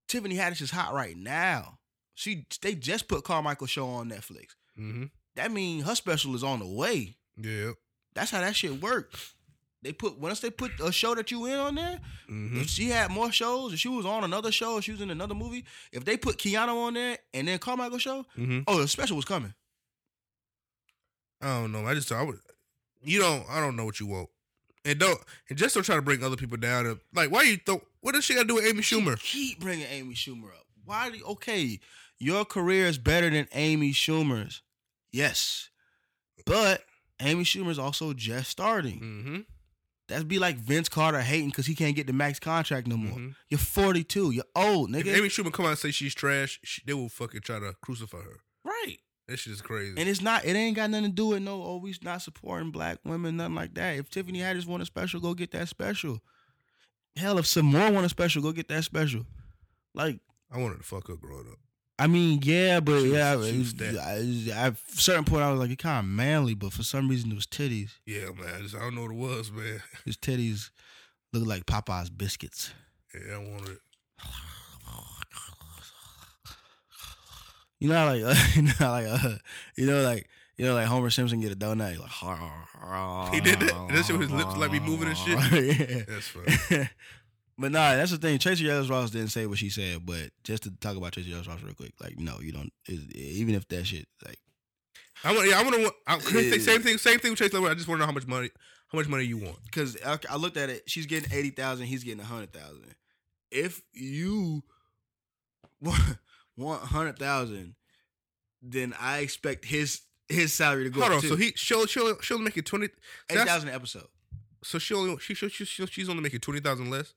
Tiffany Haddish is hot right now. She they just put Carmichael show on Netflix. Mm-hmm. That means her special is on the way. Yeah. That's how that shit works. They put once they put a show that you in on there, Mm-hmm. If she had more shows, if she was on another show, if she was in another movie, if they put Keanu on there and then Carmichael show, Mm-hmm. oh, the special was coming. I don't know. I just I would. You don't. I don't know what you want. And don't. And just don't try to bring other people down. Like, why you throw? What does she got to do with Amy Schumer? She keep bringing Amy Schumer up. Why? Do, okay, your career is better than Amy Schumer's. Yes, but Amy Schumer's also just starting. Mm-hmm. That'd be like Vince Carter hating because he can't get the max contract no more. Mhm. You're 42. You're old, If nigga. Amy Schumer come out and say she's trash, she, they will fucking try to crucify her. right. That shit is crazy. And it's not. It ain't got nothing to do with no. Oh, we not supporting black women, nothing like that. If Tiffany Haddish want a special, go get that special. Hell, if some more want a special, go get that special. Like, I wanted to fuck her growing up. I mean, yeah, but She yeah, she was was, that. I, at a certain point, I was like, it kind of manly, but for some reason, it was titties. Yeah, man. I, just, I don't know what it was, man. His titties looked like Popeye's biscuits. Yeah, I wanted it. You know, how, like, you know, like, uh, you know, like, you know, like Homer Simpson get a donut, like, He did that? And that shit with his lips, like, be moving and shit? yeah. That's funny. But nah, that's the thing. Tracee Ellis Ross didn't say what she said, but just to talk about Tracee Ellis Ross real quick, like, no, you don't. Even if that shit, like, I want. Yeah, I want to. I, same thing. Same thing with Lowell. I just want to know how much money. How much money you want? because I, I looked at it, she's getting eighty thousand, he's getting a hundred thousand. If you want want hundred thousand, then I expect his his salary to go Hold up on. too. So he she'll she'll she'll make it twenty. eighty thousand episode. So she only she she, she, she she's only making twenty thousand less.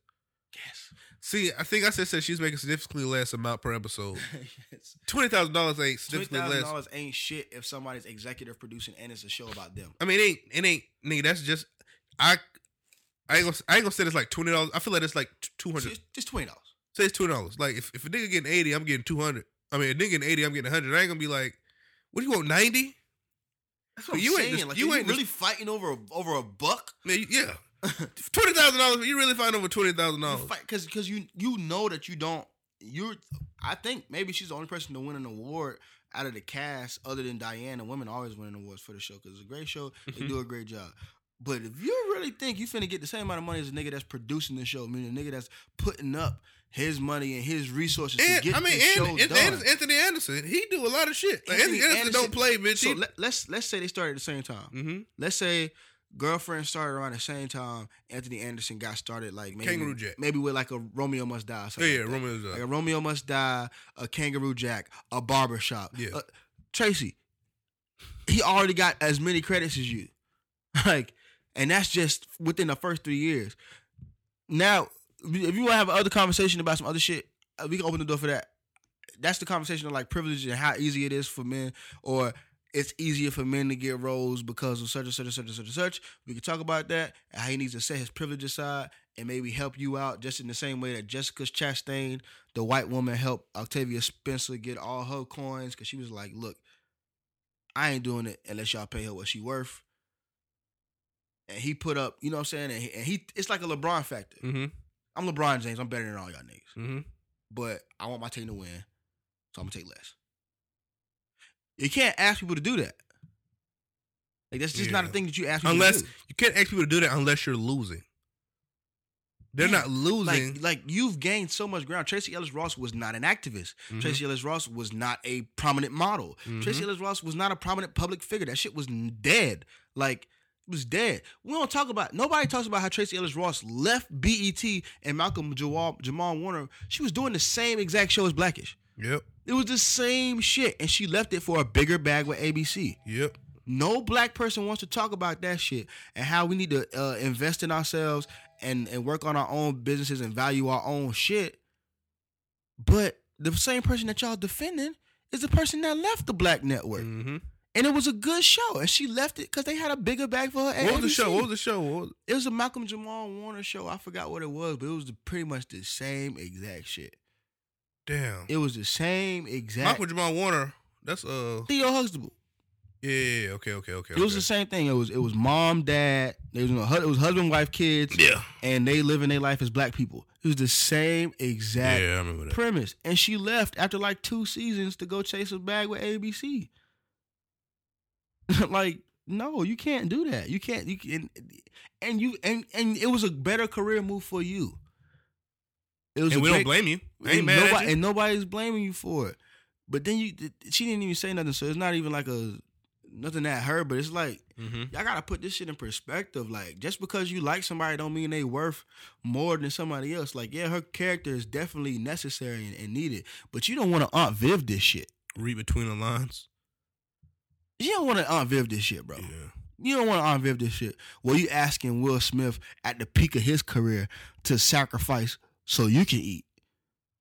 Yes. See, I think I said said she's making significantly less amount per episode. yes. Twenty thousand dollars ain't Twenty significantly thousand less. dollars ain't shit if somebody's executive producing and it's a show about them. I mean, it ain't it ain't nigga. That's just I. I ain't gonna I ain't gonna say it's like twenty dollars. I feel like it's like two hundred. Just, twenty dollars. Say it's two dollars. Like if, if a nigga getting eighty, I'm getting two hundred. I mean, a nigga getting eighty, I'm getting hundred. I ain't gonna be like, what do you want ninety? That's what you I'm ain't saying. just- like, you ain't really fighting over a, over a buck. Man, you- yeah, twenty thousand dollars. You really find over twenty thousand dollars? because because you you know that you don't you're I think maybe she's the only person to win an award out of the cast other than Diane and women always winning awards for the show because it's a great show they Mhm. do a great job but if you really think you finna get the same amount of money as a nigga that's producing the show meaning a nigga that's putting up his money and his resources to get I mean, the show and, and, done Anthony Anderson, he do a lot of shit. Like Anthony Anthony, Anderson, Anderson- don't play, bitch. so let, let's let's say they started at the same time mm-hmm. let's say girlfriend started around the same time Anthony Anderson got started like maybe Kangaroo Jack. maybe with like a Romeo Must Die Yeah, yeah, like that. Romeo's like a Romeo Must Die, a Kangaroo Jack, a Barbershop. Yeah. Uh, Tracee, he already got as many credits as you, like, and that's just within the first three years. Now, if you want to have other conversation about some other shit, uh, we can open the door for that. That's the conversation of like privilege and how easy it is for men, or it's easier for men to get roles because of such and such and such and such and such. We can talk about that and how he needs to set his privilege aside and maybe help you out just in the same way that Jessica Chastain, the white woman, helped Octavia Spencer get all her coins because she was like, "Look, I ain't doing it unless y'all pay her what she worth." And he put up, you know what I'm saying, and he, and he it's like a LeBron factor. Mm-hmm. I'm LeBron James. I'm better than all y'all niggas, Mm-hmm. but I want my team to win, so I'm gonna take less. You can't ask people to do that. Like that's just not a thing that you ask people Unless to do. you can't ask people to do that unless you're losing. They're Yeah. not losing. Like, like you've gained so much ground. Tracee Ellis Ross was not an activist. Mhm. Tracee Ellis Ross was not a prominent model. Mhm. Tracee Ellis Ross was not a prominent public figure. That shit was dead. Like it was dead. We don't talk about. Nobody talks about how Tracee Ellis Ross left BET and Malcolm Jamal, Jamal Warner. She was doing the same exact show as Blackish. Yep. It was the same shit, and she left it for a bigger bag with ABC. Yep. No black person wants to talk about that shit and how we need to uh, invest in ourselves and, and work on our own businesses and value our own shit. But the same person that y'all defending is the person that left the black network. Mm-hmm. And it was a good show. And she left it because they had a bigger bag for her. What was the show? What was the show? Was It was a Malcolm Jamal Warner show. I forgot what it was, but it was pretty much the same exact shit. Damn. It was the same exact. Michael Jamal Warner. That's uh. Theo Huxtable. Yeah. yeah, yeah. Okay. Okay. Okay. It was okay. the same thing. It was it was mom, dad. It was no it was husband, wife, kids. Yeah. and they living their life as black people. It was the same exact Yeah, I remember that. premise. And she left after like two seasons to go chase a bag with ABC. like, no, you can't do that. You can't. You can, and you and and it was a better career move for you. It was And we great- don't blame you. I ain't and mad nobody, and nobody's blaming you for it. But then you, she didn't even say nothing, so it's not even like a nothing at her. But it's like Mm-hmm. y'all gotta put this shit in perspective. Like, just because you like somebody don't mean they worth more than somebody else. Like, yeah, her character is definitely necessary and, and needed, but you don't want to Aunt Viv this shit. Read between the lines. You don't want to Aunt Viv this shit, bro. Yeah. You don't want to Aunt Viv this shit. Well, you asking Will Smith at the peak of his career to sacrifice so you can eat.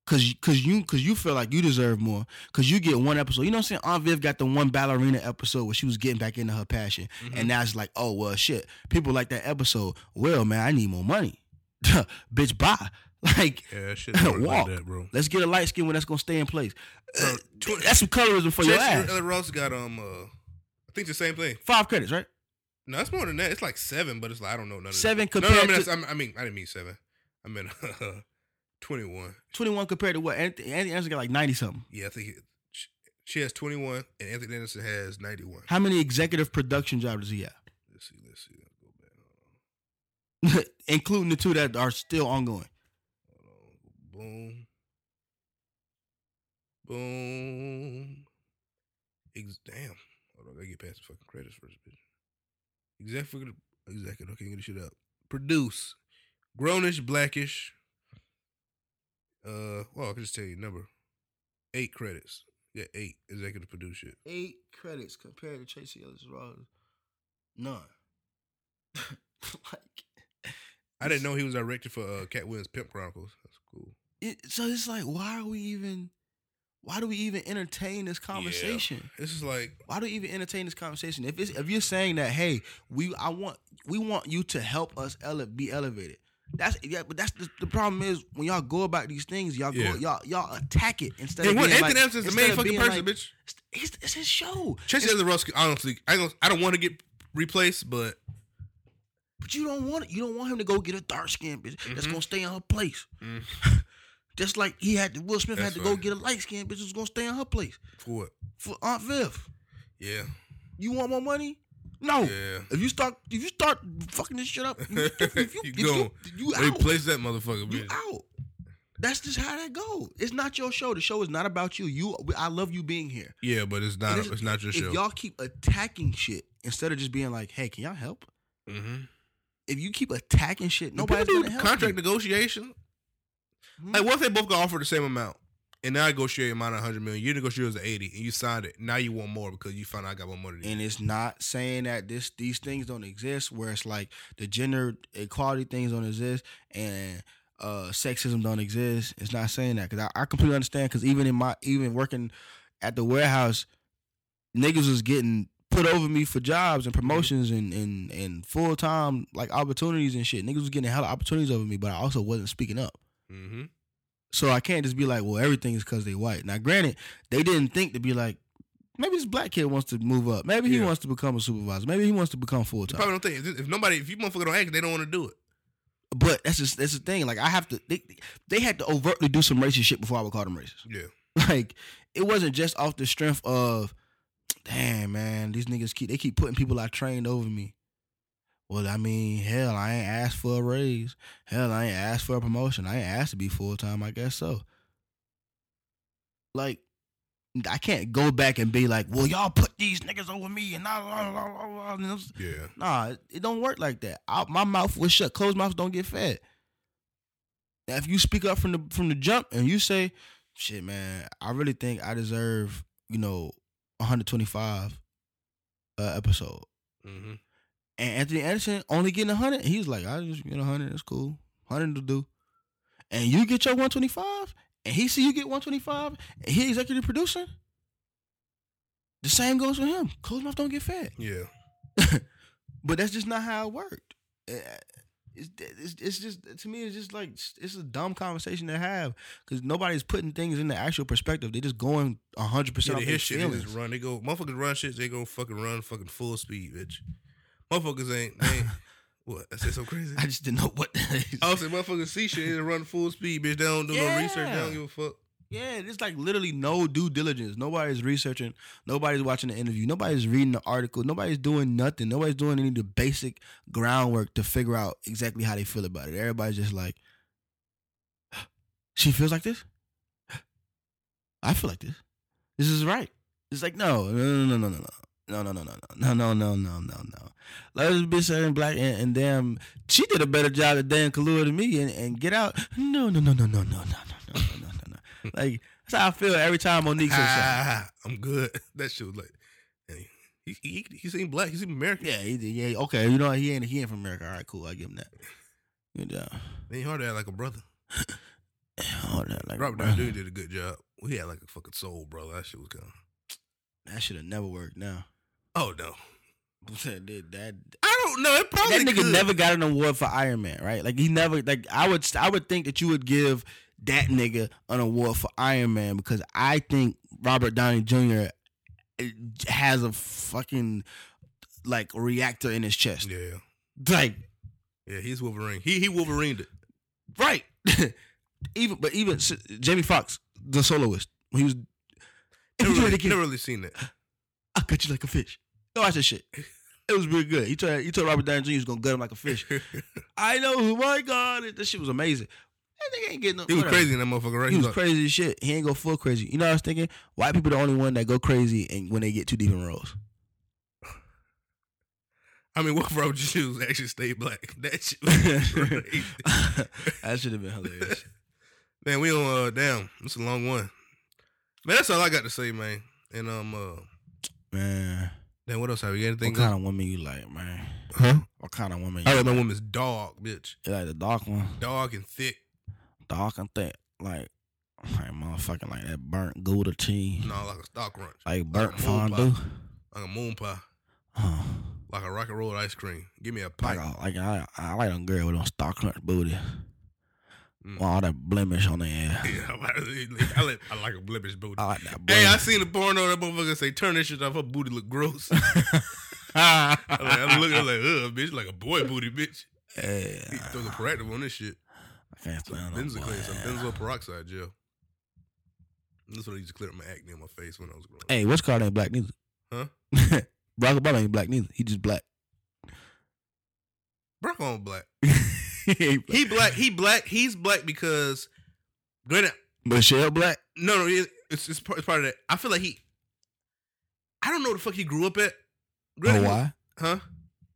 Cause, cause you, cause you feel like you deserve more. Cause you get one episode. You know what I'm saying? Aunt Viv got the one ballerina episode where she was getting back into her passion, mm-hmm. and now it's like, oh well, shit. People like that episode. Well, man, I need more money. Bitch, bye. Like, yeah, shit walk. Like that, Let's get a light skin one that's gonna stay in place. Uh, uh tw- that's some colorism for Chester your ass. Ella Ross got um, uh, I think the same thing. Five credits, right? No, that's more than that. It's like seven, but it's like I don't know none. Seven compared no, no, I mean, to- I mean, I mean, I didn't mean seven. I mean. Uh, 21. 21 compared to what? Anthony, Anthony Anderson got like 90 something. Yeah, I think he, she has 21 and Anthony Anderson has 91. How many executive production jobs does he have? Let's see, let's see. Go back. Including the two that are still ongoing. Boom. Boom. Ex- damn. Hold on, I gotta get past the fucking credits first, bitch. Executive, executive, okay, get this shit up. Produce. Grownish, blackish, uh, well, I can just tell you number. Eight credits. Yeah, eight executive produce shit. Eight credits compared to Tracee Ellis Ross. None. like, I didn't know he was directed for uh, Katt Williams' Pimp Chronicles. That's cool. it, so it's like, why are we even? Why do we even entertain this conversation? This is like, Why do we even entertain this conversation? If it's if you're saying that, hey, we I want we want you to help us ele- be elevated. That's yeah, but that's the, the problem is when y'all go about these things, y'all Yeah. go y'all y'all attack it instead hey, of what? being Anthony like, Anderson's the main fucking person, like, bitch. It's, it's his show. It's- Ellis Ross, honestly, I don't, I don't want to get replaced, but But you don't want you don't want him to go get a dark skinned bitch that's Mhm. gonna stay in her place. Mm. Just like he had to, Will Smith That's had to go get a light skinned bitch who's gonna stay in her place for what? for Aunt Viv. Yeah, You want more money? No. yeah. If you start if you start fucking this shit up, you, if you, You if you, you out. Replace that motherfucker, You out. That's just how that go. It's not your show. The show is not about you. You, I love you being here. Yeah, but it's not. And It's, not your if show. y'all keep attacking shit instead of just being like, "Hey, can y'all help?" mm-hmm. If you keep attacking shit, nobody's gonna help. contract you. negotiation. Hmm? Like, what if they both got offered the same amount, and now I negotiate a amount of hundred million? You negotiate was eighty, and you signed it. Now you want more because you found out I got more money. Than you. and it's not saying that this these things don't exist where it's like the gender equality things don't exist and uh sexism don't exist it's not saying that because I, I completely understand because even in my even working at the warehouse niggas was getting put over me for jobs and promotions and and and full time like opportunities and shit. Niggas was getting hella opportunities over me, but I also wasn't speaking up. Mm-hmm. So I can't just be like, well, everything is because they white. Now, granted, they didn't think to be like, maybe this black kid wants to move up. Maybe he Yeah. wants to become a supervisor. Maybe he wants to become full time. probably don't think if, if nobody, if you motherfucker don't act, they don't want to do it. But that's just that's the thing. Like I have to. They, they had to overtly do some racist shit before I would call them racist. Yeah. Like it wasn't just off the strength of, damn man, these niggas keep they keep putting people I trained over me. Well, I mean, hell, I ain't asked for a raise. Hell, I ain't asked for a promotion. I ain't asked to be full time. I guess so. Like, I can't go back and be like, well, y'all put these niggas over me and nah, nah, nah. Yeah. Nah, it, it don't work like that. I, my mouth was shut. Closed mouths don't get fed. Now, if you speak up from the from the jump and you say, "Shit, man, I really think I deserve," you know, 125 uh, episode, Mm-hmm. And Anthony Anderson only getting 100, he's like, "I just get 100. That's cool. 100 to do." And you get your 125, and he see you get 125, and he executive producing. The same goes for him. Closed mouth don't get fed. Yeah. but that's just not how it worked. Uh, It's, it's, it's just to me it's just like it's a dumb conversation to have because nobody's putting things in the actual perspective. They're just going hundred Yeah, percent they hear their shit, they just run. They go, motherfuckers run shit, they go fucking run fucking full speed, bitch. Motherfuckers ain't, they ain't what? I said so crazy. I just didn't know what. That is. I said motherfuckers see shit, they run full speed, bitch. They don't do no research, they don't give a fuck. Yeah, it's like literally no due diligence. Nobody's researching. Nobody's watching the interview. Nobody's reading the article. Nobody's doing nothing. Nobody's doing any of the basic groundwork to figure out exactly how they feel about it. Everybody's just like, she feels like this. I feel like this. This is right. It's like no, no, no, no, no, no. No, no, no, no, no, no, no, no, no, no. Let this bitch saying black and, and damn, she did a better job at Dan Kaluuya than me and, and get out. No, no, no, no, no, no, no, no, no, no, no, no, no. Like that's how I feel every time Mo'Nique says something. Ah, I'm good. That shit was like, hey, he, he, he seemed black, he seemed American. Yeah, he did. Yeah, okay. You know he ain't he ain't from America. All right, cool. I give him that. Good job. They ain't hard to act like a brother. Oh, that, like, Robert. Downey Jr. did a good job. We had like a fucking soul, brother. That shit was kind of. That should have never worked. Now Oh no, that that I don't know. It probably that nigga could. never got an award for Iron Man, right? Like he never like I would I would think that you would give that nigga an award for Iron Man because I think Robert Downey Jr. Eh, has a fucking like reactor in his chest. Yeah, Like yeah. He's Wolverine. He he Wolverined it. right. even but even Jamie Foxx, the soloist, he was Never you do it really, never really seen that. I'll cut you like a fish. Go watch that shit. It was really good. He told he told Robert Downey Jr. he was gonna gut him like a fish. I know who my God. That shit was amazing. That nigga ain't getting no. he was whatever. crazy in that motherfucker, right? He was crazy as shit. He ain't go full crazy. You know what I was thinking? White people the only one that go crazy and when they get too deep in roles. I mean, what Robert shoes actually stay black? That shit was crazy. that should have been hilarious. man, we on uh, damn. It's a long one. Man, that's all I got to say, man. And um, uh, Man, then what else have we got? Anything? what kind of woman you like, man? huh? What kind of woman I you like like? my woman's dog, bitch. You like the dark one? Dog and thick. Dark and thick. Like, like motherfucking like that burnt Gouda cheese. No, like a stock crunch. Like burnt a moon fondue. Like a moon pie. Huh. Like a rock and roll ice cream. Give me a Like, pie. a, like I, I like a girl with them stock crunch booty. Mm. All that blemish on their ass. Yeah, I like, I like a blemish booty. I like that. Hey, I seen the porno. That motherfucker say, "Turn this shit off. Her booty look gross." I like, I look, like, ugh, bitch, like a boy booty, bitch. Yeah. He throw the corrective on this shit. I can't stand no benzocaine, some benzoyl peroxide gel. That's what I used to clear up my acne on my face when I was growing. up. Hey, what's called ain't black neither. Huh? Barack Obama ain't black neither. He just black. Brock on black. He ain't black. He black. He black. He's black because, granted, Michelle black. no, no, it- it's it's part, it's part of that. I feel like he. I don't know the fuck he grew up at. Granted, Hawaii. Huh?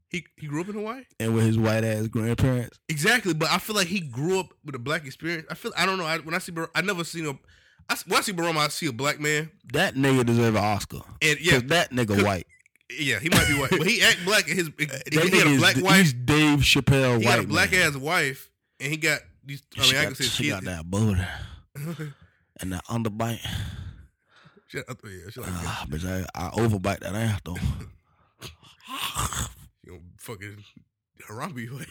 He he grew up in Hawaii. And with his white ass grandparents. Exactly, but I feel like he grew up with a black experience. I feel I don't know. I, when I see Bar- I never seen a. I, when I see Baroma, I see a black man, That nigga deserve an Oscar. and yeah, that nigga white. Yeah, he might be white, but he act black. And his he, he had a is- black he's wife. Dave Chappelle He white. got a black man. ass wife, and he got these. I she mean, I got, can say she kids. got that booty and that underbite. She, I, yeah, she like Ah, bitch, I, I overbite that ass though. you know, fucking Harambe.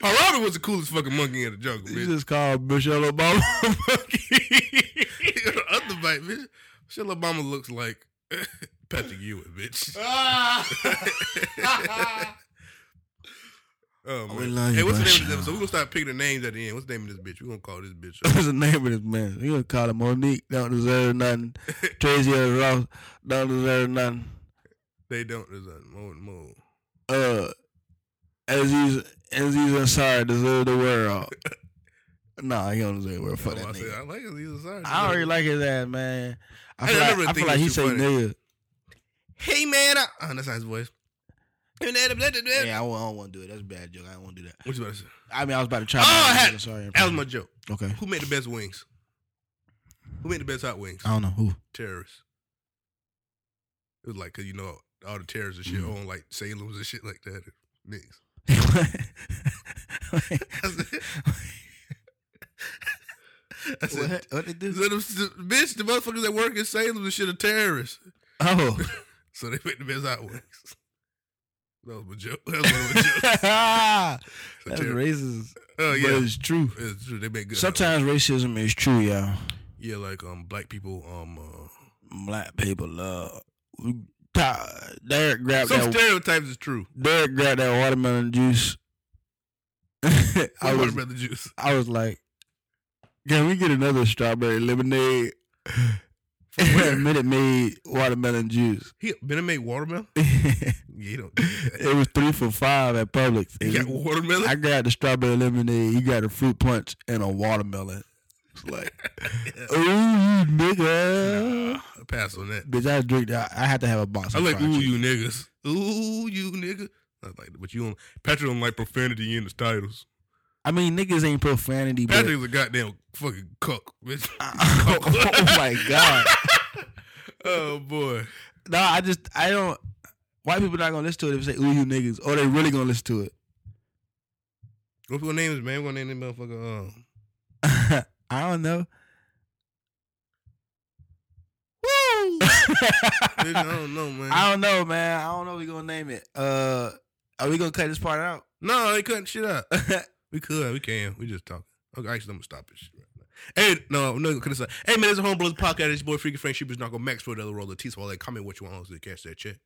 Harambe was the coolest fucking monkey in the jungle, bitch. just called Michelle Obama. the other bite, bitch. Michelle Obama looks like Patrick Ewing, bitch. oh We man. love Hey, what's the name of this episode? We're gonna start picking the names at the end. What's the name of this bitch? We're gonna call this bitch. What's the name of this man? We're gonna call him Mo'Nique? Don't deserve nothing. Tracee Ellis Ross don't deserve nothing. they don't deserve more and more. Uh, Aziz Aziz Ansari deserve the world. nah, he don't deserve the world. Fuck Oh, that I, said, nigga. I like Aziz Ansari. I already like his ass, man. I I feel never like, I think feel like he say nigga. Hey man, I, oh, that's not his voice. Yeah, I don't want to do it. That's a bad joke. I don't want to do that. What you about to say? I mean, I was about to try. Oh, I had- Ansari That was my joke. Okay. Who made the best wings? Who made the best hot wings? I don't know who. Terrorists. It was like, cause you know all the terrorists and shit Mhm. own like Salem's and shit like that. Niggas. That's it. That's it. what? What they do? The, bitch, the motherfuckers that work in Salem and shit are terrorists. Oh. So they make the best wings. That was my joke. That was one of my jokes. That's racist. Oh But yeah, it's true. it's true. They make good. Sometimes racism is true, y'all. yeah, like um, black people um, uh, Black people love. Ta- Derek grabbed some that. stereotypes is true. Derek grabbed that watermelon juice. I I was, watermelon juice. I was like, "Can we get another strawberry lemonade?" Minute Maid watermelon juice. He been made watermelon. it Yeah, he don't. do that. was three for five at Publix. He got watermelon. I grabbed the strawberry lemonade. You got a fruit punch and a watermelon. It's like, ooh, you nigga. I pass on that. Bitch, I drink that. I had to have a box. I like ooh chicken. you niggas. Ooh you nigga. I like, but you don't. Patrick don't like profanity in his titles. I mean, niggas ain't profanity, but Patrick's a goddamn fucking cuck, bitch. oh my god. oh boy. No, I just I don't. White people not gonna listen to it if they say "ooh you niggas," or they really gonna listen to it. What's your name man? Gonna name this motherfucker. Um, I don't know. bitch, I don't know, man. I don't know, man. I don't know. What we gonna name it. Uh, are we gonna cut this part out? no, they cutting shit out. We could, we can. We just talking. Okay, actually, I'm gonna stop this shit right now. Hey, no, no, cause it's like, hey man, it's a homebrews podcast. It's your boy Freaky Frank Sheepers not gonna max for the other roll of teeth. While they comment what you want to catch that check.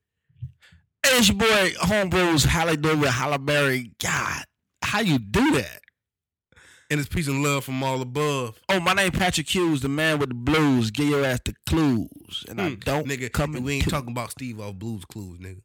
Hey, it's your boy Homebrews Halle David Hallaberry. God, how you do that? And it's peace and love from all above. Oh, my name Patrick Hughes, the man with the blues. Give your ass the clues, and I Mm, don't nigga. come we ain't talking about Steve off Blues Clues, nigga.